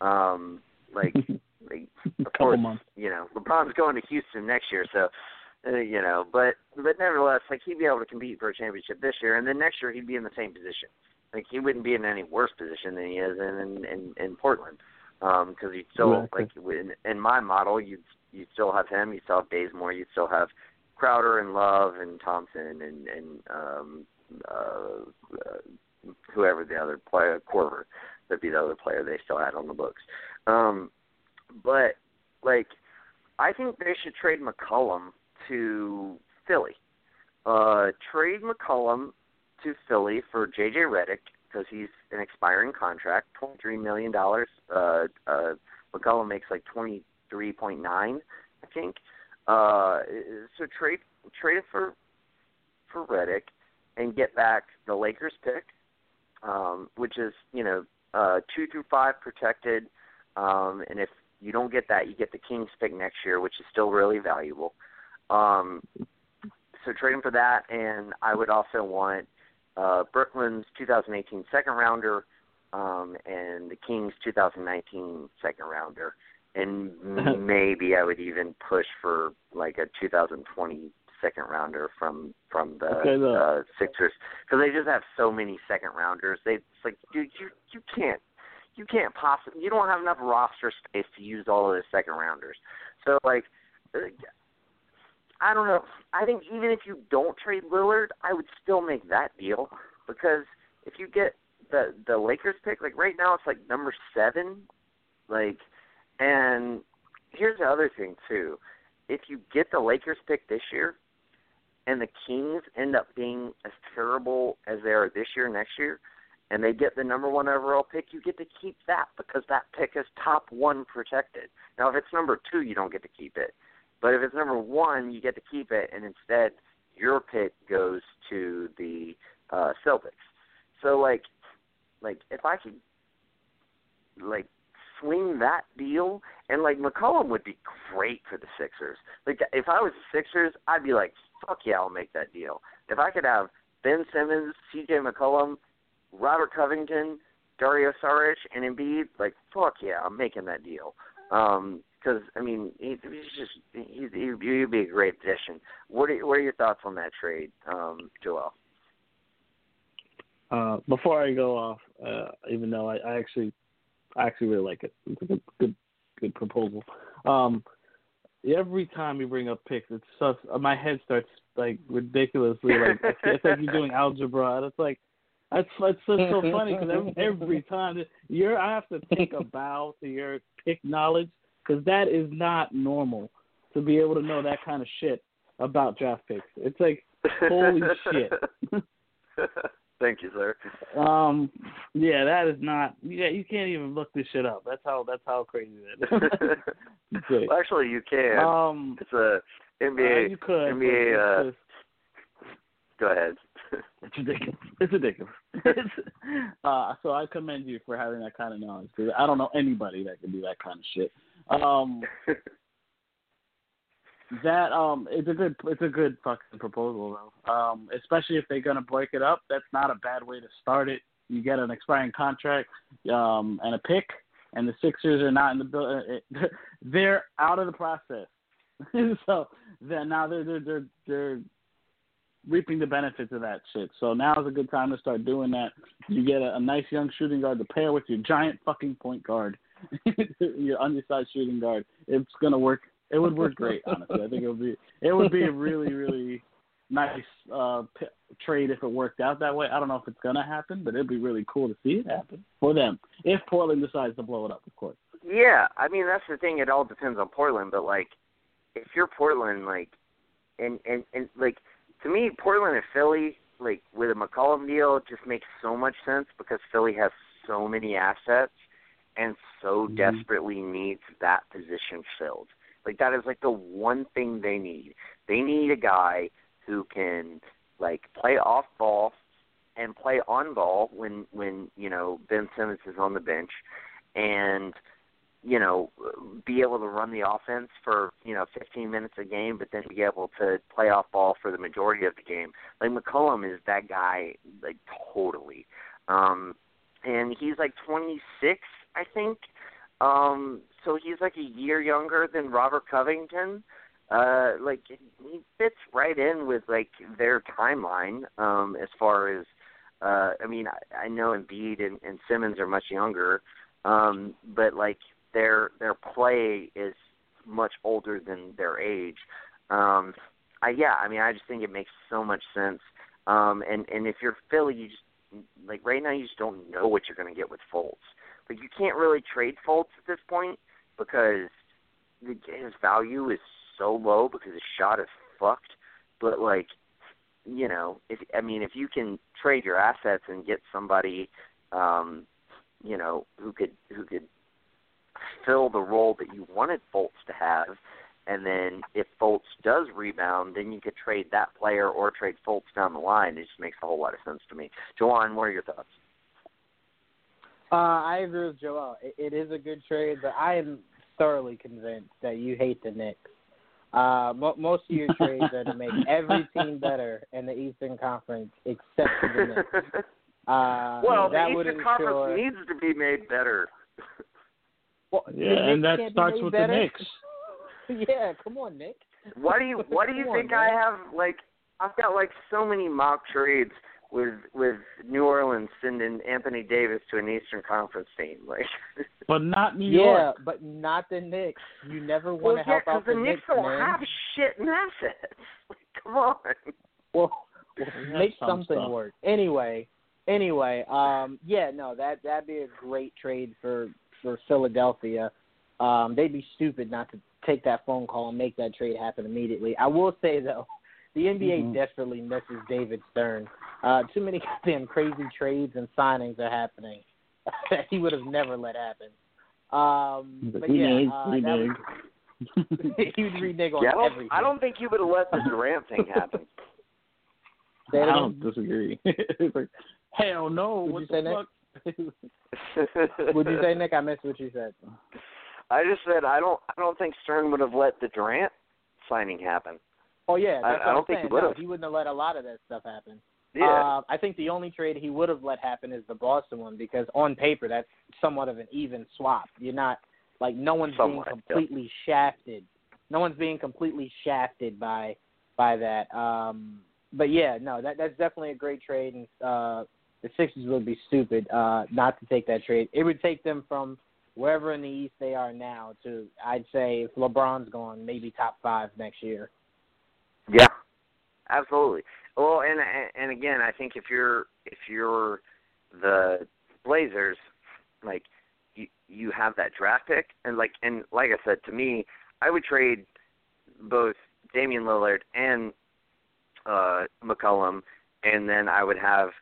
Um, like, like a of couple course, months. you know LeBron's going to Houston next year, so uh, you know, but but nevertheless, like he'd be able to compete for a championship this year, and then next year he'd be in the same position. Like he wouldn't be in any worse position than he is in in in, in Portland, because um, you'd still exactly. like in, in my model, you'd you still have him, you still have Bazemore, you still have Crowder and Love and Thompson and and um, uh, uh, whoever the other player, Korver, that'd be the other player they still had on the books. Um, but like, I think they should trade McCollum to Philly. Uh, trade McCollum to Philly for JJ Redick because he's an expiring contract, twenty three million dollars. Uh, uh, McCollum makes like twenty three point nine, I think. Uh, so trade trade it for for Redick and get back the Lakers pick, um, which is you know uh, two through five protected, um, and if you don't get that, you get the Kings pick next year, which is still really valuable. Um, so trade him for that, and I would also want uh, Brooklyn's 2018 second rounder um, and the Kings 2019 second rounder, and maybe I would even push for like a 2020 second rounder from from the Okay, uh, Sixers because they just have so many second rounders. They it's like dude, you you can't you can't possibly you don't have enough roster space to use all of the second rounders. So like. I don't know. I think even if you don't trade Lillard, I would still make that deal because if you get the the Lakers pick, like right now it's like number seven, like, and here's the other thing too. If you get the Lakers pick this year, and the Kings end up being as terrible as they are this year, next year, and they get the number one overall pick, you get to keep that because that pick is top one protected. Now, if it's number two, you don't get to keep it. But if it's number one, you get to keep it, and instead your pick goes to the uh, Celtics. So like, like if I could, like swing that deal, and like McCollum would be great for the Sixers. Like if I was the Sixers, I'd be like, fuck yeah, I'll make that deal. If I could have Ben Simmons, C.J. McCollum, Robert Covington, Dario Saric, and Embiid, like fuck yeah, I'm making that deal. Um, because I mean, he, he's just he, he, he'd be a great addition. What are what are your thoughts on that trade, um, Joel? Uh, before I go off, uh, even though I, I actually, I actually really like it. It's a good, good, proposal. Um, every time you bring up picks, it's such my head starts like ridiculously like it's like you're doing algebra, and it's like that's that's so, so funny because every, every time you're I have to take a bow to your pick knowledge because that is not normal to be able to know that kind of shit about draft picks. It's like holy shit. Thank you, sir. Um, yeah, that is not. Yeah, you can't even look this shit up. That's how. That's how crazy that is. Well, actually, you can. Um, it's a NBA. uh, you could. NBA. Uh, go ahead. it's ridiculous. It's ridiculous. Uh, so I commend you for having that kind of knowledge because I don't know anybody that can do that kind of shit. Um, that um, it's a good, it's a good fucking proposal though. Um, especially if they're gonna break it up, that's not a bad way to start it. You get an expiring contract, um, and a pick, and the Sixers are not in the bill. They're out of the process, so then now they're they're they're they're reaping the benefits of that shit. So now is a good time to start doing that. You get a, a nice young shooting guard to pair with your giant fucking point guard, your undersized shooting guard. It's gonna work. It would work great, honestly. I think it would be it would be a really really nice uh, p- trade if it worked out that way. I don't know if it's gonna happen, but it'd be really cool to see it happen for them if Portland decides to blow it up, of course. Yeah, I mean that's the thing. It all depends on Portland, but like, if you're Portland, like, and and and like, to me, Portland and Philly, like with a McCollum deal, just makes so much sense because Philly has so many assets and so Mhm. desperately needs that position filled. Like that is like the one thing they need. They need a guy who can like play off ball and play on ball when when you know Ben Simmons is on the bench, and you know be able to run the offense for you know 15 minutes a game, but then be able to play off ball for the majority of the game. Like McCollum is that guy like totally, um, and he's like 26, I think. Um, so he's like a year younger than Robert Covington. uh, like he fits right in with like their timeline um, as far as. Uh, I mean, I, I know Embiid and, and Simmons are much younger, um, but like their their play is much older than their age. Um, I yeah, I mean, I just think it makes so much sense. Um, and and if you're Philly, you just like right now you just don't know what you're going to get with Fultz. Like you can't really trade Fultz at this point because the, his value is so low because his shot is fucked. But like, you know, if I mean, if you can trade your assets and get somebody, um, you know, who could who could fill the role that you wanted Fultz to have, and then if Fultz does rebound, then you could trade that player or trade Fultz down the line. It just makes a whole lot of sense to me. Jawan, what are your thoughts? Uh, I agree with Joel. It, it is a good trade, but I am thoroughly convinced that you hate the Knicks. Uh, mo- most of your trades are to make every team better in the Eastern Conference except for the Knicks. Uh, well, that the would Eastern ensure... Conference needs to be made better. Well, Yeah, and that starts with better? the Knicks. yeah, come on, Nick. What do you What do you think on, I man. have? Like, I've got like so many mock trades with with New Orleans sending Anthony Davis to an Eastern Conference team. Like, But not New Yeah, York. but not the Knicks. You never well, want to yeah, help out the, the Knicks Knicks, don't man. have shit in assets. Like, come on. Well, We have make some something stuff. work. Anyway, anyway, um, yeah, no, that that'd be a great trade for for Philadelphia. Um, they'd be stupid not to take that phone call and make that trade happen immediately. I will say though, the NBA Mhm. desperately misses David Stern. Uh, too many goddamn crazy trades and signings are happening that he would have never let happen. Um, but yeah, renege, uh, that renege. he would renege on Yeah, I don't, everything. I don't think you would have let the Durant thing happen. Say it I again. don't disagree. like, hell no. What'd what you the say, Nick? fuck? Would you say, Nick? I missed what you said. I just said I don't. I don't think Stern would have let the Durant signing happen. Oh yeah, I- I don't I'm think he would've. No, he wouldn't have let a lot of that stuff happen. Yeah. Uh, I think the only trade he would have let happen is the Boston one because on paper that's somewhat of an even swap. You're not like no one's being yeah. completely shafted. No one's being completely shafted by by that. Um, but yeah, no, that that's definitely a great trade, and uh, the Sixers would be stupid uh, not to take that trade. It would take them from wherever in the East they are now to I'd say if LeBron's gone, maybe top five next year. Yeah, absolutely. Well, and and again, I think if you're if you're the Blazers, like you you have that draft pick, and like and like I said, to me, I would trade both Damian Lillard and uh McCollum, and then I would have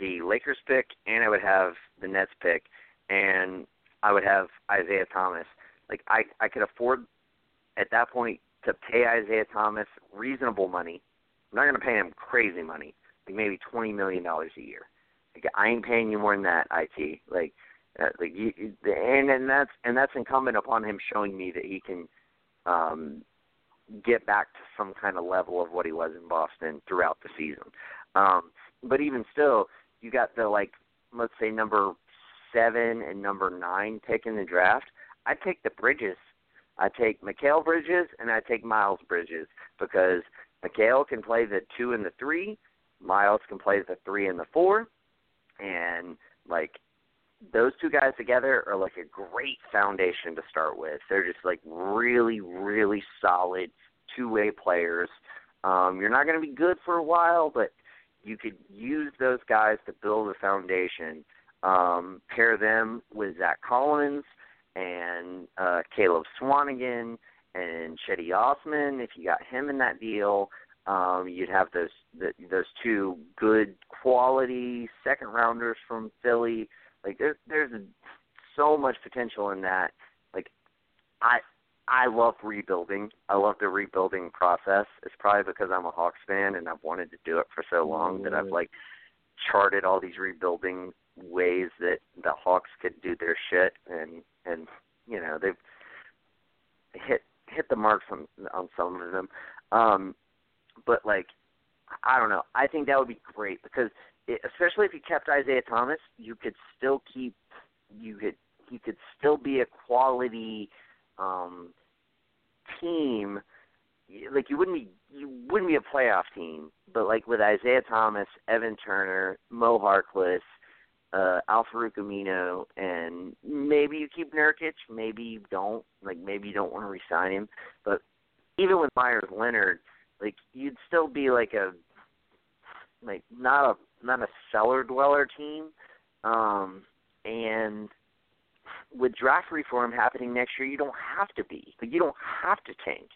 the Lakers pick, and I would have the Nets pick, and I would have Isaiah Thomas. Like I I could afford at that point to pay Isaiah Thomas reasonable money. I'm not going to pay him crazy money, like maybe twenty million dollars a year. Like I ain't paying you more than that, it. Like, uh, like you, and and that's and that's incumbent upon him showing me that he can um get back to some kind of level of what he was in Boston throughout the season. Um, but even still, you got the like let's say number seven and number nine pick in the draft. I take the Bridges. I take Mikal Bridges and I take Miles Bridges because Mikal can play the two and the three, Miles can play the three and the four, and like those two guys together are like a great foundation to start with. They're just like really, really solid two way players. Um, you're not going to be good for a while, but you could use those guys to build a foundation. Um, pair them with Zach Collins and uh, Caleb Swanigan and Shetty Osman. If you got him in that deal, um, you'd have those the, those two good quality second rounders from Philly. Like there's there's so much potential in that. Like I I love rebuilding. I love the rebuilding process. It's probably because I'm a Hawks fan and I've wanted to do it for so long that I've like charted all these rebuilding ways that the Hawks could do their shit and and you know they've hit hit the marks on on some of them. Um but like I don't know. I think that would be great because it, especially if you kept Isaiah Thomas, you could still keep you could you could still be a quality um team like you wouldn't be you wouldn't be a playoff team, but like with Isaiah Thomas, Evan Turner, Mo Harkless, uh, Al-Farouq Aminu, and maybe you keep Nurkic, maybe you don't. Like maybe you don't want to resign him, but even with Meyers Leonard, like you'd still be like a like not a not a cellar dweller team. Um, and with draft reform happening next year, you don't have to be. Like you don't have to tank.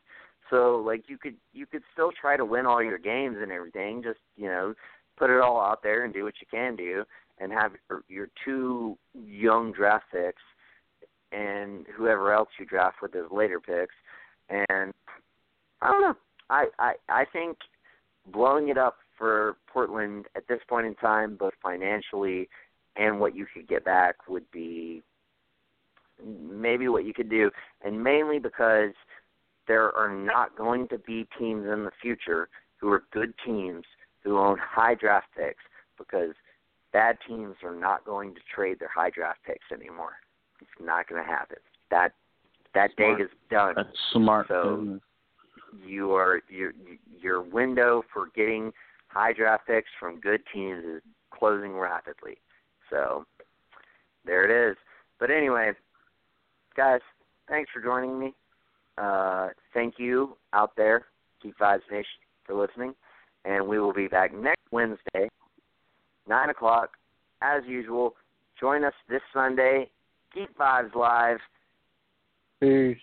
So like you could you could still try to win all your games and everything. Just you know put it all out there and do what you can do, and have er, your two young draft picks and whoever else you draft with those later picks. And I don't know. I I I think blowing it up for Portland at this point in time, both financially and what you could get back, would be maybe what you could do, and mainly because there are not going to be teams in the future who are good teams who own high draft picks because bad teams are not going to trade their high draft picks anymore. It's not going to happen. That that smart. day is done. That's smart. So business. you are your your window for getting high draft picks from good teams is closing rapidly. So there it is. But anyway, guys, thanks for joining me. Uh, thank you out there, Keep Vibes Nation, for listening. And we will be back next Wednesday, 9 o'clock, as usual. Join us this Sunday, Keep Vibes Live. Peace.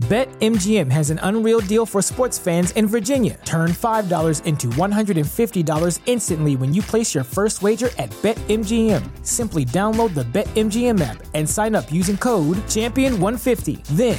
BetMGM has an unreal deal for sports fans in Virginia. Turn $5 into $150 instantly when you place your first wager at BetMGM. Simply download the BetMGM app and sign up using code Champion150. Then,